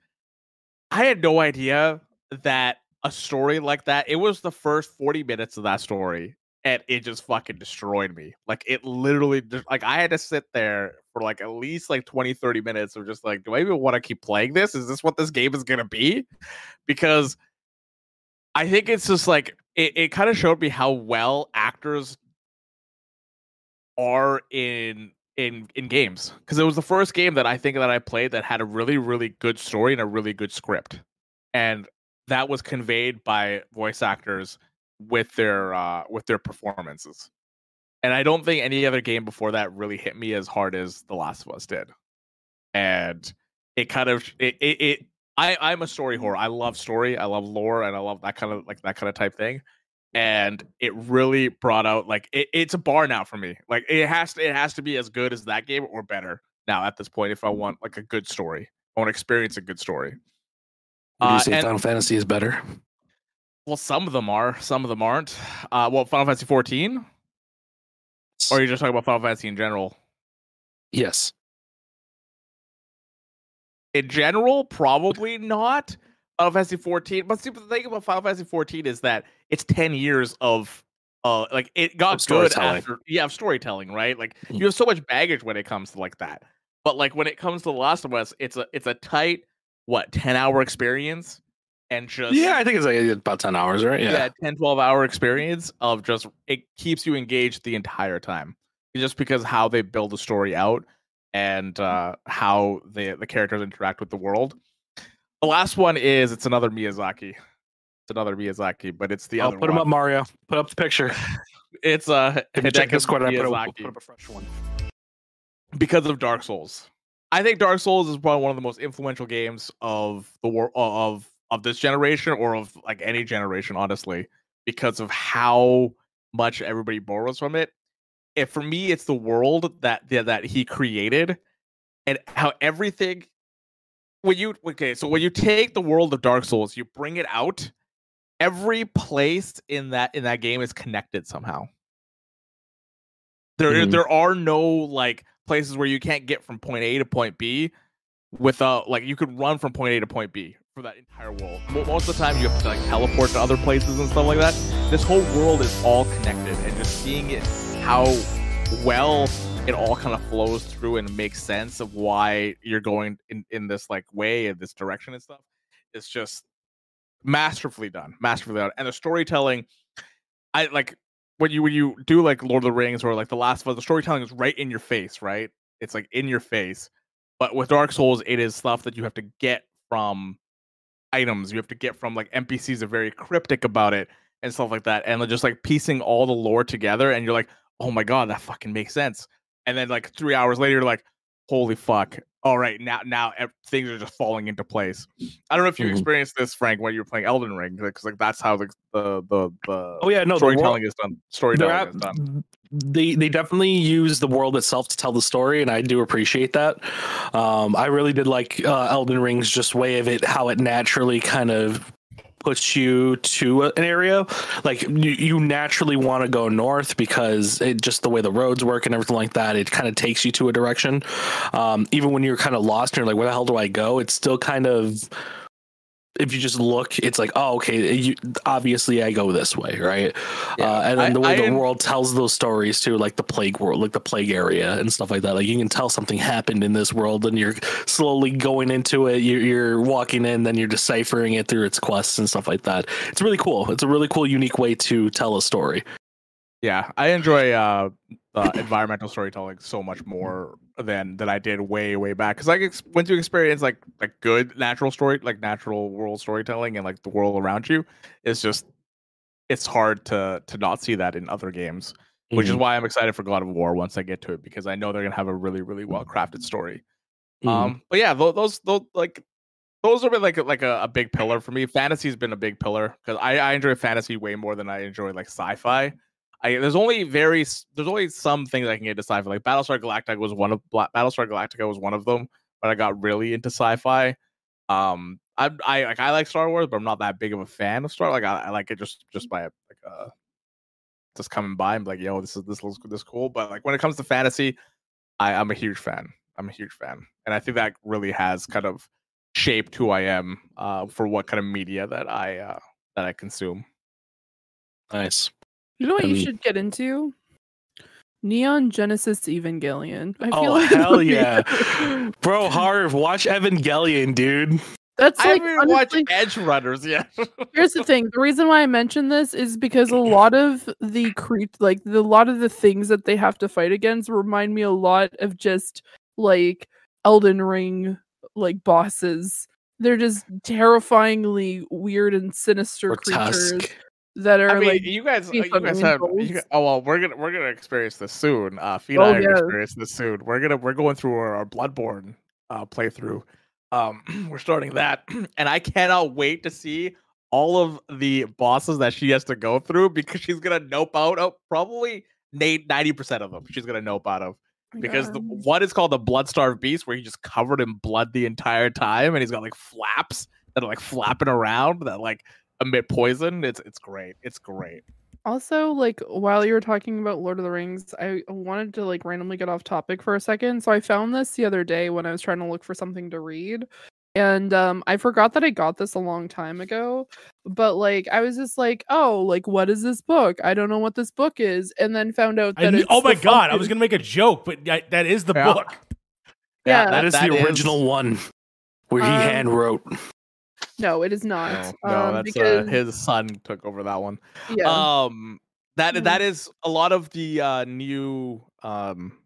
i had no idea that a story like that it was the first 40 minutes of that story and it just fucking destroyed me. Like it literally like i had to sit there for like at least like 20 30 minutes of just like do i even want to keep playing this? Is this what this game is to be? Because I think it's just like it, it kind of showed me how well actors are in in in games because it was the first game that I think that I played that had a really really good story and a really good script, and that was conveyed by voice actors with their uh with their performances. And I don't think any other game before that really hit me as hard as The Last of Us did. And it kind of it it, it I I'm a story whore. I love story. I love lore, and I love that kind of like that kind of type thing. And it really brought out like it, it's a bar now for me. Like it has to it has to be as good as that game or better now at this point if I want like a good story. I want to experience a good story. Would you Uh, say and- Final Fantasy is better? Well, some of them are, some of them aren't. Uh, well, Final Fantasy 14, or are you just talking about Final Fantasy in general? yes. In general, probably not. Final Fantasy 14, but see, the thing about Final Fantasy 14 is that it's 10 years of, uh, like it got Of good storytelling. after, yeah, of storytelling, right? Like Mm. you have so much baggage when it comes to like that. But like when it comes to The Last of Us, it's a it's a tight what 10 hour experience, and just Yeah, I think it's like about ten hours, right? yeah. Yeah. 10 12 hour experience of just it keeps you engaged the entire time just because how they build the story out and uh how the the characters interact with the world the last one is it's another miyazaki it's another miyazaki but it's the I'll other put him up, Mario. Put up the picture. it's uh you check Hideki Discord, I put, up, put up a fresh one. because of Dark Souls. I think Dark Souls is probably one of the most influential games of the war of of this generation or of like any generation, honestly, because of how much everybody borrows from it. If for me, it's the world that that, that he created, and how everything. When you okay, so when you take the world of Dark Souls, you bring it out. Every place in that in that game is connected somehow. There, Mhm. there are no like places where you can't get from point A to point B without like you could run from point A to point B for that entire world. Most of the time, you have to like teleport to other places and stuff like that. This whole world is all connected, and just seeing it how well it all kind of flows through and makes sense of why you're going in in this like way this direction and stuff. It's just masterfully done, masterfully done, and the storytelling. I like when you when you do like Lord of the Rings or like The Last of Us, the storytelling is right in your face, right? It's like in your face. But with Dark Souls, it is stuff that you have to get from items. You have to get from like NPCs are very cryptic about it and stuff like that. And just like piecing all the lore together, and you're like, oh my god, that fucking makes sense. And then like three hours later, you're like, holy fuck. All right, now now things are just falling into place. I don't know if you Mhm. experienced this, Frank, when you were playing Elden Ring, because like that's how the the the, the Oh yeah, no, the storytelling world, is done. Storytelling at- is done. they they definitely use the world itself to tell the story, and I do appreciate that. Um, I really did like uh, Elden Ring's just way of it, how it naturally kind of puts you to an area like you, you naturally want to go north because it just the way the roads work and everything like that it kind of takes you to a direction. Um, even when you're kind of lost and you're like where the hell do i go? It's still kind of if you just look it's like oh okay you, obviously i go this way right? Yeah, uh, and then I- the way I the world tells those stories too like the plague world like the plague area and stuff like that like you can tell something happened in this world and you're slowly going into it you're, you're walking in then you're deciphering it through its quests and stuff like that. It's really cool. It's a really cool unique way to tell a story. Yeah, I enjoy uh, uh environmental storytelling so much more than than I did way way back because I ex- went to experience like like good natural story like natural world storytelling and like the world around you. It's just it's hard to to not see that in other games, which is Mhm. why I'm excited for God of War once I get to it because I know they're gonna have a really really well crafted story. Mhm. Um, but yeah, tho- those those like those have been like like a, a big pillar for me. Fantasy's been a big pillar because I, I enjoy fantasy way more than I enjoy like sci-fi. I there's only very there's only some things I can get into sci-fi. Like Battlestar Galactica was one of Battlestar Galactica was one of them, but I got really into sci-fi. Um, I I like I like Star Wars, but I'm not that big of a fan of Star. Like I, I like it just just by like uh just coming by and be like, yo, this is this looks this cool. But like when it comes to fantasy, I, I'm a huge fan. I'm a huge fan, and I think that really has kind of shaped who I am uh, for what kind of media that I uh, that I consume. nice You know what you And- should get into? Neon Genesis Evangelion. I oh like hell yeah bro harv watch evangelion dude That's I like haven't even watched Edge Runners yet. here's the thing. The reason why I mention this is because a lot of the creep, like the lot of the things that they have to fight against remind me a lot of just like Elden Ring like bosses. They're just terrifyingly weird and sinister creatures grotesque that are I mean, like you guys, you guys have. You, oh well, we're gonna we're gonna experience this soon. Uh, Feed Oh, and I are gonna yeah. experience this soon. We're gonna we're going through our, our Bloodborne uh, playthrough. Um, we're starting that, and I cannot wait to see all of the bosses that she has to go through because she's gonna nope out of probably ninety percent of them. She's gonna nope out of. my because the, God. one is called the blood starved beast where he's just covered in blood the entire time and he's got like flaps that are like flapping around that like emit poison it's it's great it's great Also, like while you were talking about Lord of the Rings, I wanted to like randomly get off topic for a second. So I found this the other day when I was trying to look for something to read. And um I forgot that I got this a long time ago, but like I was just like, "Oh, like what is this book? I don't know what this book is." And then found out that knew- it's oh my the god, I was gonna make a joke, but yeah, that is the Yeah. book. Yeah, that is the original one where he Um, hand wrote. No, it is not. no um, that's because uh, his son took over that one yeah. um that Mhm. that is a lot of the uh new um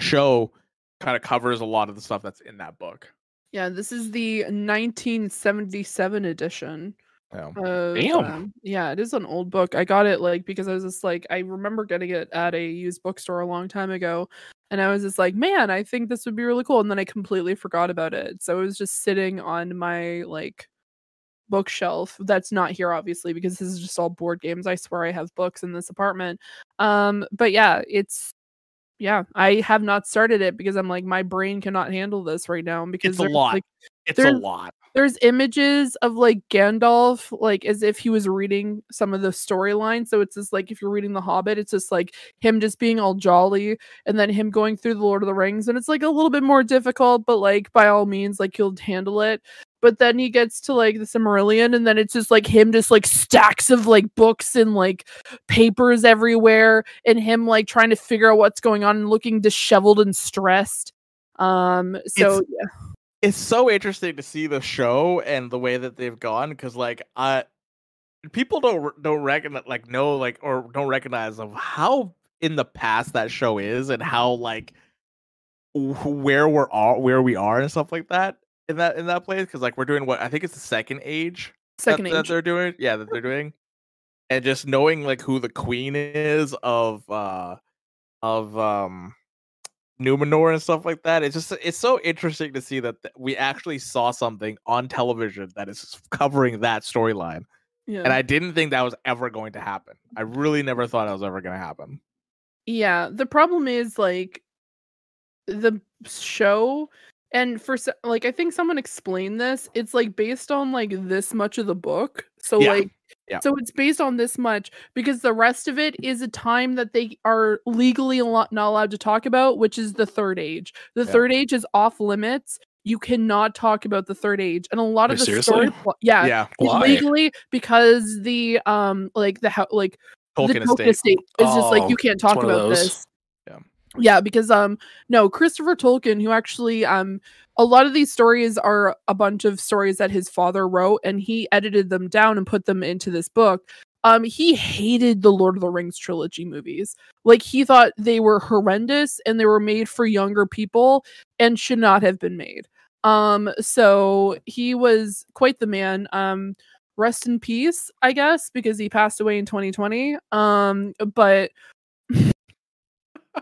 show kind of covers a lot of the stuff that's in that book Yeah, this is the 1977 edition. yeah. Of, Damn. um, yeah, it is an old book. I got it like because I was just like I remember getting it at a used bookstore a long time ago, and I was just like, man, I think this would be really cool. And then I completely forgot about it, so it was just sitting on my like bookshelf. That's not here, obviously, because this is just all board games. I swear I have books in this apartment. Um, but yeah, it's yeah, I have not started it because I'm like my brain cannot handle this right now because it's a lot like it's a lot there's images of like Gandalf, like as if he was reading some of the storyline. So it's just like if you're reading The Hobbit, it's just like him just being all jolly, and then him going through the Lord of the Rings, and it's like a little bit more difficult, but like by all means, like you'll handle it. But then he gets to like the Silmarillion, and then it's just like him, just like stacks of like books and like papers everywhere, and him like trying to figure out what's going on and looking disheveled and stressed. Um, so It's- yeah. it's so interesting to see the show and the way that they've gone because like uh people don't don't recognize like know like or don't recognize of how in the past that show is and how like where we're are where we are and stuff like that in that in that place because like we're doing what i think it's the second age Second that, that they're doing yeah that they're doing and just knowing like who the queen is of uh of um Numenor and stuff like that. It's just it's so interesting to see that th- we actually saw something on television that is covering that storyline. Yeah. And I didn't think that was ever going to happen. I really never thought that was ever going to happen. Yeah, the problem is like the show and for like I think someone explained this, it's like based on like this much of the book. So Yeah, like yeah. so it's based on this much because the rest of it is a time that they are legally not allowed to talk about, which is the third age. The Yeah. third age is off limits. You cannot talk about the third age. And a lot of the seriously? story yeah, yeah, Why? legally because the um like the how like Tolkien the estate. estate is just like Oh, you can't talk about this. Yeah. Because um no, Christopher Tolkien, who actually um a lot of these stories are a bunch of stories that his father wrote and he edited them down and put them into this book. Um he hated the Lord of the Rings trilogy movies. Like he thought they were horrendous and they were made for younger people and should not have been made. Um so he was quite the man. Um rest in peace, I guess, because he passed away in 2020. Um but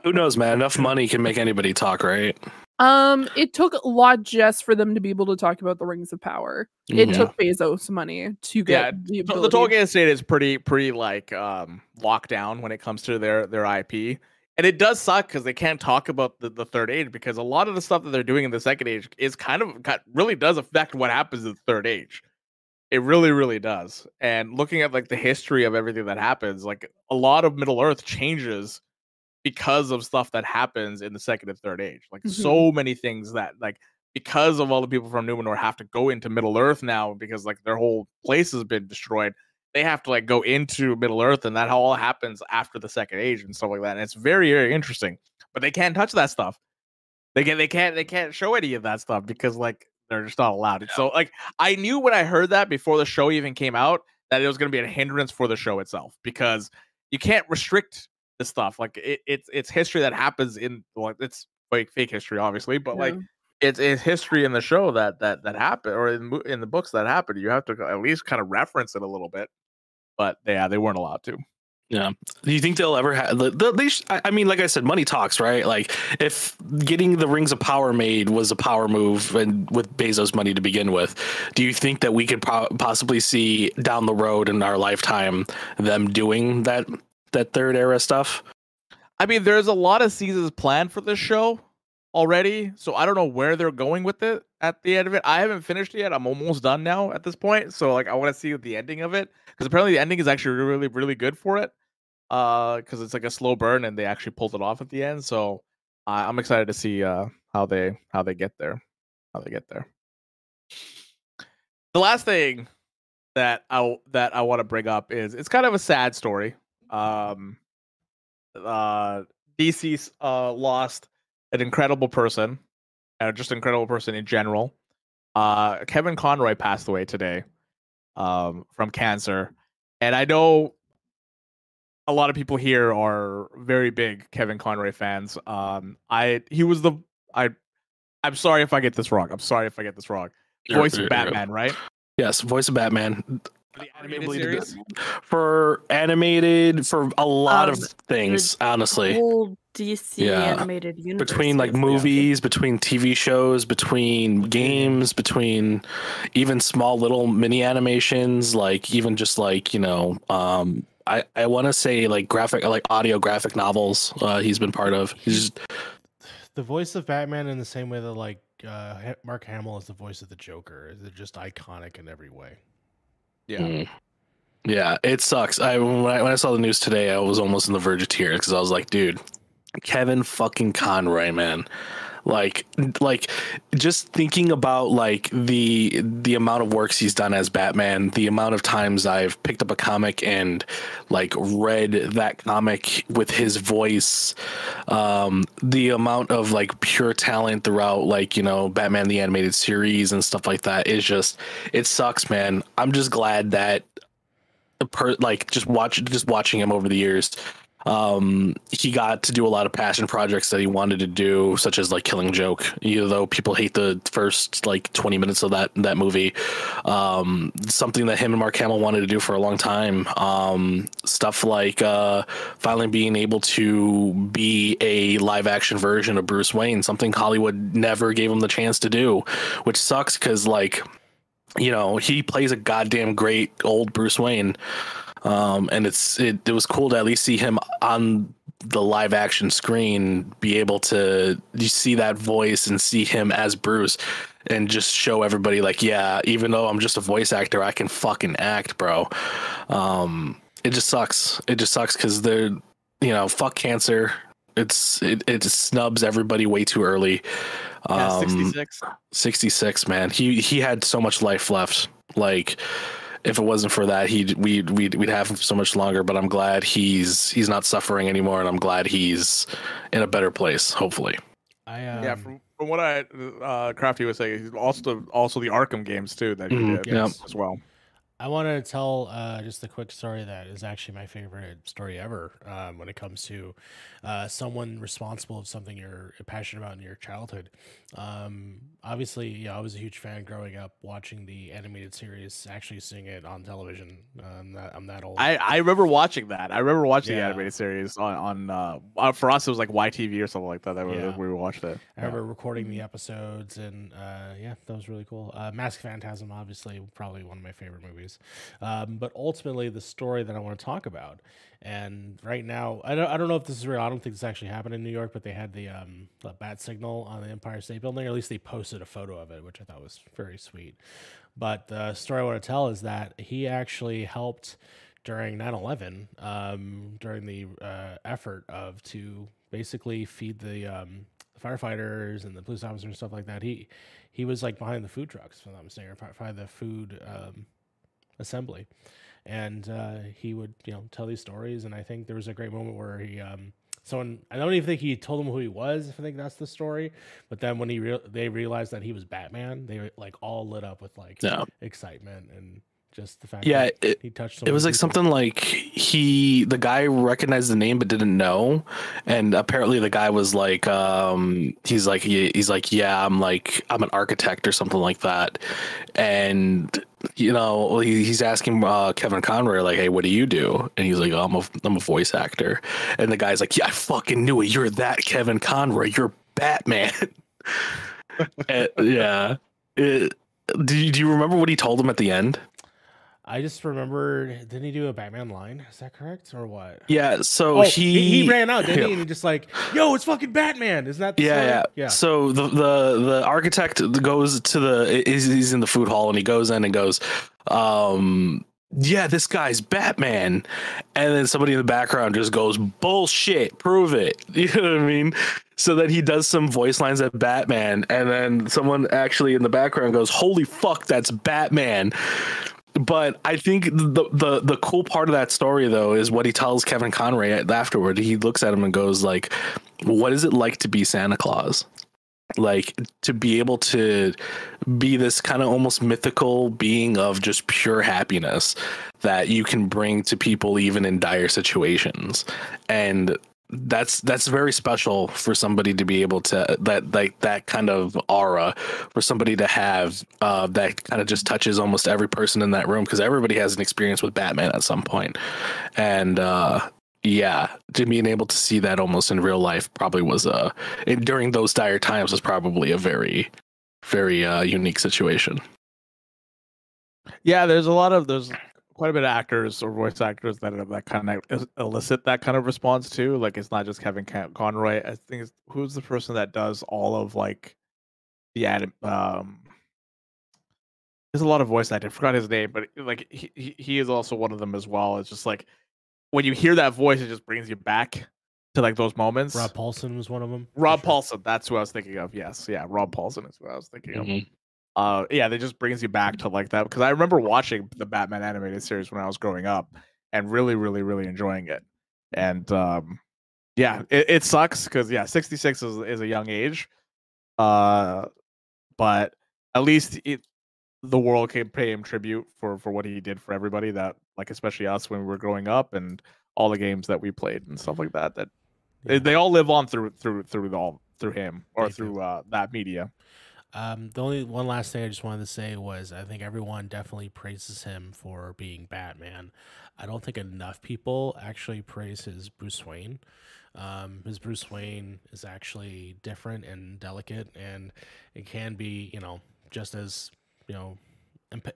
Who knows, man? Enough money can make anybody talk, right? Um, it took a lot just for them to be able to talk about the Rings of Power. It Mhm. took Bezos money to get Yeah, the ability. the Tolkien estate is pretty pretty like um locked down when it comes to their their IP. And it does suck because they can't talk about the, the third age because a lot of the stuff that they're doing in the second age is kind of got, really does affect what happens in the third age. It really, really does. And looking at like the history of everything that happens, like a lot of Middle Earth changes because of stuff that happens in the second and third age. Like mm-hmm. so many things that like because of all the people from Numenor have to go into Middle Earth now because like their whole place has been destroyed. They have to like go into Middle Earth, and that all happens after the Second Age and stuff like that. And it's very, very interesting. But they can't touch that stuff. They can they can't they can't show any of that stuff because like they're just not allowed. it. So like I knew when I heard that before the show even came out that it was going to be a hindrance for the show itself because you can't restrict this stuff. Like it, it's it's history that happens in like it's fake fake history obviously, but like it's it's history in the show that that that happened or in in the books that happened. You have to at least kind of reference it a little bit. But yeah, they weren't allowed to. Yeah. Do you think they'll ever have? The, the, they sh- I I mean, like I said, money talks, right? Like if getting the Rings of Power made was a power move, and with Bezos' money to begin with, do you think that we could po- possibly see down the road in our lifetime them doing that that third era stuff? I mean, there's a lot of seasons planned for this show already, so I don't know where they're going with it at the end of it. I haven't finished it yet. I'm almost done now at this point, so like I want to see the ending of it because apparently the ending is actually really, really good for it. Uh, because it's like a slow burn and they actually pulled it off at the end. So I'm excited to see uh how they how they get there, how they get there. The last thing that I that I want to bring up is it's kind of a sad story. Um, uh, DC uh lost an incredible person, and just an incredible person in general. Uh, Kevin Conroy passed away today, um, from cancer, and I know a lot of people here are very big Kevin Conroy fans. Um, I he was the I. I'm sorry if I get this wrong. I'm sorry if I get this wrong. Voice of Batman, right? Yes, voice of Batman. The animated series. for animated for a lot Um, of things, honestly. Whole DC Yeah. animated universe. between like yes. movies, between TV shows, between games, between even small little mini animations, like even just like you know, um, I I want to say like graphic, like audio graphic novels. Uh, he's been part of. He's just, The voice of Batman in the same way that like uh, Mark Hamill is the voice of the Joker. They're just iconic in every way. Yeah. Mm. Yeah, it sucks. I when, I when I saw the news today, I was almost on the verge of tears because I was like, dude, Kevin fucking Conroy, man. Like, like, just thinking about like the the amount of works he's done as Batman, the amount of times I've picked up a comic and like read that comic with his voice, um, the amount of like pure talent throughout like you know Batman the animated series and stuff like that is just it sucks, man. I'm just glad that per like just watch just watching him over the years um he got to do a lot of passion projects that he wanted to do such as like killing joke. Even though people hate the first like 20 minutes of that that movie. Um something that him and mark hamill wanted to do for a long time. Um stuff like uh finally being able to be a live action version of bruce wayne something hollywood never gave him the chance to do which sucks because like you know he plays a goddamn great old bruce wayne um and it's it, it was cool to at least see him on the live action screen be able to you see that voice and see him as bruce and just show everybody like yeah even though i'm just a voice actor i can fucking act bro. Um it just sucks. It just sucks because they're you know fuck cancer. It's it, it snubs everybody way too early. Yeah, um 66. 66 man. He he had so much life left. Like if it wasn't for that he'd we'd we'd, we'd have him so much longer but i'm glad he's he's not suffering anymore and i'm glad he's in a better place hopefully I um, yeah, from, from what I uh Crafty was saying, he's also also the Arkham games too that he Mhm, did yeah. as well. I wanted to tell uh, just a quick story that is actually my favorite story ever um, when it comes to uh, someone responsible of something you're passionate about in your childhood. Um, obviously, yeah, I was a huge fan growing up watching the animated series, actually seeing it on television. I'm that, I'm that old. I, I remember watching that. I remember watching the animated series on, on uh, uh, for us it was like YTV or something like that. That we, Yeah. we watched it. I remember recording the episodes, and uh, yeah, that was really cool. Uh, Mask Phantasm, obviously, probably one of my favorite movies. Um, but ultimately, the story that I want to talk about, and right now, I don't, I don't know if this is real. I don't think this actually happened in New York, but they had the um, the bat signal on the Empire State Building, or at least they posted a photo of it, which I thought was very sweet. But the story I want to tell is that he actually helped during 9-11 um, during the uh, effort of to basically feed the um, firefighters and the police officers and stuff like that he he was like behind the food trucks if i'm not mistaken or behind the food um, assembly and uh, he would you know tell these stories and i think there was a great moment where he um, someone i don't even think he told them who he was i think that's the story but then when he they realized that he was batman they were like all lit up with like Yeah. excitement and just the fact yeah that it, he touched so it was like people. something like he the guy recognized the name but didn't know and apparently the guy was like um he's like he- he's like yeah i'm like i'm an architect or something like that. And you know he, he's asking uh, kevin conroy like hey what do you do? And he's like oh, i'm a i'm a voice actor. And the guy's like yeah i fucking knew it. You're that kevin conroy. You're batman. And, yeah. It- do you, do you remember what he told him at the end I just remember, didn't he do a Batman line? Is that correct or what? Yeah, so Oh, he he, ran out, didn't yeah. he? And he just like, yo, it's fucking Batman. Isn't that the Yeah, yeah, yeah. So the the the architect goes to the he's, he's in the food hall and he goes in and goes, um, yeah, this guy's Batman, and then somebody in the background just goes bullshit, prove it. You know what I mean? So then he does some voice lines at Batman, and then someone actually in the background goes, "Holy fuck, that's Batman." But I think the the the cool part of that story though is what he tells Kevin Conroy afterward. He looks at him and goes like, "What is it like to be Santa Claus?" Like to be able to be this kind of almost mythical being of just pure happiness that you can bring to people even in dire situations. And that's that's very special for somebody to be able to that like that kind of aura for somebody to have uh that kind of just touches almost every person in that room because everybody has an experience with batman at some point. And uh yeah to being able to see that almost in real life probably was a during those dire times was probably a very very uh unique situation. Yeah, there's a lot of there's quite a bit of actors or voice actors that have that kind of elicit that kind of response too. Like it's not just Kevin Conroy. I think it's, who's the person that does all of like the anim- um. There's a lot of voice acting. I forgot his name, but like he he- he is also one of them as well. It's just like when you hear that voice, it just brings you back to like those moments. Rob Paulsen was one of them. Rob sure. Paulsen, that's who I was thinking of. Yes, yeah, Rob Paulsen is what I was thinking of Mhm. Uh yeah that just brings you back to like that because i remember watching the batman animated series when i was growing up and really really really enjoying it. And um yeah it, it sucks because yeah 66 is, is a young age uh but at least it the world can pay him tribute for for what he did for everybody that like especially us when we were growing up and all the games that we played and stuff like that that they, Yeah. they all live on through through through the all through him or They through uh that media Um, the only one last thing I just wanted to say was I think everyone definitely praises him for being Batman. I don't think enough people actually praise his Bruce Wayne. Um, his Bruce Wayne is actually different and delicate, and it can be, you know, just as you know,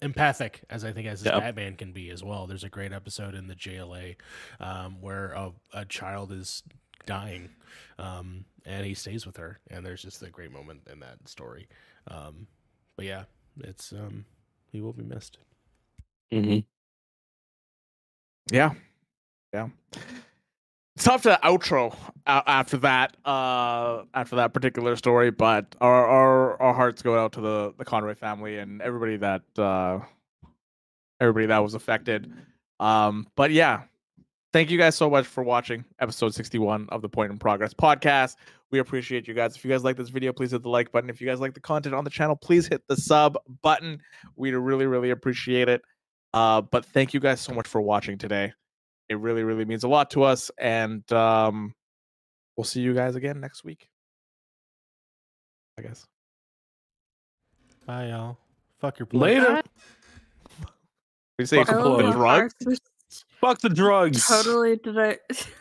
empathic as I think as his Batman can be as well. There's a great episode in the JLA um, where a, a child is dying, um, and he stays with her, and there's just a great moment in that story. Um, but yeah, it's um, he will be missed. Mhm. Yeah, yeah. It's tough to outro after that. Uh, after that particular story, but our our our hearts go out to the the Conroy family and everybody that uh, everybody that was affected. Um, but yeah, thank you guys so much for watching episode sixty one of the Point in Progress podcast. We appreciate you guys. If you guys like this video, please hit the like button. If you guys like the content on the channel, please hit the sub button. We'd really really appreciate it. Uh, but thank you guys so much for watching today. It really, really means a lot to us. And um, we'll see you guys again next week. I guess. Bye, y'all. Fuck your plate. later We say Fuck fuck a the drugs. Fuck the drugs Totally did I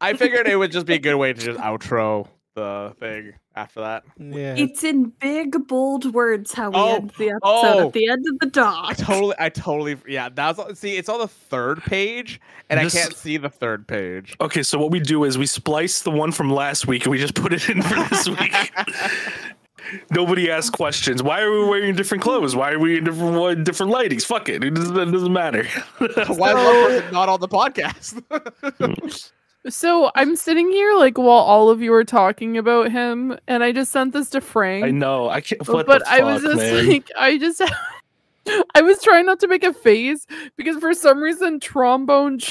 I figured it would just be a good way to just outro the thing after that. Yeah. It's in big bold words how we Oh, end the episode oh. at the end of the doc. I doc. totally, I totally, yeah. That's all- see, it's on the third page, and This- I can't see the third page. okay so what we do is we splice the one from last week and we just put it in for this week Nobody asks questions. Why are we wearing different clothes? Why are we in different wa- different lightings? Fuck it. It doesn't, it doesn't matter. Why is not on the podcast? So I'm sitting here like while all of you are talking about him, and I just sent this to Frank. I know. I can't. but the I was just man? like, I just, I was trying not to make a face because for some reason trombone.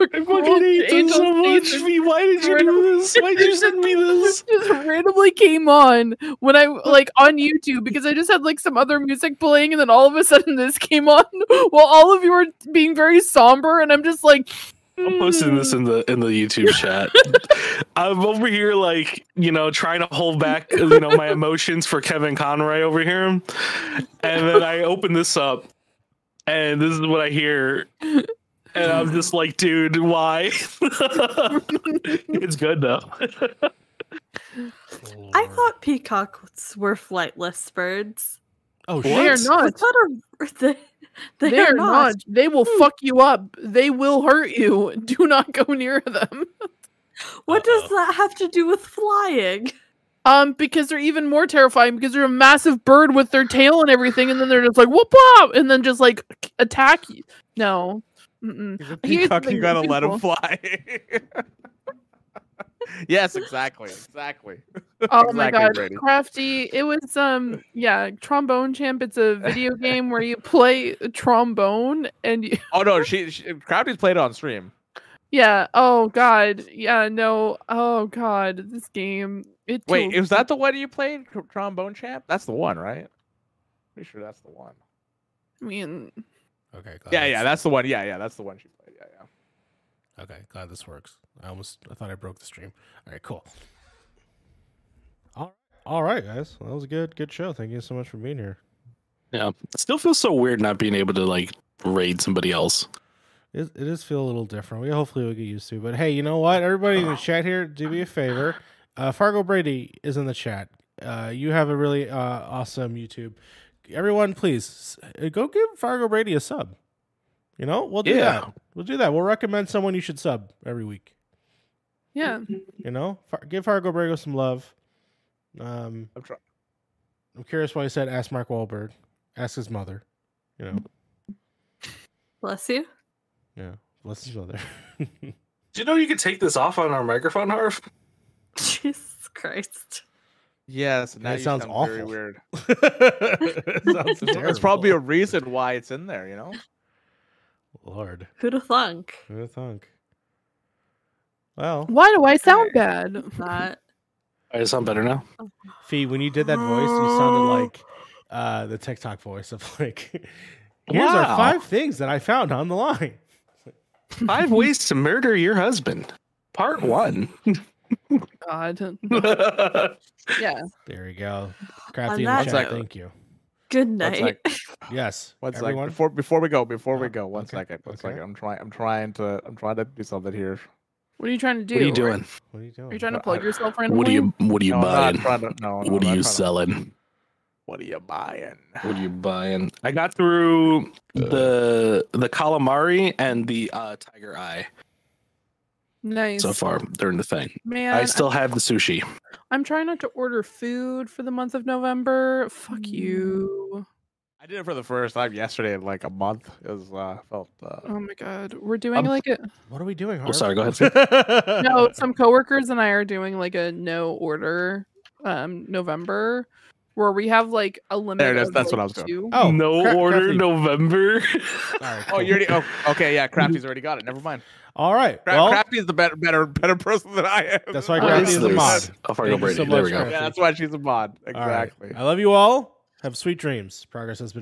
I fucking hate so much. V. Why did you do this? Why did you send me this? just randomly came on when I like on YouTube because I just had like some other music playing and then all of a sudden this came on while all of you were being very somber and I'm just like I'm posting this in the in the YouTube chat. I'm over here like you know trying to hold back you know my emotions for Kevin Conroy over here, and then I open this up, and this is what I hear, and I'm just like, dude, why? it's good though. I thought peacocks were flightless birds. Oh They are shit! not. Was that a They, They are are not. They will Hmm. fuck you up. They will hurt you. Do not go near them. What does Uh-oh. that have to do with flying? Um, because they're even more terrifying because they're a massive bird with their tail and everything, and then they're just like whoop whoop, and then just like attack you. No. Mm-mm. He's a Here's the peacock, you gotta let him fly. Yes, exactly, exactly. Oh my Exactly, god, Brady. crafty! It was um yeah, trombone champ. It's a video game where you play trombone and you, Oh no, she, she Crafty's played it on stream. yeah. Oh god, yeah. No. Oh god, this game. It Wait, kills is that the one you played, Tr- Trombone Champ? That's the one, right? Pretty sure that's the one. I mean, Okay. Glad Yeah, yeah, that's the one. Yeah, yeah, that's the one she played. Yeah, yeah. Okay, glad this works. I almost I thought I broke the stream. All right, cool. All all right, guys. Well, that was a good good show. Thank you so much for being here. Yeah, it still feels so weird not being able to like raid somebody else. It, it does feel a little different. We hopefully will get used to. But hey, you know what? Everybody in the chat here, do me a favor. Uh, Fargo Brady is in the chat. Uh, you have a really uh, awesome YouTube. Everyone, please go give Fargo Brady a sub. You know, we'll do Yeah. that. We'll do that. We'll recommend someone you should sub every week. yeah. You know, Far- give Fargo Brady some love. Um, I'm trying. I'm curious why he said ask Mark Wahlberg, ask his mother. You know, Bless you. yeah, bless his mother. Do you know you could take this off on our microphone, Harv? Jesus Christ. Yes, now It you sounds sound very weird. It sounds There's probably a reason why it's in there. You know. Lord. Who'd have thunk Who'd have thunk? Well, Why do I sound bad? that? All right, sound better now. Fee, when you did that voice, you sounded like uh, the TikTok voice of like, here's our five things that I found on the line. Five ways to murder your husband, part one. God. yeah, Yeah. There you go. Crafty in that the chat. Thank you. Good night. sec. Yes. One second. everyone. Before before we go, before we Oh, go, one okay, second, one okay. second. I'm trying. I'm trying to. I'm trying to do something here. What are you trying to do? what are you doing? What are you doing? Are you trying to plug yourself randomly? What are you What are you no, buying? to. No, no, What are you trying to- selling? What are you buying? What are you buying? I got through the the calamari and the uh, tiger eye Nice. so far during the thing. Man, I still have the sushi. I'm trying not to order food for the month of November. Fuck you. I did it for the first time yesterday in like a month. It was uh felt uh Oh my god. We're doing I'm- like a What are we doing? Oh, sorry. Go ahead. no, some coworkers and I are doing like a no order um November where we have like a limit. There it is, of, that's what I was doing. two. Oh, no cra- order Crafty. November. Sorry, Oh, you already oh okay, yeah, Crafty's already got it. Never mind. All right. Cra- Well, Crafty is the better better better person than I am. That's why Crafty is a mod. Oh, Fargo Thank you so Brady. there much, we go. Crafty. Yeah, that's why she's a mod. all right. Exactly. I love you all. Have sweet dreams. Progress has been.